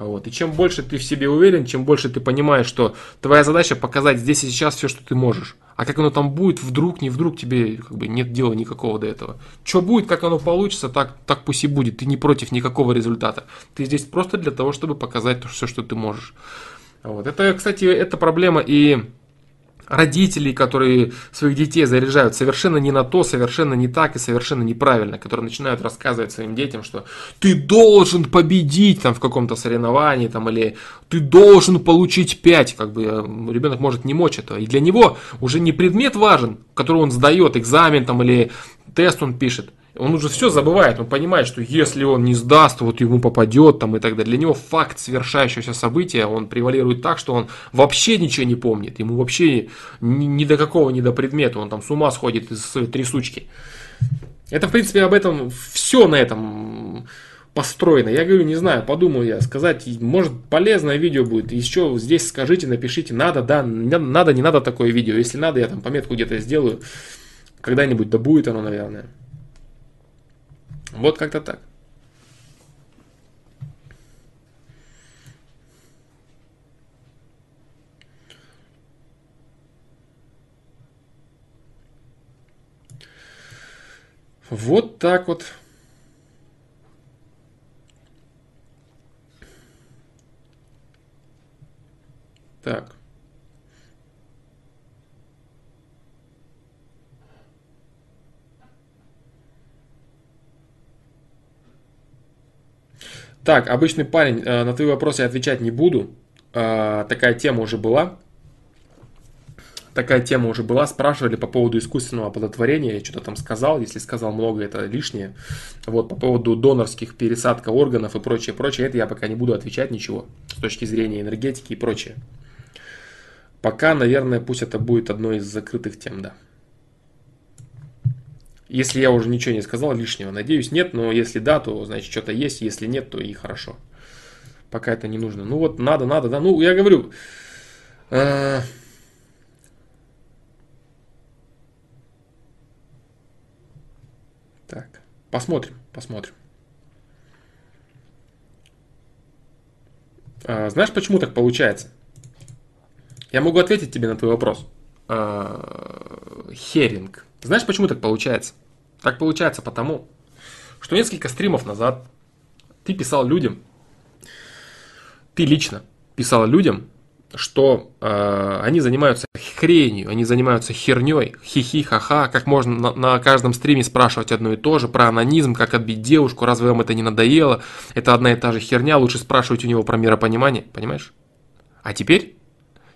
Вот. И чем больше ты в себе уверен, чем больше ты понимаешь, что твоя задача показать здесь и сейчас все, что ты можешь. А как оно там будет, вдруг, не вдруг, тебе как бы нет дела никакого до этого. Что будет, как оно получится, так, так пусть и будет. Ты не против никакого результата. Ты здесь просто для того, чтобы показать то, все, что ты можешь. Вот. Это, кстати, это проблема и родителей, которые своих детей заряжают совершенно не на то, совершенно не так и совершенно неправильно, которые начинают рассказывать своим детям, что ты должен победить там в каком-то соревновании, там, или ты должен получить 5, как бы э, ребенок может не мочь этого. И для него уже не предмет важен, который он сдает, экзамен там, или тест он пишет. Он уже все забывает, он понимает, что если он не сдаст, вот ему попадет там и так далее. Для него факт свершающегося события, он превалирует так, что он вообще ничего не помнит. Ему вообще ни, ни до какого, ни до предмета. Он там с ума сходит из трясучки. Это, в принципе, об этом все на этом построено. Я говорю, не знаю, подумаю я, сказать, может полезное видео будет. Еще здесь скажите, напишите, надо, да, надо, не надо такое видео. Если надо, я там пометку где-то сделаю. Когда-нибудь да будет оно, наверное. Вот как-то так. Вот так вот. Так. Так, обычный парень, э, на твои вопросы я отвечать не буду. Э, такая тема уже была. Такая тема уже была. Спрашивали по поводу искусственного оплодотворения. Я что-то там сказал. Если сказал много, это лишнее. Вот по поводу донорских пересадка органов и прочее, прочее. Это я пока не буду отвечать ничего. С точки зрения энергетики и прочее. Пока, наверное, пусть это будет одной из закрытых тем, да. Если я уже ничего не сказал лишнего, надеюсь, нет, но если да, то значит что-то есть, если нет, то и хорошо. Пока это не нужно. Ну вот, надо, надо, да. Ну, я говорю, э, Так, посмотрим, посмотрим. А, знаешь, почему так получается? Я могу ответить тебе на твой вопрос. А, херинг. Знаешь, почему так получается? Так получается потому, что несколько стримов назад ты писал людям, ты лично писал людям, что э, они занимаются хренью, они занимаются херней, хихи, ха-ха, как можно на, на каждом стриме спрашивать одно и то же, про анонизм, как отбить девушку, разве вам это не надоело, это одна и та же херня, лучше спрашивать у него про миропонимание, понимаешь? А теперь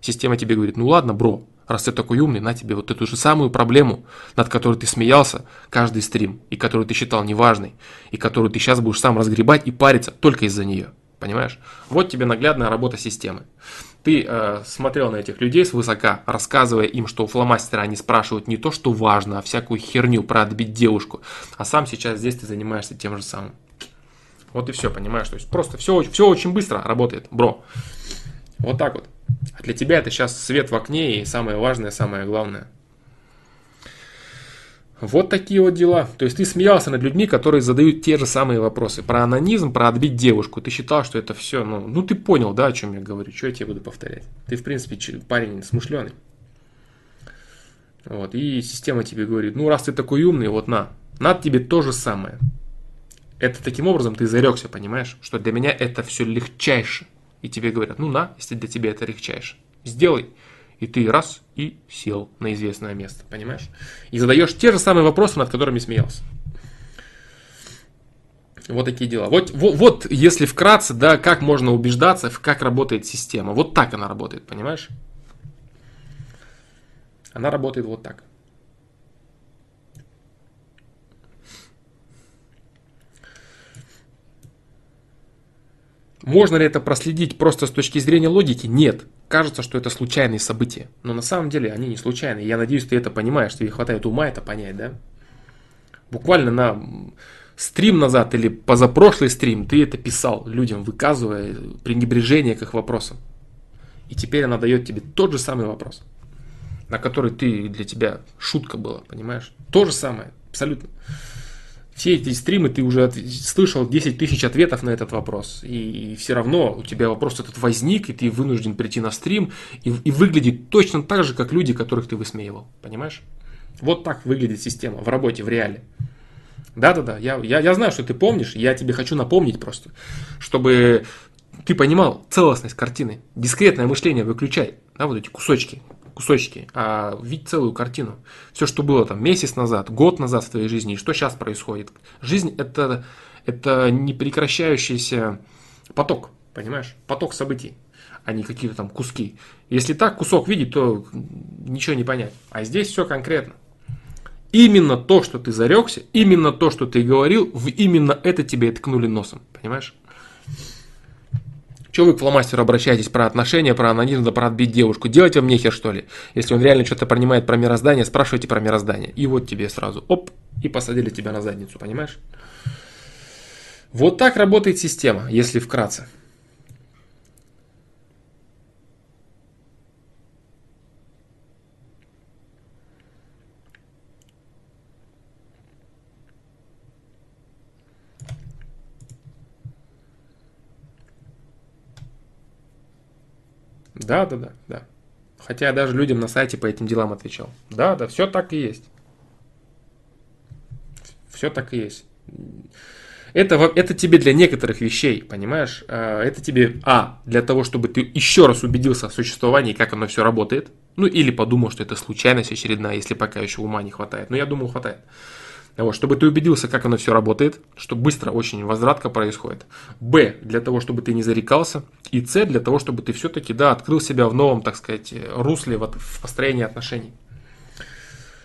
система тебе говорит, ну ладно, бро, раз ты такой умный, на тебе вот эту же самую проблему, над которой ты смеялся каждый стрим, и которую ты считал неважной, и которую ты сейчас будешь сам разгребать и париться только из-за нее. Понимаешь? Вот тебе наглядная работа системы. Ты э, смотрел на этих людей свысока, рассказывая им, что у фломастера они спрашивают не то, что важно, а всякую херню про отбить девушку. А сам сейчас здесь ты занимаешься тем же самым. Вот и все, понимаешь? То есть просто все, все очень быстро работает, бро. Вот так вот. А для тебя это сейчас свет в окне и самое важное, самое главное. Вот такие вот дела. То есть ты смеялся над людьми, которые задают те же самые вопросы. Про анонизм, про отбить девушку. Ты считал, что это все, ну, ну ты понял, да, о чем я говорю. Что я тебе буду повторять? Ты, в принципе, парень смышленый. Вот, и система тебе говорит, ну раз ты такой умный, вот на, надо тебе то же самое. Это таким образом ты зарекся, понимаешь, что для меня это все легчайше и тебе говорят, ну на, если для тебя это легчайше, сделай. И ты раз и сел на известное место, понимаешь? И задаешь те же самые вопросы, над которыми смеялся. Вот такие дела. Вот, вот, вот если вкратце, да, как можно убеждаться, как работает система. Вот так она работает, понимаешь? Она работает вот так. Можно ли это проследить просто с точки зрения логики? Нет. Кажется, что это случайные события. Но на самом деле они не случайные. Я надеюсь, ты это понимаешь, тебе хватает ума это понять, да? Буквально на стрим назад или позапрошлый стрим ты это писал людям, выказывая пренебрежение к их вопросам. И теперь она дает тебе тот же самый вопрос, на который ты для тебя шутка была, понимаешь? То же самое, абсолютно все эти стримы ты уже слышал 10 тысяч ответов на этот вопрос. И, все равно у тебя вопрос этот возник, и ты вынужден прийти на стрим и, и выглядеть точно так же, как люди, которых ты высмеивал. Понимаешь? Вот так выглядит система в работе, в реале. Да-да-да, я, я, я знаю, что ты помнишь, я тебе хочу напомнить просто, чтобы ты понимал целостность картины. Дискретное мышление выключай, да, вот эти кусочки, кусочки, а видеть целую картину. Все, что было там месяц назад, год назад в твоей жизни, и что сейчас происходит. Жизнь это, это непрекращающийся поток, понимаешь? Поток событий, а не какие-то там куски. Если так кусок видеть, то ничего не понять. А здесь все конкретно. Именно то, что ты зарекся, именно то, что ты говорил, в именно это тебе и ткнули носом. Понимаешь? Чего вы к фломастеру обращаетесь про отношения, про анонизм, да про отбить девушку? Делать вам нехер, что ли? Если он реально что-то понимает про мироздание, спрашивайте про мироздание. И вот тебе сразу, оп, и посадили тебя на задницу, понимаешь? Вот так работает система, если вкратце. Да, да, да, да. Хотя я даже людям на сайте по этим делам отвечал. Да, да, все так и есть. Все так и есть. Это, это тебе для некоторых вещей, понимаешь? А, это тебе, а, для того, чтобы ты еще раз убедился в существовании, как оно все работает. Ну, или подумал, что это случайность очередная, если пока еще ума не хватает. Но я думаю, хватает. Вот, чтобы ты убедился, как оно все работает, что быстро очень возвратка происходит. Б, для того, чтобы ты не зарекался. И С, для того, чтобы ты все-таки, да, открыл себя в новом, так сказать, русле вот, в построении отношений.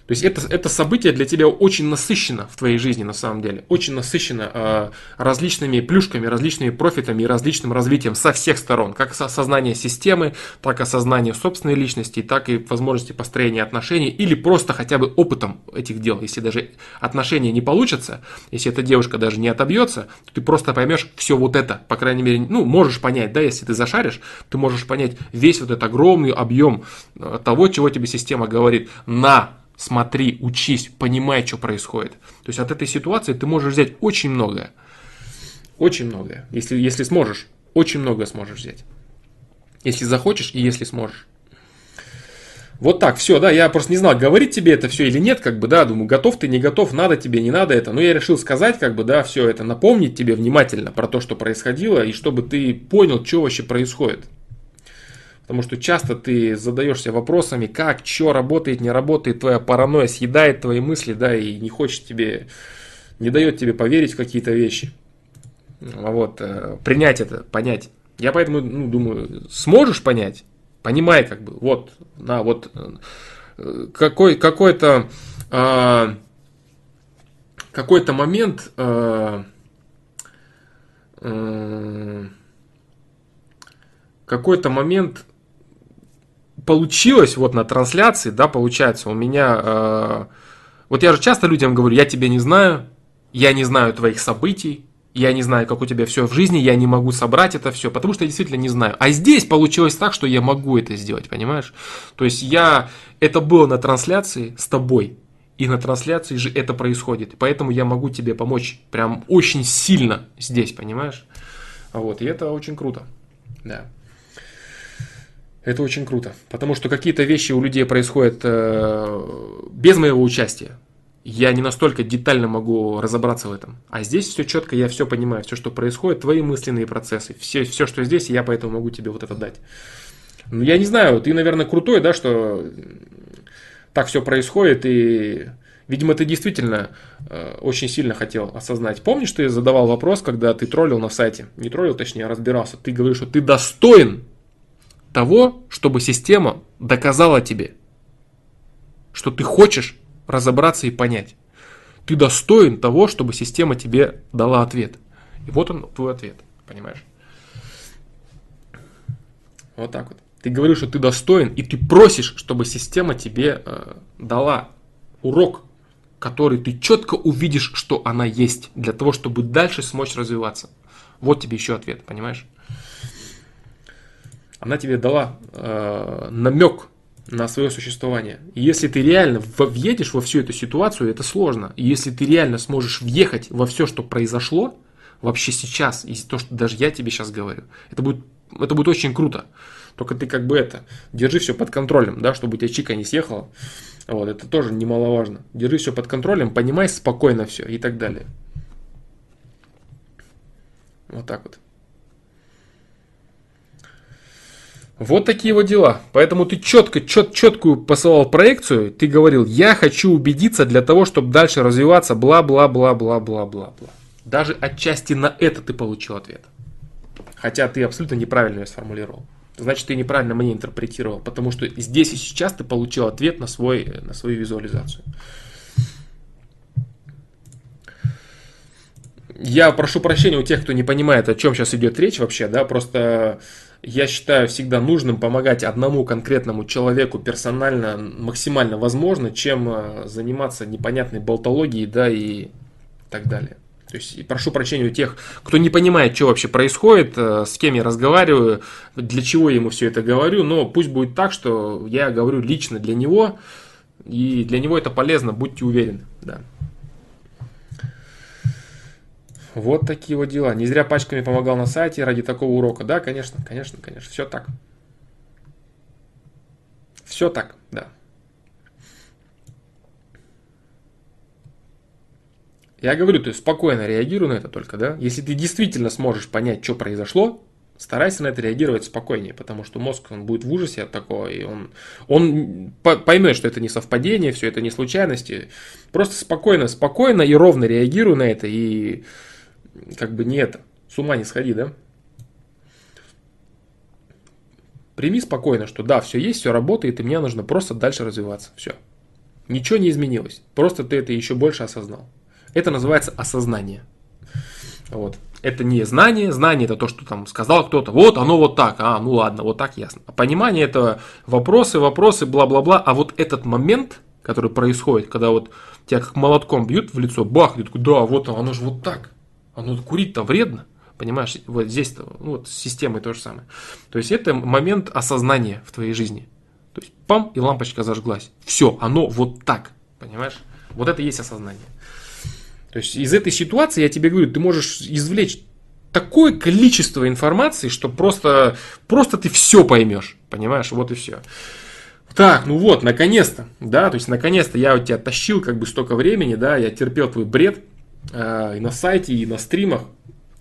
То есть это, это событие для тебя очень насыщено в твоей жизни на самом деле. Очень насыщено э, различными плюшками, различными профитами и различным развитием со всех сторон. Как осознание системы, так и осознание собственной личности, так и возможности построения отношений или просто хотя бы опытом этих дел. Если даже отношения не получатся, если эта девушка даже не отобьется, то ты просто поймешь все вот это. По крайней мере, ну, можешь понять, да, если ты зашаришь, ты можешь понять весь вот этот огромный объем э, того, чего тебе система говорит на смотри, учись, понимай, что происходит. То есть от этой ситуации ты можешь взять очень многое. Очень многое. Если, если сможешь, очень многое сможешь взять. Если захочешь и если сможешь. Вот так, все, да, я просто не знал, говорить тебе это все или нет, как бы, да, думаю, готов ты, не готов, надо тебе, не надо это. Но я решил сказать, как бы, да, все это, напомнить тебе внимательно про то, что происходило, и чтобы ты понял, что вообще происходит. Потому что часто ты задаешься вопросами, как, что работает, не работает, твоя паранойя съедает твои мысли, да, и не хочет тебе, не дает тебе поверить в какие-то вещи. Вот, э, принять это, понять. Я поэтому, ну, думаю, сможешь понять, понимай, как бы, вот, на, вот, э, какой, какой-то, э, какой-то момент, э, какой-то момент получилось вот на трансляции, да, получается, у меня... Э, вот я же часто людям говорю, я тебя не знаю, я не знаю твоих событий, я не знаю, как у тебя все в жизни, я не могу собрать это все, потому что я действительно не знаю. А здесь получилось так, что я могу это сделать, понимаешь? То есть я... Это было на трансляции с тобой, и на трансляции же это происходит. Поэтому я могу тебе помочь прям очень сильно здесь, понимаешь? Вот, и это очень круто. Да. Это очень круто, потому что какие-то вещи у людей происходят э, без моего участия. Я не настолько детально могу разобраться в этом. А здесь все четко, я все понимаю, все, что происходит, твои мысленные процессы, все, все, что здесь, я поэтому могу тебе вот это дать. Ну, я не знаю, ты, наверное, крутой, да, что так все происходит, и, видимо, ты действительно э, очень сильно хотел осознать. Помнишь, ты задавал вопрос, когда ты троллил на сайте? Не троллил, точнее, а разбирался. Ты говоришь, что ты достоин того, чтобы система доказала тебе, что ты хочешь разобраться и понять. Ты достоин того, чтобы система тебе дала ответ. И вот он, твой ответ, понимаешь? Вот так вот. Ты говоришь, что ты достоин, и ты просишь, чтобы система тебе э, дала урок, который ты четко увидишь, что она есть, для того, чтобы дальше смочь развиваться. Вот тебе еще ответ, понимаешь? Она тебе дала э, намек на свое существование. И если ты реально въедешь во всю эту ситуацию, это сложно. И если ты реально сможешь въехать во все, что произошло, вообще сейчас, и то, что даже я тебе сейчас говорю, это будет, это будет очень круто. Только ты как бы это, держи все под контролем, да, чтобы у тебя чика не съехала. Вот, это тоже немаловажно. Держи все под контролем, понимай спокойно все и так далее. Вот так вот. Вот такие вот дела. Поэтому ты четко, чет, четкую посылал проекцию, ты говорил, я хочу убедиться для того, чтобы дальше развиваться, бла-бла-бла-бла-бла-бла-бла. Даже отчасти на это ты получил ответ. Хотя ты абсолютно неправильно ее сформулировал. Значит, ты неправильно мне интерпретировал, потому что здесь и сейчас ты получил ответ на, свой, на свою визуализацию. Я прошу прощения у тех, кто не понимает, о чем сейчас идет речь вообще, да, просто я считаю всегда нужным помогать одному конкретному человеку персонально максимально возможно, чем э, заниматься непонятной болтологией, да, и так далее. То есть прошу прощения у тех, кто не понимает, что вообще происходит, э, с кем я разговариваю, для чего я ему все это говорю, но пусть будет так, что я говорю лично для него, и для него это полезно, будьте уверены. Да. Вот такие вот дела. Не зря пачками помогал на сайте ради такого урока. Да, конечно, конечно, конечно. Все так. Все так, да. Я говорю, ты спокойно реагируй на это только, да. Если ты действительно сможешь понять, что произошло, старайся на это реагировать спокойнее, потому что мозг он будет в ужасе от такого, и он, он поймет, что это не совпадение, все это не случайности. Просто спокойно, спокойно и ровно реагируй на это, и как бы не это. С ума не сходи, да? Прими спокойно, что да, все есть, все работает, и мне нужно просто дальше развиваться. Все. Ничего не изменилось. Просто ты это еще больше осознал. Это называется осознание. Вот. Это не знание, знание это то, что там сказал кто-то, вот оно вот так, а, ну ладно, вот так ясно. А понимание это вопросы, вопросы, бла-бла-бла, а вот этот момент, который происходит, когда вот тебя как молотком бьют в лицо, бах, ты такой, да, вот оно же вот так, оно курить-то вредно. Понимаешь, вот здесь ну, вот с системой то же самое. То есть это момент осознания в твоей жизни. То есть пам, и лампочка зажглась. Все, оно вот так. Понимаешь? Вот это и есть осознание. То есть из этой ситуации, я тебе говорю, ты можешь извлечь такое количество информации, что просто, просто ты все поймешь. Понимаешь? Вот и все. Так, ну вот, наконец-то, да, то есть наконец-то я у тебя тащил как бы столько времени, да, я терпел твой бред, и на сайте, и на стримах.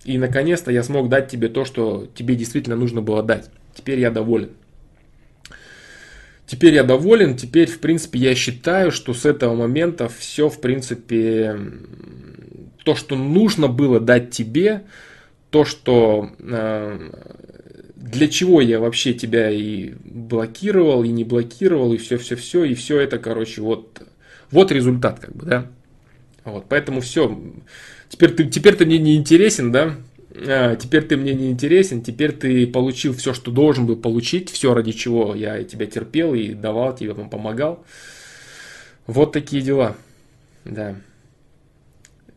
И наконец-то я смог дать тебе то, что тебе действительно нужно было дать. Теперь я доволен. Теперь я доволен, теперь, в принципе, я считаю, что с этого момента все, в принципе, то, что нужно было дать тебе, то, что э, для чего я вообще тебя и блокировал, и не блокировал, и все-все-все, и все это, короче, вот, вот результат, как бы, да. Вот, поэтому все. Теперь ты, теперь ты мне не интересен, да? А, теперь ты мне не интересен, теперь ты получил все, что должен был получить, все ради чего я тебя терпел и давал тебе, помогал. Вот такие дела. Да.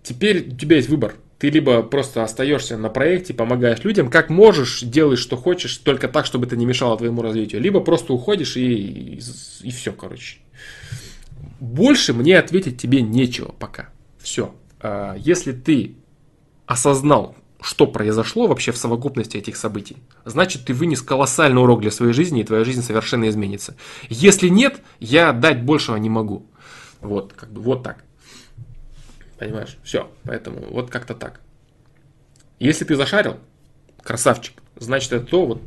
Теперь у тебя есть выбор. Ты либо просто остаешься на проекте, помогаешь людям, как можешь, делаешь, что хочешь, только так, чтобы это не мешало твоему развитию. Либо просто уходишь и, и, и все, короче. Больше мне ответить тебе нечего пока. Все. А, если ты осознал, что произошло вообще в совокупности этих событий, значит ты вынес колоссальный урок для своей жизни, и твоя жизнь совершенно изменится. Если нет, я дать большего не могу. Вот, как бы вот так. Понимаешь? Все. Поэтому вот как-то так. Если ты зашарил, красавчик, значит это то, вот,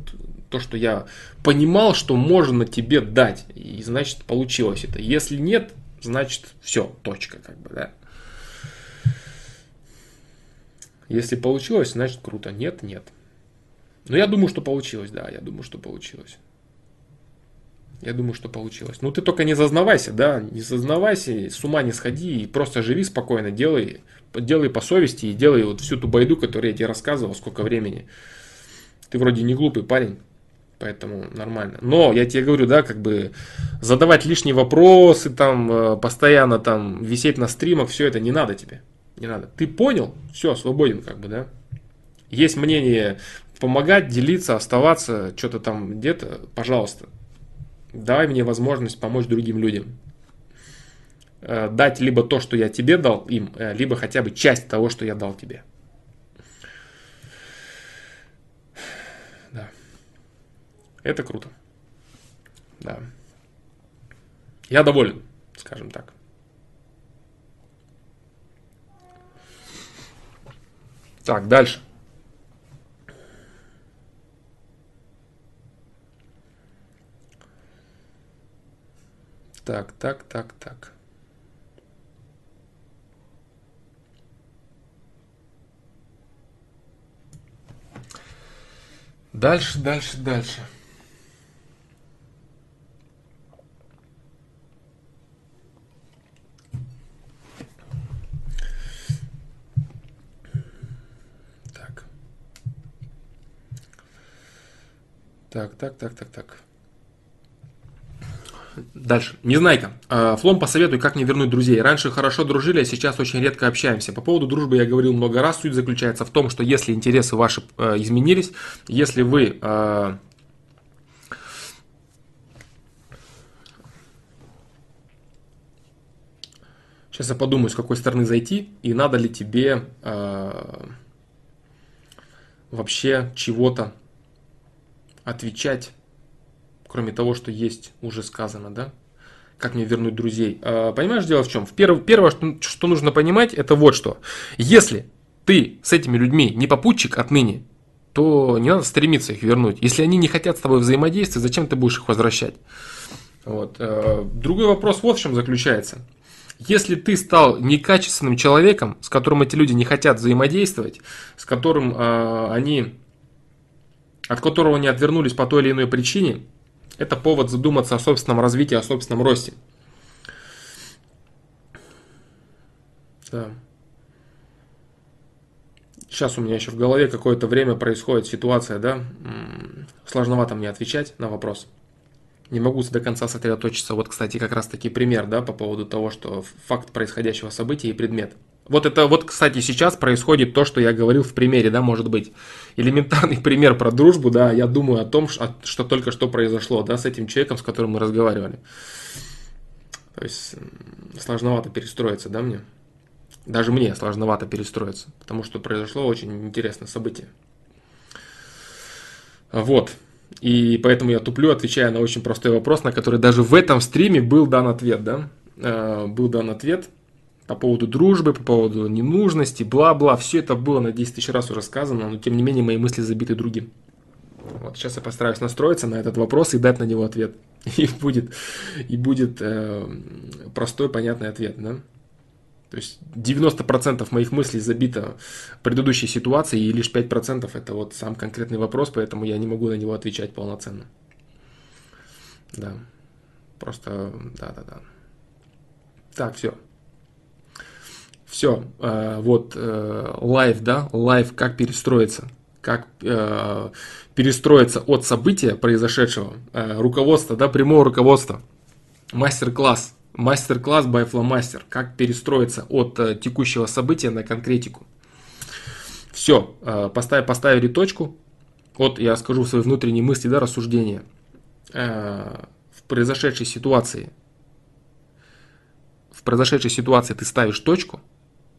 то, что я понимал, что можно тебе дать. И значит получилось это. Если нет, значит все, точка, как бы, да. Если получилось, значит круто. Нет, нет. Но я думаю, что получилось, да, я думаю, что получилось. Я думаю, что получилось. Ну ты только не зазнавайся, да, не зазнавайся, с ума не сходи и просто живи спокойно, делай, делай по совести и делай вот всю ту байду, которую я тебе рассказывал, сколько времени. Ты вроде не глупый парень, поэтому нормально. Но я тебе говорю, да, как бы задавать лишние вопросы, там, э, постоянно там висеть на стримах, все это не надо тебе не надо. Ты понял, все, свободен как бы, да. Есть мнение помогать, делиться, оставаться, что-то там где-то, пожалуйста. Дай мне возможность помочь другим людям. Э, дать либо то, что я тебе дал им, э, либо хотя бы часть того, что я дал тебе. Да. Это круто. Да. Я доволен, скажем так. Так, дальше. Так, так, так, так. Дальше, дальше, дальше. Так, так, так, так, так. Дальше. Незнайка. А, Флом, посоветуй, как мне вернуть друзей. Раньше хорошо дружили, а сейчас очень редко общаемся. По поводу дружбы я говорил много раз. Суть заключается в том, что если интересы ваши э, изменились, если вы э, Сейчас я подумаю, с какой стороны зайти, и надо ли тебе э, вообще чего-то отвечать кроме того, что есть уже сказано, да? Как мне вернуть друзей? А, понимаешь, дело в чем? Первое, первое что, нужно понимать, это вот что. Если ты с этими людьми не попутчик отныне, то не надо стремиться их вернуть. Если они не хотят с тобой взаимодействовать, зачем ты будешь их возвращать? Вот. А, другой вопрос вот в чем заключается. Если ты стал некачественным человеком, с которым эти люди не хотят взаимодействовать, с которым э, они, от которого они отвернулись по той или иной причине, это повод задуматься о собственном развитии, о собственном росте. Да. Сейчас у меня еще в голове какое-то время происходит ситуация, да, сложновато мне отвечать на вопрос. Не могу до конца сосредоточиться. Вот, кстати, как раз таки пример, да, по поводу того, что факт происходящего события и предмет – вот это вот, кстати, сейчас происходит то, что я говорил в примере, да, может быть. Элементарный пример про дружбу, да, я думаю о том, что, что только что произошло, да, с этим человеком, с которым мы разговаривали. То есть сложновато перестроиться, да, мне? Даже мне сложновато перестроиться, потому что произошло очень интересное событие. Вот. И поэтому я туплю, отвечая на очень простой вопрос, на который даже в этом стриме был дан ответ, да? Э, был дан ответ – по поводу дружбы, по поводу ненужности, бла-бла. Все это было на 10 тысяч раз уже сказано, но тем не менее мои мысли забиты другим. Вот сейчас я постараюсь настроиться на этот вопрос и дать на него ответ. И будет, и будет э, простой, понятный ответ. Да? То есть 90% моих мыслей забито предыдущей ситуацией, и лишь 5% это вот сам конкретный вопрос, поэтому я не могу на него отвечать полноценно. Да. Просто, да-да-да. Так, все. Все, э, вот э, live, да, live, как перестроиться, как э, перестроиться от события произошедшего, руководство, да, прямого руководства, мастер-класс, мастер-класс by Flowmaster, как перестроиться от текущего события на конкретику. Все, поставь, поставили точку, вот я скажу свои внутренние мысли, да, рассуждения в произошедшей ситуации. В произошедшей ситуации ты ставишь точку,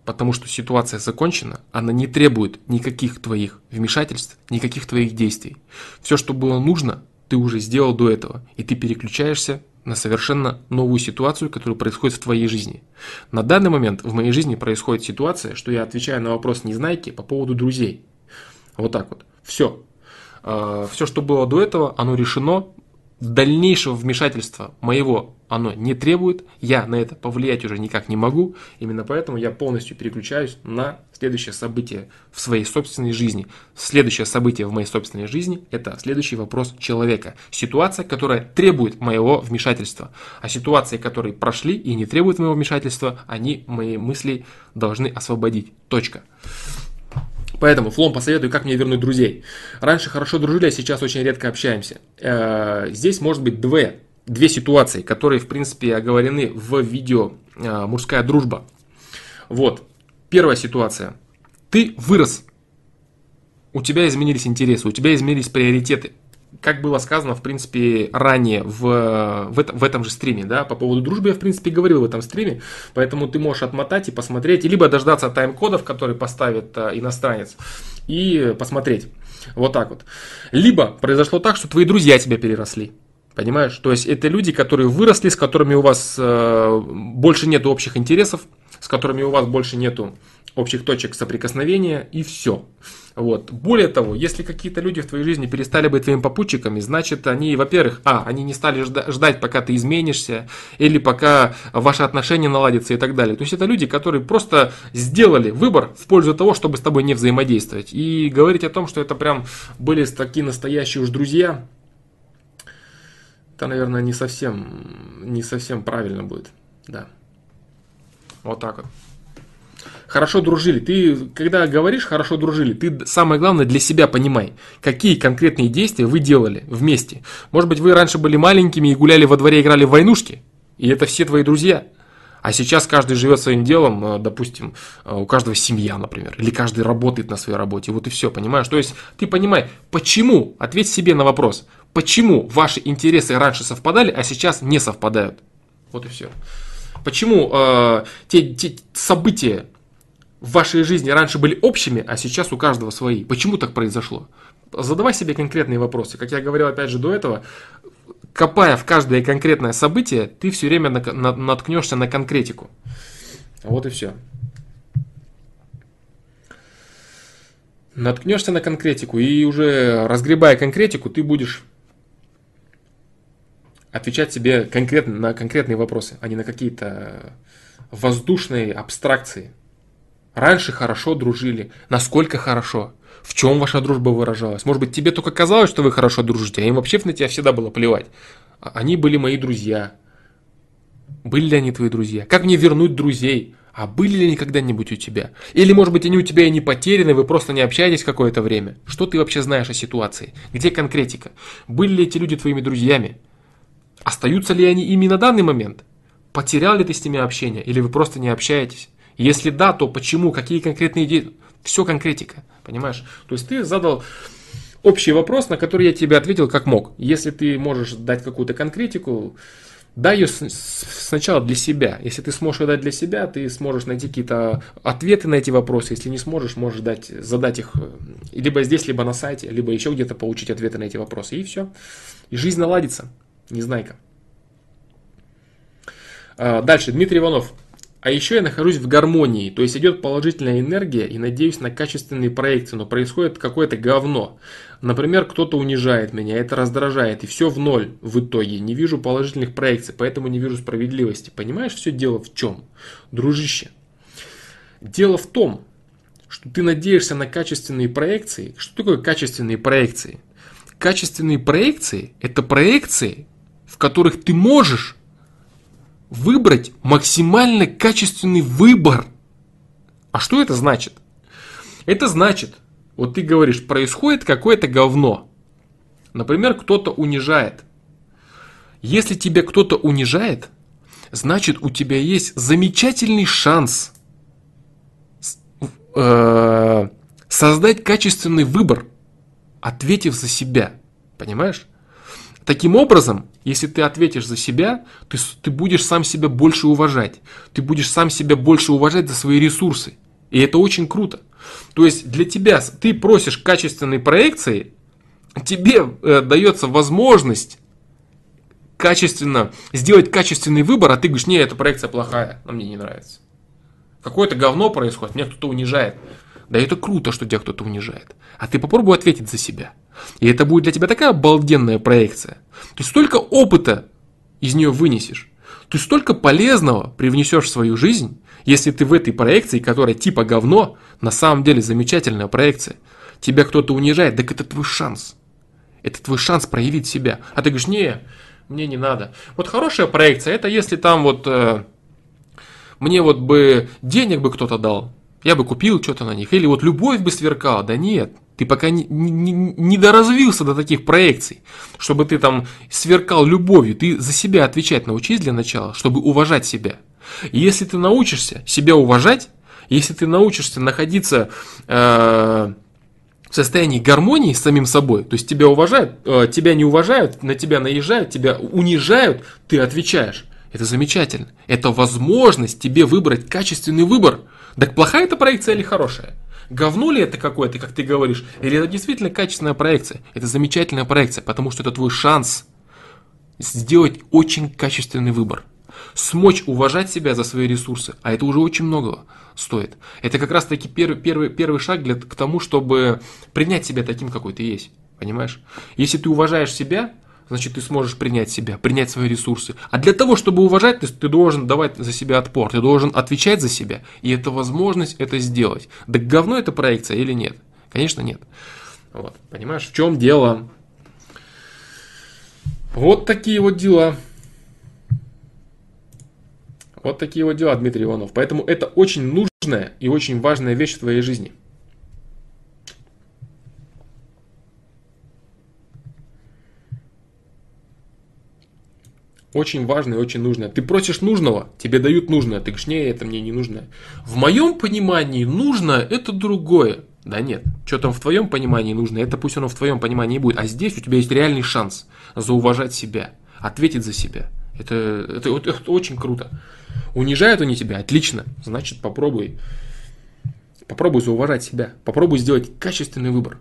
потому что ситуация закончена, она не требует никаких твоих вмешательств, никаких твоих действий. Все, что было нужно, ты уже сделал до этого, и ты переключаешься на совершенно новую ситуацию, которая происходит в твоей жизни. На данный момент в моей жизни происходит ситуация, что я отвечаю на вопрос незнайки по поводу друзей. Вот так вот. Все. А, Все, что было до этого, оно решено, дальнейшего вмешательства моего оно не требует, я на это повлиять уже никак не могу, именно поэтому я полностью переключаюсь на следующее событие в своей собственной жизни. Следующее событие в моей собственной жизни – это следующий вопрос человека. Ситуация, которая требует моего вмешательства. А ситуации, которые прошли и не требуют моего вмешательства, они мои мысли должны освободить. Точка. Поэтому, Флом, посоветую, как мне вернуть друзей. Раньше хорошо дружили, а сейчас очень редко общаемся. Э, здесь может быть две, две ситуации, которые, в принципе, оговорены в видео э, «Мужская дружба». Вот. Первая ситуация. Ты вырос. У тебя изменились интересы, у тебя изменились приоритеты как было сказано, в принципе, ранее в, в, этом, в этом же стриме, да, по поводу дружбы я, в принципе, говорил в этом стриме, поэтому ты можешь отмотать и посмотреть, либо дождаться тайм-кодов, которые поставит а, иностранец, и посмотреть. Вот так вот. Либо произошло так, что твои друзья тебя переросли. Понимаешь? То есть это люди, которые выросли, с которыми у вас э, больше нет общих интересов, с которыми у вас больше нету общих точек соприкосновения, и все. Вот. Более того, если какие-то люди в твоей жизни перестали быть твоими попутчиками, значит, они, во-первых, а, они не стали ждать, пока ты изменишься, или пока ваши отношения наладятся и так далее. То есть это люди, которые просто сделали выбор в пользу того, чтобы с тобой не взаимодействовать. И говорить о том, что это прям были такие настоящие уж друзья, это, наверное, не совсем, не совсем правильно будет. Да. Вот так вот. Хорошо дружили. Ты, когда говоришь хорошо дружили, ты самое главное для себя понимай, какие конкретные действия вы делали вместе. Может быть, вы раньше были маленькими и гуляли во дворе, играли в войнушки, и это все твои друзья. А сейчас каждый живет своим делом, э, допустим, э, у каждого семья, например, или каждый работает на своей работе, вот и все, понимаешь? То есть ты понимай, почему, ответь себе на вопрос, почему ваши интересы раньше совпадали, а сейчас не совпадают. Вот и все. Почему э, те, те события в вашей жизни раньше были общими, а сейчас у каждого свои? Почему так произошло? Задавай себе конкретные вопросы. Как я говорил опять же до этого, копая в каждое конкретное событие, ты все время наткнешься на конкретику. Вот и все. Наткнешься на конкретику, и уже разгребая конкретику, ты будешь отвечать себе конкретно на конкретные вопросы, а не на какие-то воздушные абстракции. Раньше хорошо дружили. Насколько хорошо? В чем ваша дружба выражалась? Может быть, тебе только казалось, что вы хорошо дружите, а им вообще на тебя всегда было плевать. А они были мои друзья. Были ли они твои друзья? Как мне вернуть друзей? А были ли они когда-нибудь у тебя? Или, может быть, они у тебя и не потеряны, вы просто не общаетесь какое-то время? Что ты вообще знаешь о ситуации? Где конкретика? Были ли эти люди твоими друзьями? Остаются ли они ими на данный момент? Потерял ли ты с ними общение? Или вы просто не общаетесь? Если да, то почему? Какие конкретные идеи? Все конкретика, понимаешь? То есть ты задал общий вопрос, на который я тебе ответил как мог. Если ты можешь дать какую-то конкретику, дай ее сначала для себя. Если ты сможешь ее дать для себя, ты сможешь найти какие-то ответы на эти вопросы. Если не сможешь, можешь дать, задать их э, либо здесь, либо на сайте, либо еще где-то получить ответы на эти вопросы. И все. И жизнь наладится. Незнайка. А, дальше. Дмитрий Иванов. А еще я нахожусь в гармонии, то есть идет положительная энергия и надеюсь на качественные проекции, но происходит какое-то говно. Например, кто-то унижает меня, это раздражает, и все в ноль в итоге. Не вижу положительных проекций, поэтому не вижу справедливости. Понимаешь, все дело в чем? Дружище. Дело в том, что ты надеешься на качественные проекции. Что такое качественные проекции? Качественные проекции – это проекции, в которых ты можешь выбрать максимально качественный выбор. А что это значит? Это значит, вот ты говоришь, происходит какое-то говно. Например, кто-то унижает. Если тебя кто-то унижает, значит у тебя есть замечательный шанс э, создать качественный выбор, ответив за себя. Понимаешь? Таким образом, если ты ответишь за себя, ты, ты будешь сам себя больше уважать. Ты будешь сам себя больше уважать за свои ресурсы. И это очень круто. То есть для тебя, ты просишь качественной проекции, тебе э, дается возможность качественно сделать качественный выбор, а ты говоришь, не, эта проекция плохая, она мне не нравится. Какое-то говно происходит, меня кто-то унижает. Да это круто, что тебя кто-то унижает. А ты попробуй ответить за себя. И это будет для тебя такая обалденная проекция. Ты столько опыта из нее вынесешь. Ты столько полезного привнесешь в свою жизнь, если ты в этой проекции, которая типа говно, на самом деле замечательная проекция. Тебя кто-то унижает, так это твой шанс. Это твой шанс проявить себя. А ты говоришь, не, мне не надо. Вот хорошая проекция, это если там вот э, мне вот бы денег бы кто-то дал, я бы купил что-то на них. Или вот любовь бы сверкала. Да нет, ты пока не, не, не доразвился до таких проекций, чтобы ты там сверкал любовью. Ты за себя отвечать научись для начала, чтобы уважать себя. И если ты научишься себя уважать, если ты научишься находиться э, в состоянии гармонии с самим собой, то есть тебя уважают, э, тебя не уважают, на тебя наезжают, тебя унижают, ты отвечаешь. Это замечательно. Это возможность тебе выбрать качественный выбор – так плохая это проекция или хорошая? Говно ли это какое-то, как ты говоришь? Или это действительно качественная проекция? Это замечательная проекция, потому что это твой шанс сделать очень качественный выбор. Смочь уважать себя за свои ресурсы, а это уже очень много стоит. Это как раз таки первый, первый, первый шаг для, к тому, чтобы принять себя таким, какой ты есть. Понимаешь? Если ты уважаешь себя, значит ты сможешь принять себя, принять свои ресурсы. А для того, чтобы уважать, ты, должен давать за себя отпор, ты должен отвечать за себя, и это возможность это сделать. Да говно это проекция или нет? Конечно нет. Вот, понимаешь, в чем дело? Вот такие вот дела. Вот такие вот дела, Дмитрий Иванов. Поэтому это очень нужная и очень важная вещь в твоей жизни. Очень важное очень нужное. Ты просишь нужного, тебе дают нужное. Ты говоришь, не, это мне не нужное. В моем понимании нужно это другое. Да нет, что там в твоем понимании нужно, это пусть оно в твоем понимании будет. А здесь у тебя есть реальный шанс зауважать себя, ответить за себя. Это, это, это очень круто. Унижают они тебя, отлично. Значит, попробуй. Попробуй зауважать себя. Попробуй сделать качественный выбор.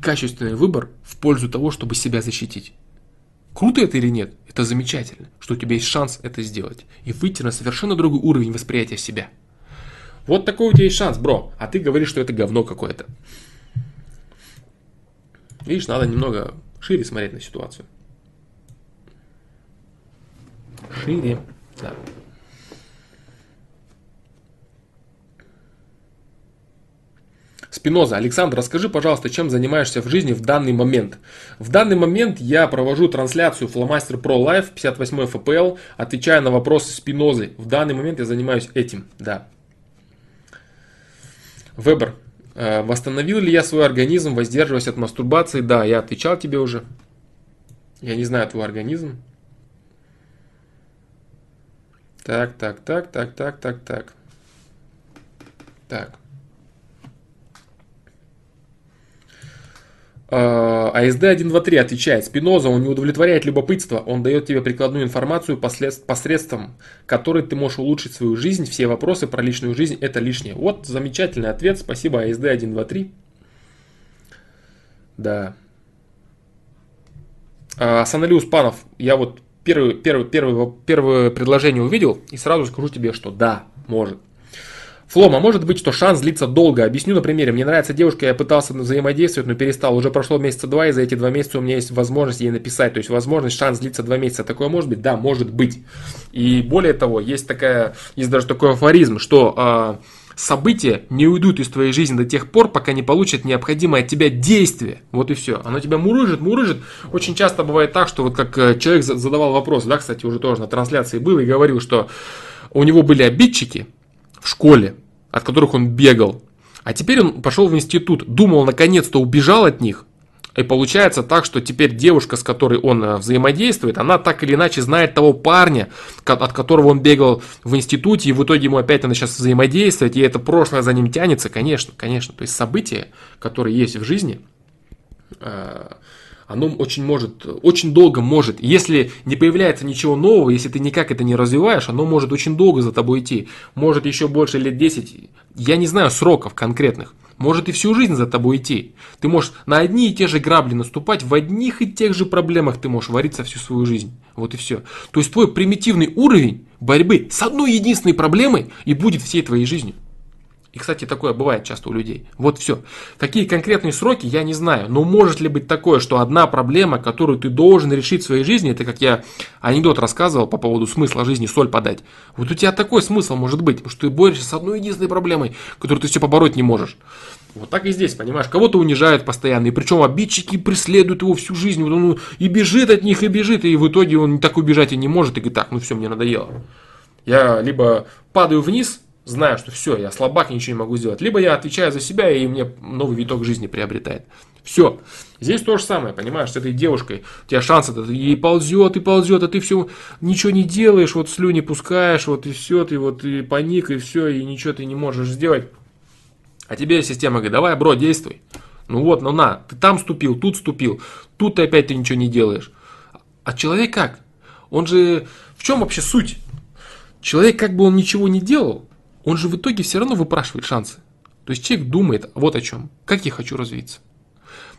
Качественный выбор в пользу того, чтобы себя защитить. Круто это или нет? Это замечательно, что у тебя есть шанс это сделать. И выйти на совершенно другой уровень восприятия себя. Вот такой у тебя есть шанс, бро. А ты говоришь, что это говно какое-то. Видишь, надо немного шире смотреть на ситуацию. Шире, да. Спиноза. Александр, расскажи, пожалуйста, чем занимаешься в жизни в данный момент. В данный момент я провожу трансляцию Flowmaster Pro Live 58 FPL, отвечая на вопросы Спинозы. В данный момент я занимаюсь этим, да. Вебер. Э, восстановил ли я свой организм, воздерживаясь от мастурбации? Да, я отвечал тебе уже. Я не знаю твой организм. Так, так, так, так, так, так, так. Так. АСД 123 отвечает, Спиноза, он не удовлетворяет любопытство, он дает тебе прикладную информацию посредством которой ты можешь улучшить свою жизнь, все вопросы про личную жизнь это лишнее. Вот замечательный ответ, спасибо АСД 123. Да. А, Саналиус Панов, я вот первый, первый, первый, первое предложение увидел и сразу скажу тебе, что да, может. Флома, может быть, что шанс длится долго. Объясню на примере. Мне нравится девушка, я пытался взаимодействовать, но перестал. Уже прошло месяца два, и за эти два месяца у меня есть возможность ей написать. То есть возможность, шанс длится два месяца. Такое может быть? Да, может быть. И более того, есть такая, есть даже такой афоризм, что э, события не уйдут из твоей жизни до тех пор, пока не получат необходимое от тебя действие. Вот и все. Оно тебя мурыжит, мурыжит. Очень часто бывает так, что вот как э, человек задавал вопрос, да, кстати, уже тоже на трансляции был и говорил, что у него были обидчики, в школе, от которых он бегал. А теперь он пошел в институт, думал, наконец-то убежал от них. И получается так, что теперь девушка, с которой он э, взаимодействует, она так или иначе знает того парня, от которого он бегал в институте, и в итоге ему опять надо сейчас взаимодействовать, и это прошлое за ним тянется, конечно, конечно. То есть события, которые есть в жизни, э, оно очень может, очень долго может, если не появляется ничего нового, если ты никак это не развиваешь, оно может очень долго за тобой идти. Может еще больше лет 10, я не знаю сроков конкретных. Может и всю жизнь за тобой идти. Ты можешь на одни и те же грабли наступать, в одних и тех же проблемах ты можешь вариться всю свою жизнь. Вот и все. То есть твой примитивный уровень борьбы с одной единственной проблемой и будет всей твоей жизнью. И, кстати, такое бывает часто у людей. Вот все. Какие конкретные сроки, я не знаю. Но может ли быть такое, что одна проблема, которую ты должен решить в своей жизни, это как я анекдот рассказывал по поводу смысла жизни, соль подать. Вот у тебя такой смысл может быть, потому что ты борешься с одной единственной проблемой, которую ты все побороть не можешь. Вот так и здесь, понимаешь, кого-то унижают постоянно, и причем обидчики преследуют его всю жизнь, вот он и бежит от них, и бежит, и в итоге он так убежать и не может, и говорит, так, ну все, мне надоело. Я либо падаю вниз, знаю, что все, я слабак, ничего не могу сделать. Либо я отвечаю за себя, и мне новый виток жизни приобретает. Все. Здесь то же самое, понимаешь, с этой девушкой. У тебя шанс, это ей ползет и ползет, а ты все ничего не делаешь, вот слюни пускаешь, вот и все, ты вот и паник, и все, и ничего ты не можешь сделать. А тебе система говорит, давай, бро, действуй. Ну вот, ну на, ты там ступил, тут ступил, тут ты опять ты ничего не делаешь. А человек как? Он же, в чем вообще суть? Человек как бы он ничего не делал, он же в итоге все равно выпрашивает шансы. То есть человек думает вот о чем. Как я хочу развиться?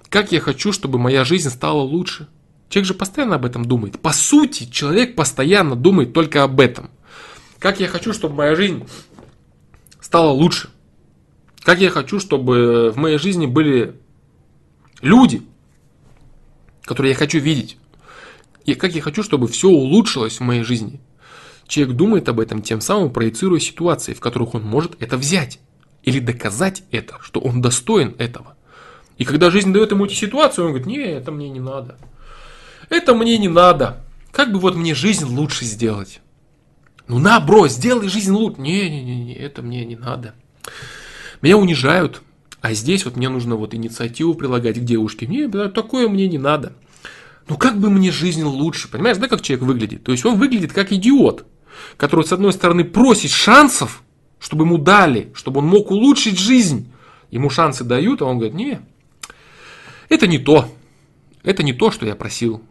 Как я хочу, чтобы моя жизнь стала лучше? Человек же постоянно об этом думает. По сути, человек постоянно думает только об этом. Как я хочу, чтобы моя жизнь стала лучше? Как я хочу, чтобы в моей жизни были люди, которые я хочу видеть? И как я хочу, чтобы все улучшилось в моей жизни? Человек думает об этом, тем самым проецируя ситуации, в которых он может это взять. Или доказать это, что он достоин этого. И когда жизнь дает ему эти ситуации, он говорит, не, это мне не надо. Это мне не надо. Как бы вот мне жизнь лучше сделать? Ну на, бро, сделай жизнь лучше. Не-не-не, это мне не надо. Меня унижают, а здесь вот мне нужно вот инициативу прилагать к девушке. Не, такое мне не надо. Ну как бы мне жизнь лучше, понимаешь, да, как человек выглядит? То есть он выглядит как идиот, который, с одной стороны, просит шансов, чтобы ему дали, чтобы он мог улучшить жизнь. Ему шансы дают, а он говорит, не, это не то. Это не то, что я просил.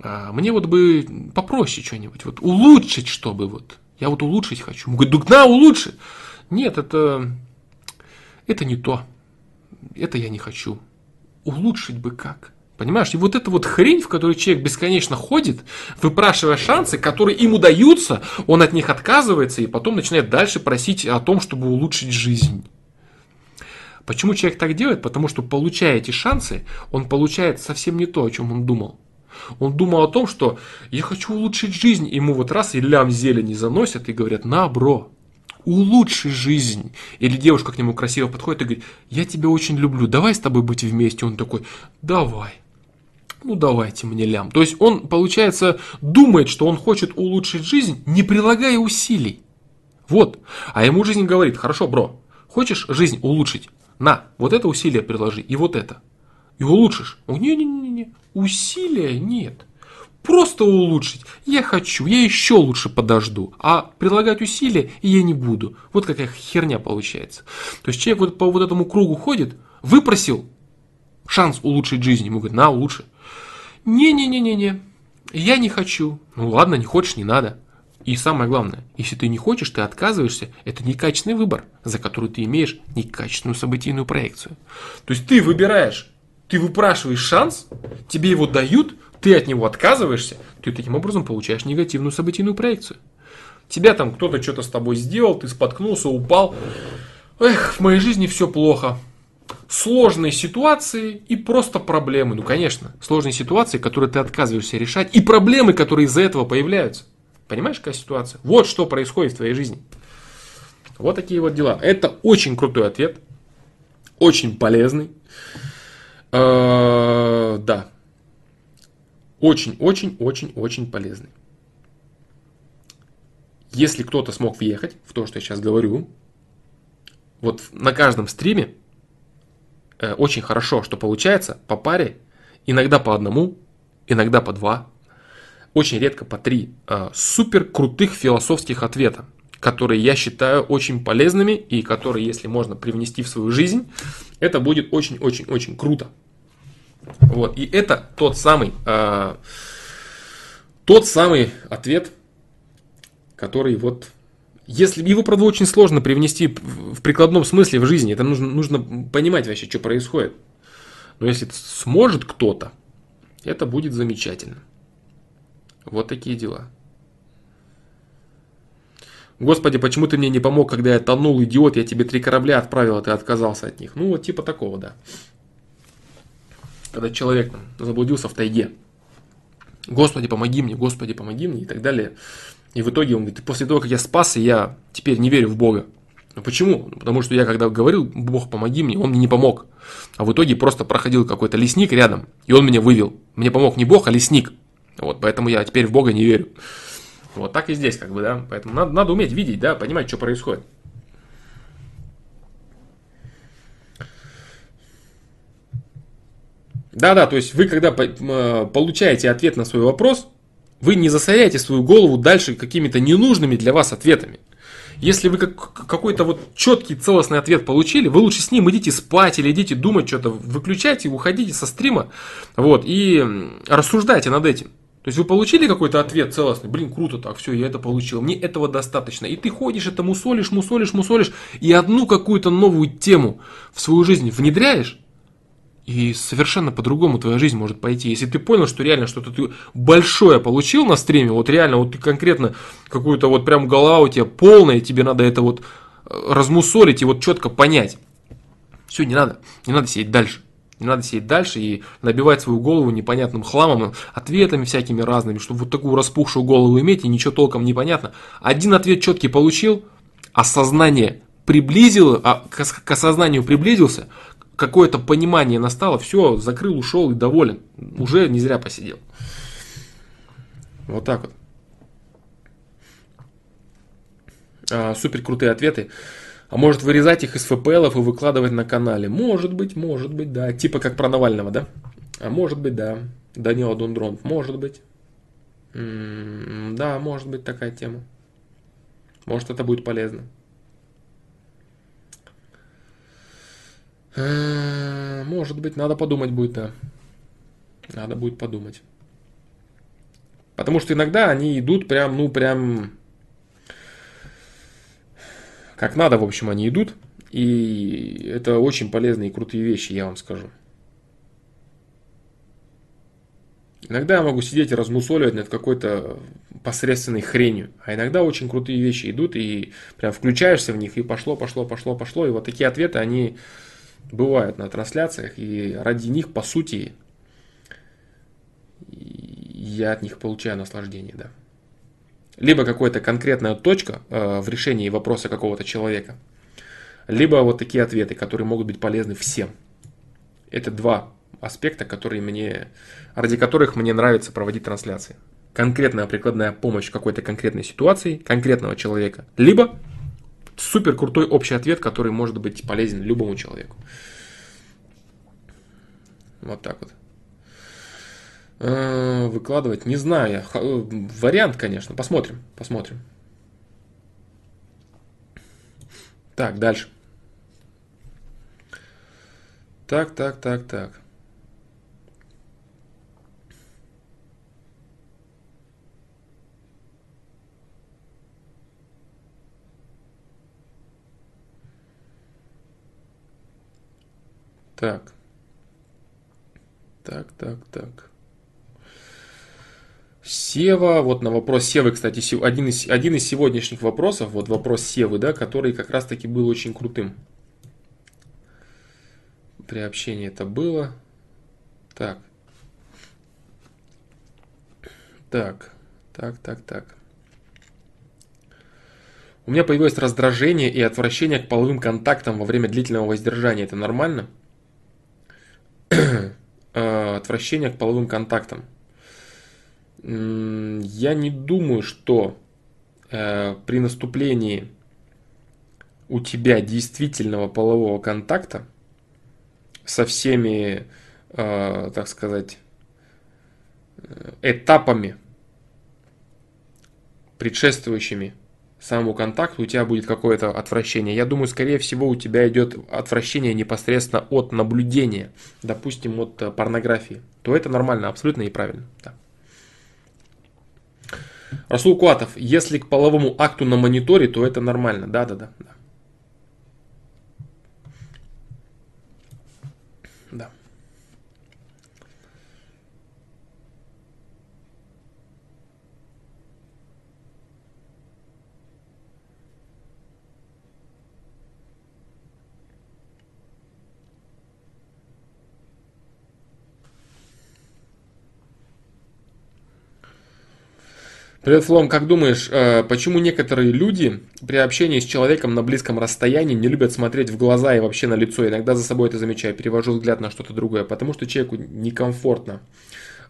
А мне вот бы попроще что-нибудь, вот улучшить, чтобы вот. Я вот улучшить хочу. Он говорит, да улучши. Нет, это, это не то. Это я не хочу. Улучшить бы как? Понимаешь, и вот эта вот хрень, в которой человек бесконечно ходит, выпрашивая шансы, которые ему даются, он от них отказывается и потом начинает дальше просить о том, чтобы улучшить жизнь. Почему человек так делает? Потому что получая эти шансы, он получает совсем не то, о чем он думал. Он думал о том, что я хочу улучшить жизнь. Ему вот раз и лям зелени заносят и говорят, на, бро, улучши жизнь. Или девушка к нему красиво подходит и говорит, я тебя очень люблю, давай с тобой быть вместе. Он такой, давай ну давайте мне лям. То есть он, получается, думает, что он хочет улучшить жизнь, не прилагая усилий. Вот. А ему жизнь говорит, хорошо, бро, хочешь жизнь улучшить? На, вот это усилие приложи и вот это. И улучшишь. Не-не-не-не, усилия нет. Просто улучшить. Я хочу, я еще лучше подожду. А предлагать усилия я не буду. Вот какая херня получается. То есть человек вот по вот этому кругу ходит, выпросил шанс улучшить жизнь. Ему говорят, на, улучши. Не-не-не-не-не, я не хочу. Ну ладно, не хочешь, не надо. И самое главное, если ты не хочешь, ты отказываешься, это некачественный выбор, за который ты имеешь некачественную событийную проекцию. То есть ты выбираешь, ты выпрашиваешь шанс, тебе его дают, ты от него отказываешься, ты таким образом получаешь негативную событийную проекцию. Тебя там кто-то что-то с тобой сделал, ты споткнулся, упал. Эх, в моей жизни все плохо сложные ситуации и просто проблемы. Ну, конечно, сложные ситуации, которые ты отказываешься решать, и проблемы, которые из-за этого появляются. Понимаешь, какая ситуация? Вот что происходит в твоей жизни. Вот такие вот дела. Это очень крутой ответ. Очень полезный. Э, да. Очень-очень-очень-очень полезный. Если кто-то смог въехать в то, что я сейчас говорю, вот на каждом стриме очень хорошо, что получается по паре, иногда по одному, иногда по два, очень редко по три э, супер крутых философских ответа, которые я считаю очень полезными и которые, если можно привнести в свою жизнь, это будет очень-очень-очень круто. Вот, и это тот самый, э, тот самый ответ, который вот если его, правда, очень сложно привнести в прикладном смысле в жизни, это нужно, нужно понимать вообще, что происходит. Но если сможет кто-то, это будет замечательно. Вот такие дела. Господи, почему ты мне не помог, когда я тонул, идиот, я тебе три корабля отправил, а ты отказался от них. Ну, вот типа такого, да. Когда человек заблудился в тайге. Господи, помоги мне, Господи, помоги мне и так далее. И в итоге он говорит, после того, как я спасся, я теперь не верю в Бога. Ну почему? Ну, потому что я когда говорил, Бог, помоги мне, он мне не помог. А в итоге просто проходил какой-то лесник рядом, и он меня вывел. Мне помог не Бог, а лесник. Вот, поэтому я теперь в Бога не верю. Вот так и здесь, как бы, да. Поэтому надо, надо уметь видеть, да, понимать, что происходит. Да-да, то есть вы когда получаете ответ на свой вопрос, вы не засоряете свою голову дальше какими-то ненужными для вас ответами. Если вы как, какой-то вот четкий целостный ответ получили, вы лучше с ним идите спать или идите думать что-то, выключайте, уходите со стрима вот, и рассуждайте над этим. То есть вы получили какой-то ответ целостный, блин, круто так, все, я это получил, мне этого достаточно. И ты ходишь, это мусолишь, мусолишь, мусолишь, и одну какую-то новую тему в свою жизнь внедряешь, и совершенно по-другому твоя жизнь может пойти. Если ты понял, что реально что-то ты большое получил на стриме, вот реально, вот ты конкретно какую-то вот прям голова у тебя полная, тебе надо это вот э, размусолить и вот четко понять. Все, не надо, не надо сидеть дальше. Не надо сидеть дальше и набивать свою голову непонятным хламом, ответами всякими разными, чтобы вот такую распухшую голову иметь и ничего толком не понятно. Один ответ четкий получил, осознание приблизил, а к осознанию приблизился, какое-то понимание настало, все, закрыл, ушел и доволен. Уже не зря посидел. Вот так вот. а, супер крутые ответы. А может вырезать их из ФПЛов и выкладывать на канале? Может быть, может быть, да. Типа как про Навального, да? А может быть, да. Данила Дундронов, может быть. М-м, да, может быть такая тема. Может это будет полезно. Может быть, надо подумать будет, да. Надо будет подумать. Потому что иногда они идут прям, ну, прям как надо, в общем, они идут. И это очень полезные и крутые вещи, я вам скажу. Иногда я могу сидеть и размусоливать над какой-то посредственной хренью. А иногда очень крутые вещи идут, и прям включаешься в них, и пошло, пошло, пошло, пошло. И вот такие ответы, они бывают на трансляциях, и ради них, по сути, я от них получаю наслаждение, да. Либо какая-то конкретная точка э, в решении вопроса какого-то человека, либо вот такие ответы, которые могут быть полезны всем. Это два аспекта, которые мне, ради которых мне нравится проводить трансляции. Конкретная прикладная помощь какой-то конкретной ситуации, конкретного человека, либо супер крутой общий ответ, который может быть полезен любому человеку. Вот так вот. Э, выкладывать, не знаю. Э, вариант, конечно. Посмотрим, посмотрим. Так, дальше. Так, так, так, так. Так. Так, так, так. Сева, вот на вопрос Севы, кстати, один из, один из сегодняшних вопросов, вот вопрос Севы, да, который как раз таки был очень крутым. При общении это было. Так. Так, так, так, так. У меня появилось раздражение и отвращение к половым контактам во время длительного воздержания. Это нормально? А, отвращение к половым контактам. Я не думаю, что э, при наступлении у тебя действительного полового контакта со всеми, э, так сказать, э, этапами, предшествующими самому контакту, у тебя будет какое-то отвращение. Я думаю, скорее всего, у тебя идет отвращение непосредственно от наблюдения, допустим, от порнографии. То это нормально, абсолютно и правильно. Да. Расул Куатов, если к половому акту на мониторе, то это нормально. Да, Привет, Флом, как думаешь, э, почему некоторые люди при общении с человеком на близком расстоянии не любят смотреть в глаза и вообще на лицо? Иногда за собой это замечаю, перевожу взгляд на что-то другое, потому что человеку некомфортно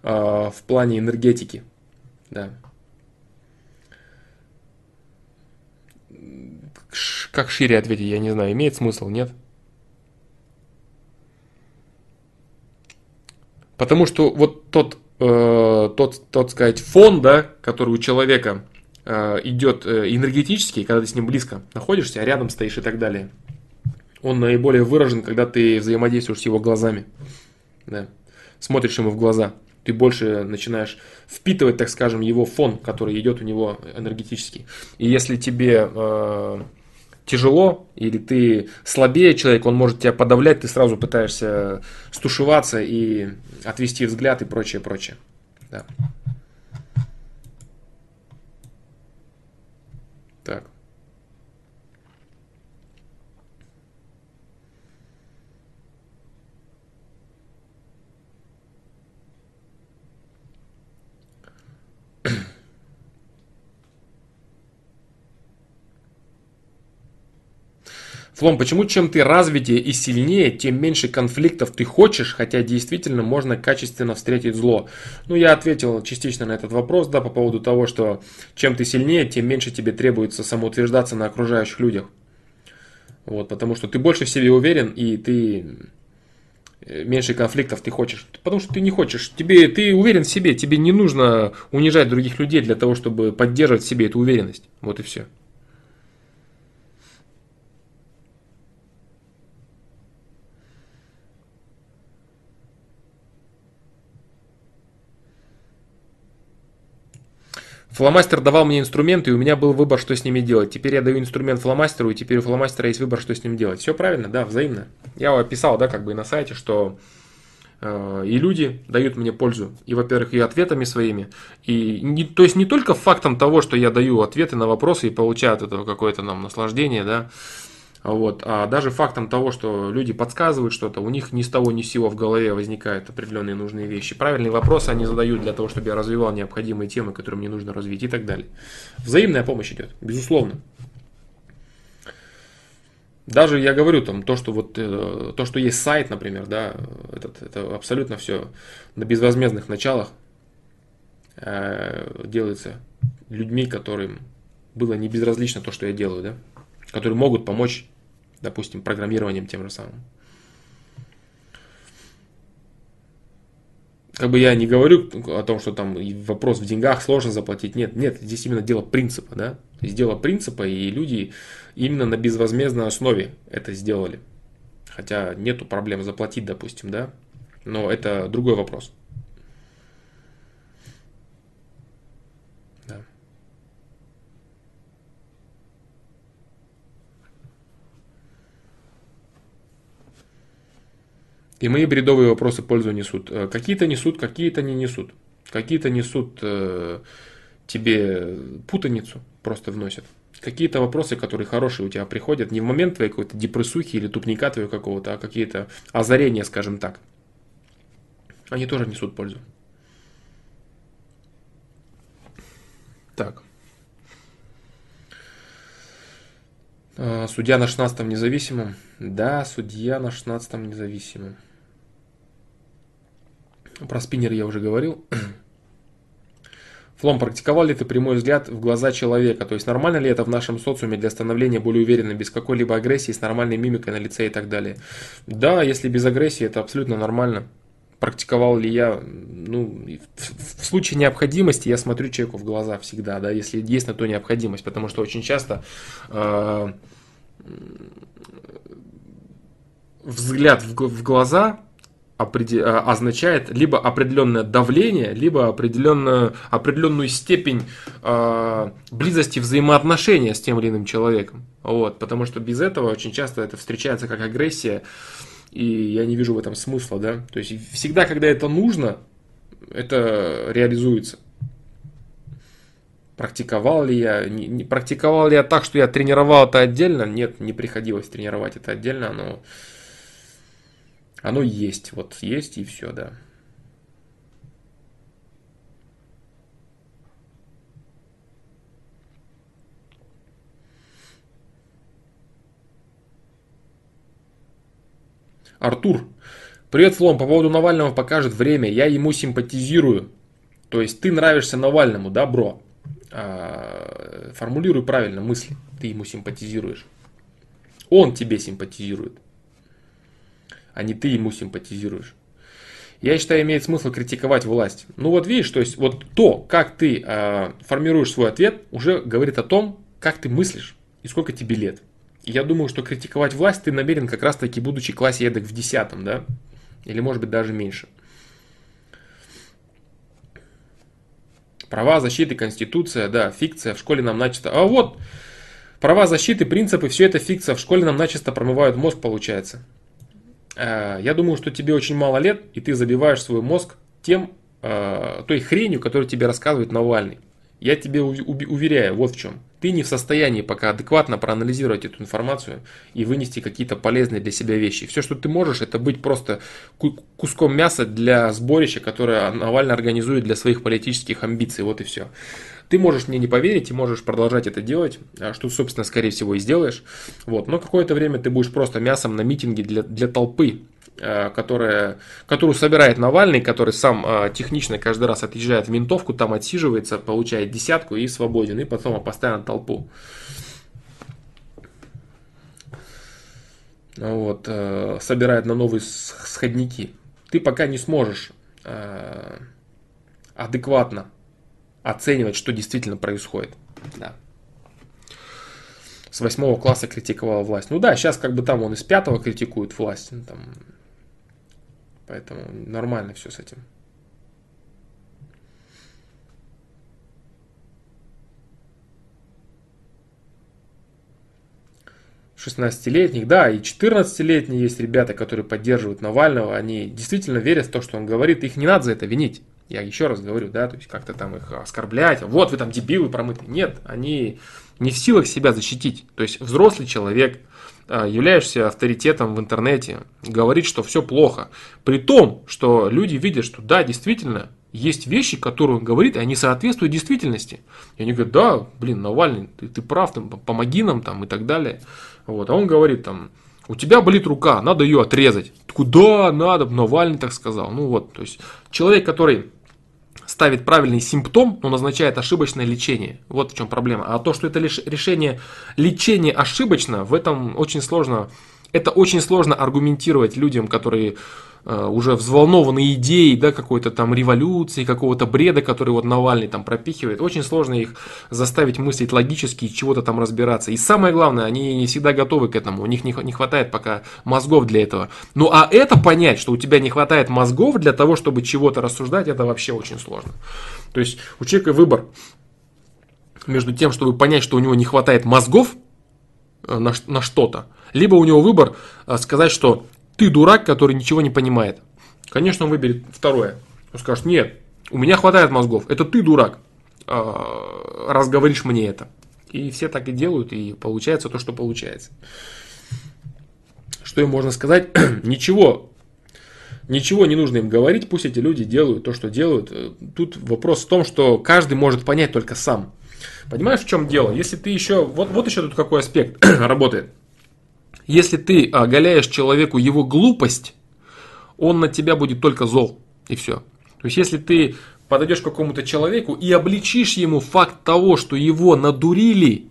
э, в плане энергетики. Да. Как шире ответить, я не знаю, имеет смысл, нет? Потому что вот тот э, тот, тот сказать, фон, да, который у человека э, идет э, энергетический, когда ты с ним близко находишься, а рядом стоишь и так далее, он наиболее выражен, когда ты взаимодействуешь с его глазами. Да. Смотришь ему в глаза. Ты больше начинаешь впитывать, так скажем, его фон, который идет у него энергетический. И если тебе э, тяжело, или ты слабее человек, он может тебя подавлять, ты сразу пытаешься стушеваться и отвести взгляд и прочее, прочее. Да. Так. Флом, почему чем ты развитее и сильнее, тем меньше конфликтов ты хочешь, хотя действительно можно качественно встретить зло? Ну, я ответил частично на этот вопрос, да, по поводу того, что чем ты сильнее, тем меньше тебе требуется самоутверждаться на окружающих людях. Вот, потому что ты больше в себе уверен, и ты э, меньше конфликтов ты хочешь. Потому что ты не хочешь. Тебе, ты уверен в себе, тебе не нужно унижать других людей для того, чтобы поддерживать в себе эту уверенность. Вот и все. Фломастер давал мне инструменты, и у меня был выбор, что с ними делать. Теперь я даю инструмент фломастеру, и теперь у фломастера есть выбор, что с ним делать. Все правильно, да, взаимно. Я описал, да, как бы и на сайте, что э, и люди дают мне пользу. И, во-первых, и ответами своими. И не, то есть не только фактом того, что я даю ответы на вопросы и получаю от этого какое-то нам наслаждение, да, вот. А даже фактом того, что люди подсказывают что-то, у них ни с того ни с сего в голове возникают определенные нужные вещи. Правильные вопросы они задают для того, чтобы я развивал необходимые темы, которые мне нужно развить и так далее. Взаимная помощь идет, безусловно. Даже я говорю там то, что вот э, то, что есть сайт, например, да, этот, это абсолютно все на безвозмездных началах э, делается людьми, которым было не безразлично то, что я делаю, да, которые могут помочь допустим, программированием тем же самым. Как бы я не говорю о том, что там вопрос в деньгах сложно заплатить. Нет, нет, здесь именно дело принципа, да. То дело принципа, и люди именно на безвозмездной основе это сделали. Хотя нету проблем заплатить, допустим, да. Но это другой вопрос. И мои бредовые вопросы пользу несут. Э, какие-то несут, какие-то не несут. Какие-то несут э, тебе путаницу, просто вносят. Какие-то вопросы, которые хорошие у тебя приходят, не в момент твоей какой-то депрессухи или тупника твоего какого-то, а какие-то озарения, скажем так. Они тоже несут пользу. Так. А, судья на 16 независимом. Да, судья на 16 независимом. Про спиннер я уже говорил. Флом, практиковал ли ты прямой взгляд в глаза человека? То есть нормально ли это в нашем социуме для становления более уверенным, без какой-либо агрессии, с нормальной мимикой на лице и так далее? Да, если без агрессии, это абсолютно нормально. Практиковал ли я? Ну, в, в случае необходимости я смотрю человеку в глаза всегда, да, если есть на то необходимость, потому что очень часто э, взгляд в, в глаза Э, означает либо определенное давление, либо определенную, определенную степень э, близости взаимоотношения с тем или иным человеком. Вот, потому что без этого очень часто это встречается как агрессия, и я не вижу в этом смысла, да. То есть всегда, когда это нужно, это реализуется. Практиковал ли я? Не, не, практиковал ли я так, что я тренировал это отдельно? Нет, не приходилось тренировать это отдельно, но оно есть, вот есть и все, да. Артур, привет, Флом, по поводу Навального покажет время, я ему симпатизирую. То есть ты нравишься Навальному, да, бро? А, формулируй правильно мысли, ты ему симпатизируешь. Он тебе симпатизирует а не ты ему симпатизируешь. Я считаю, имеет смысл критиковать власть. Ну вот видишь, то есть вот то, как ты э, формируешь свой ответ, уже говорит о том, как ты мыслишь и сколько тебе лет. Я думаю, что критиковать власть ты намерен как раз таки, будучи классе эдак в десятом, да? Или может быть даже меньше. Права защиты, конституция, да, фикция, в школе нам начисто. А вот, права защиты, принципы, все это фикция, в школе нам начисто промывают мозг, получается. Э, я думаю, что тебе очень мало лет, и ты забиваешь свой мозг тем, э, той хренью, которую тебе рассказывает Навальный. Я тебе уверяю, вот в чем. Ты не в состоянии пока адекватно проанализировать эту информацию и вынести какие-то полезные для себя вещи. Все, что ты можешь, это быть просто куском мяса для сборища, которое Навальный организует для своих политических амбиций. Вот и все. Ты можешь мне не поверить и можешь продолжать это делать, а что, собственно, скорее всего и сделаешь. Вот. Но какое-то время ты будешь просто мясом на митинге для, для толпы, э, которая, которую собирает Навальный, который сам э, технично каждый раз отъезжает в ментовку, там отсиживается, получает десятку и свободен, и потом поставит толпу. Вот, э, собирает на новые сходники. Ты пока не сможешь адекватно оценивать, что действительно происходит. Да. С восьмого класса критиковал власть. Ну да, сейчас как бы там он из пятого критикует власть. Ну, там, поэтому нормально все с этим. 16-летних, да, и 14-летние есть ребята, которые поддерживают Навального, они действительно верят в то, что он говорит, их не надо за это винить. Я еще раз говорю, да, то есть как-то там их оскорблять, вот вы там дебилы промытые. Нет, они не в силах себя защитить. То есть взрослый человек, а, являешься авторитетом в интернете, говорит, что все плохо. При том, что люди видят, что да, действительно, есть вещи, которые он говорит, и они соответствуют действительности. И они говорят, да, блин, Навальный, ты, ты прав, там, помоги нам там и так далее. Вот, а он говорит там, у тебя болит рука, надо ее отрезать. Куда надо, Навальный так сказал. Ну вот, то есть человек, который ставит правильный симптом, но назначает ошибочное лечение. Вот в чем проблема. А то, что это лишь решение лечения ошибочно, в этом очень сложно, это очень сложно аргументировать людям, которые уже взволнованы идеей, да, какой-то там революции, какого-то бреда, который вот Навальный там пропихивает. Очень сложно их заставить мыслить логически и чего-то там разбираться. И самое главное, они не всегда готовы к этому, у них не, не хватает пока мозгов для этого. Ну а это понять, что у тебя не хватает мозгов для того, чтобы чего-то рассуждать, это вообще очень сложно. То есть у человека выбор между тем, чтобы понять, что у него не хватает мозгов э, на, на что-то, либо у него выбор э, сказать, что ты дурак, который ничего не понимает. Конечно, он выберет второе. Он скажет, нет, у меня хватает мозгов, это ты дурак, а, раз говоришь мне это. И все так и делают, и получается то, что получается. Что им можно сказать? ничего, ничего не нужно им говорить, пусть эти люди делают то, что делают. Тут вопрос в том, что каждый может понять только сам. Понимаешь, в чем дело? Если ты еще... Вот, вот еще тут какой аспект работает. Если ты оголяешь человеку его глупость, он на тебя будет только зол. И все. То есть, если ты подойдешь к какому-то человеку и обличишь ему факт того, что его надурили,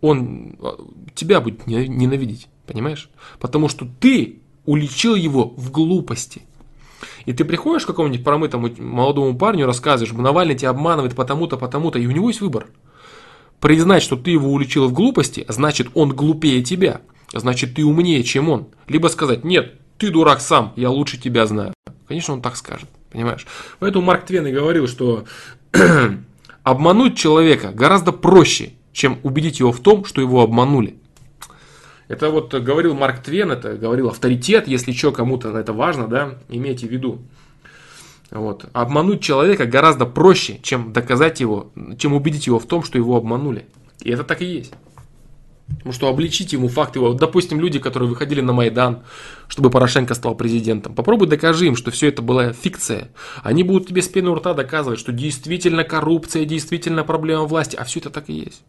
он а, тебя будет ненавидеть. Понимаешь? Потому что ты уличил его в глупости. И ты приходишь к какому-нибудь промытому молодому парню, рассказываешь, Навальный тебя обманывает потому-то, потому-то, и у него есть выбор. Признать, что ты его уличил в глупости, значит он глупее тебя значит ты умнее, чем он. Либо сказать, нет, ты дурак сам, я лучше тебя знаю. Конечно, он так скажет, понимаешь? Поэтому Марк Твен и говорил, что обмануть человека гораздо проще, чем убедить его в том, что его обманули. Это вот говорил Марк Твен, это говорил авторитет, если что, кому-то это важно, да, имейте в виду. Вот. Обмануть человека гораздо проще, чем доказать его, чем убедить его в том, что его обманули. И это так и есть. Потому что обличить ему факт его. Допустим, люди, которые выходили на Майдан, чтобы Порошенко стал президентом. Попробуй докажи им, что все это была фикция. Они будут тебе с пены у рта доказывать, что действительно коррупция, действительно проблема власти. А все это так и есть.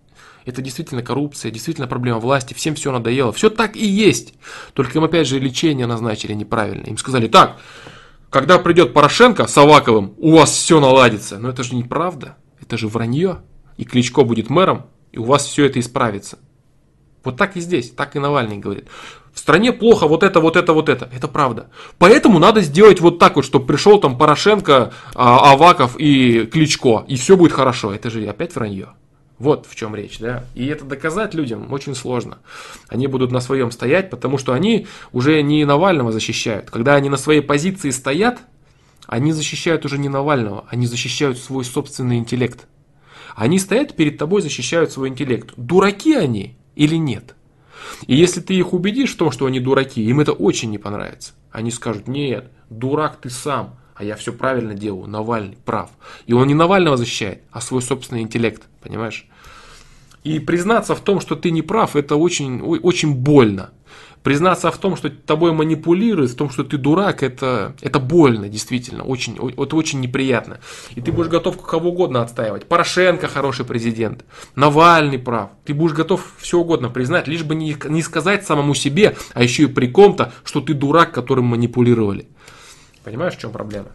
Это действительно коррупция, действительно проблема власти, всем все надоело. Все так и есть. Только им опять же лечение назначили неправильно. Им сказали, так, когда придет Порошенко с Аваковым, у вас все наладится. Но это же неправда. Это же вранье. И Кличко будет мэром, и у вас все это исправится. Вот так и здесь, так и Навальный говорит. В стране плохо вот это, вот это, вот это. Это правда. Поэтому надо сделать вот так вот, чтобы пришел там Порошенко, а, Аваков и Кличко, и все будет хорошо. Это же опять вранье. Вот в чем речь, да. И это доказать людям очень сложно. Они будут на своем стоять, потому что они уже не Навального защищают. Когда они на своей позиции стоят, они защищают уже не Навального, они защищают свой собственный интеллект. Они стоят перед тобой, защищают свой интеллект. Дураки они или нет. И если ты их убедишь в том, что они дураки, им это очень не понравится. Они скажут, нет, дурак ты сам, а я все правильно делаю, Навальный прав. И он не Навального защищает, а свой собственный интеллект, понимаешь? И признаться в том, что ты не прав, это очень, очень больно. Признаться в том, что тобой манипулируют, в том, что ты дурак, это, это больно, действительно, очень, это очень неприятно. И ты будешь готов кого угодно отстаивать. Порошенко хороший президент, Навальный прав. Ты будешь готов все угодно признать, лишь бы не, не сказать самому себе, а еще и при ком-то, что ты дурак, которым манипулировали. Понимаешь, в чем проблема?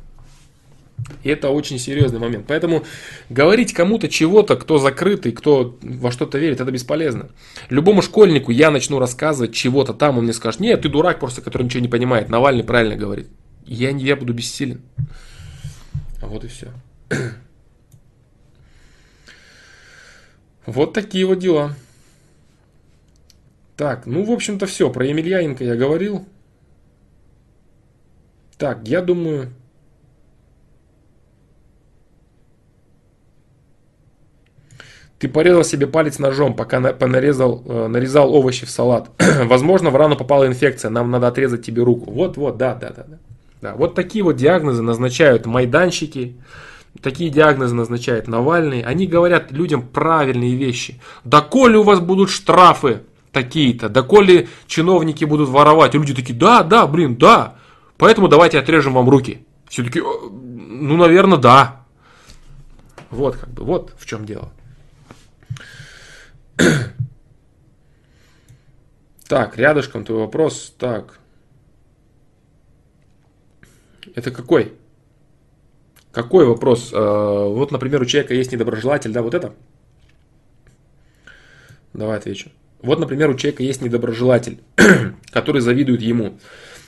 И это очень серьезный момент. Поэтому говорить кому-то чего-то, кто закрытый, кто во что-то верит, это бесполезно. Любому школьнику я начну рассказывать чего-то там, он мне скажет, нет, ты дурак просто, который ничего не понимает. Навальный правильно говорит. Я, я буду бессилен. А вот и все. Вот такие вот дела. Так, ну, в общем-то, все. Про Емельяненко я говорил. Так, я думаю, Ты порезал себе палец ножом, пока нарезал, э, нарезал овощи в салат. Возможно, в рану попала инфекция, нам надо отрезать тебе руку. Вот, вот, да, да, да, да. да. Вот такие вот диагнозы назначают майданщики, такие диагнозы назначает Навальный. Они говорят людям правильные вещи. Да коли у вас будут штрафы такие-то, да коли чиновники будут воровать. И люди такие, да, да, блин, да. Поэтому давайте отрежем вам руки. Все таки ну, наверное, да. Вот как бы, вот в чем дело. Так, рядышком твой вопрос. Так. Это какой? Какой вопрос? А, вот, например, у человека есть недоброжелатель, да, вот это? Давай отвечу. Вот, например, у человека есть недоброжелатель, который завидует ему.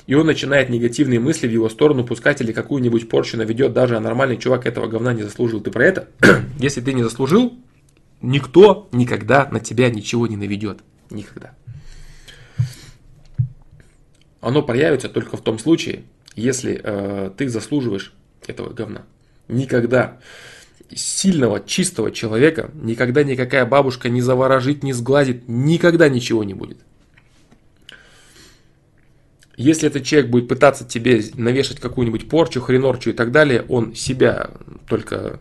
И он начинает негативные мысли в его сторону пускать или какую-нибудь порчу наведет, даже а нормальный чувак этого говна не заслужил. Ты про это? Если ты не заслужил, Никто никогда на тебя ничего не наведет. Никогда. Оно проявится только в том случае, если э, ты заслуживаешь этого говна. Никогда сильного, чистого человека никогда никакая бабушка не заворожит, не сглазит, никогда ничего не будет. Если этот человек будет пытаться тебе навешать какую-нибудь порчу, хренорчу и так далее, он себя только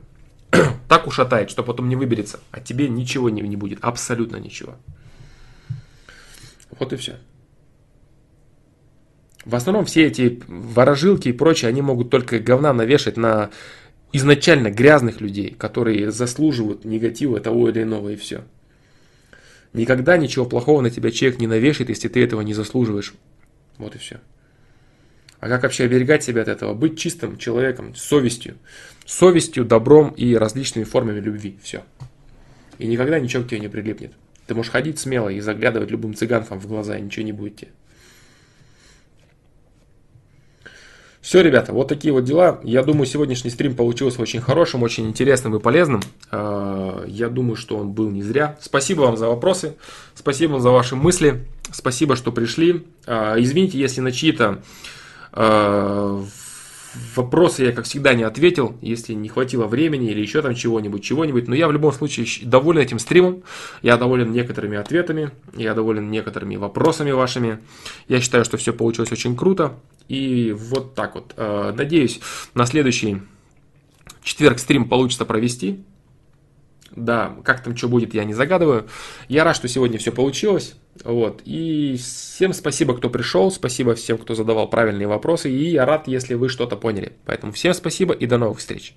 так ушатает, что потом не выберется, а тебе ничего не, не будет, абсолютно ничего. Вот и все. В основном все эти ворожилки и прочее, они могут только говна навешать на изначально грязных людей, которые заслуживают негатива того или иного и все. Никогда ничего плохого на тебя человек не навешает, если ты этого не заслуживаешь. Вот и все. А как вообще оберегать себя от этого? Быть чистым человеком, совестью совестью, добром и различными формами любви. Все. И никогда ничего к тебе не прилипнет. Ты можешь ходить смело и заглядывать любым цыганкам в глаза, и ничего не будет тебе. Все, ребята, вот такие вот дела. Я думаю, сегодняшний стрим получился очень хорошим, очень интересным и полезным. А, я думаю, что он был не зря. Спасибо вам за вопросы, спасибо вам за ваши мысли, спасибо, что пришли. А, извините, если на чьи-то а, вопросы я, как всегда, не ответил, если не хватило времени или еще там чего-нибудь, чего-нибудь. Но я в любом случае доволен этим стримом, я доволен некоторыми ответами, я доволен некоторыми вопросами вашими. Я считаю, что все получилось очень круто. И вот так вот. Э, надеюсь, на следующий четверг стрим получится провести. Да, как там что будет, я не загадываю. Я рад, что сегодня все получилось. Вот. И всем спасибо, кто пришел, спасибо всем, кто задавал правильные вопросы, и я рад, если вы что-то поняли. Поэтому всем спасибо и до новых встреч.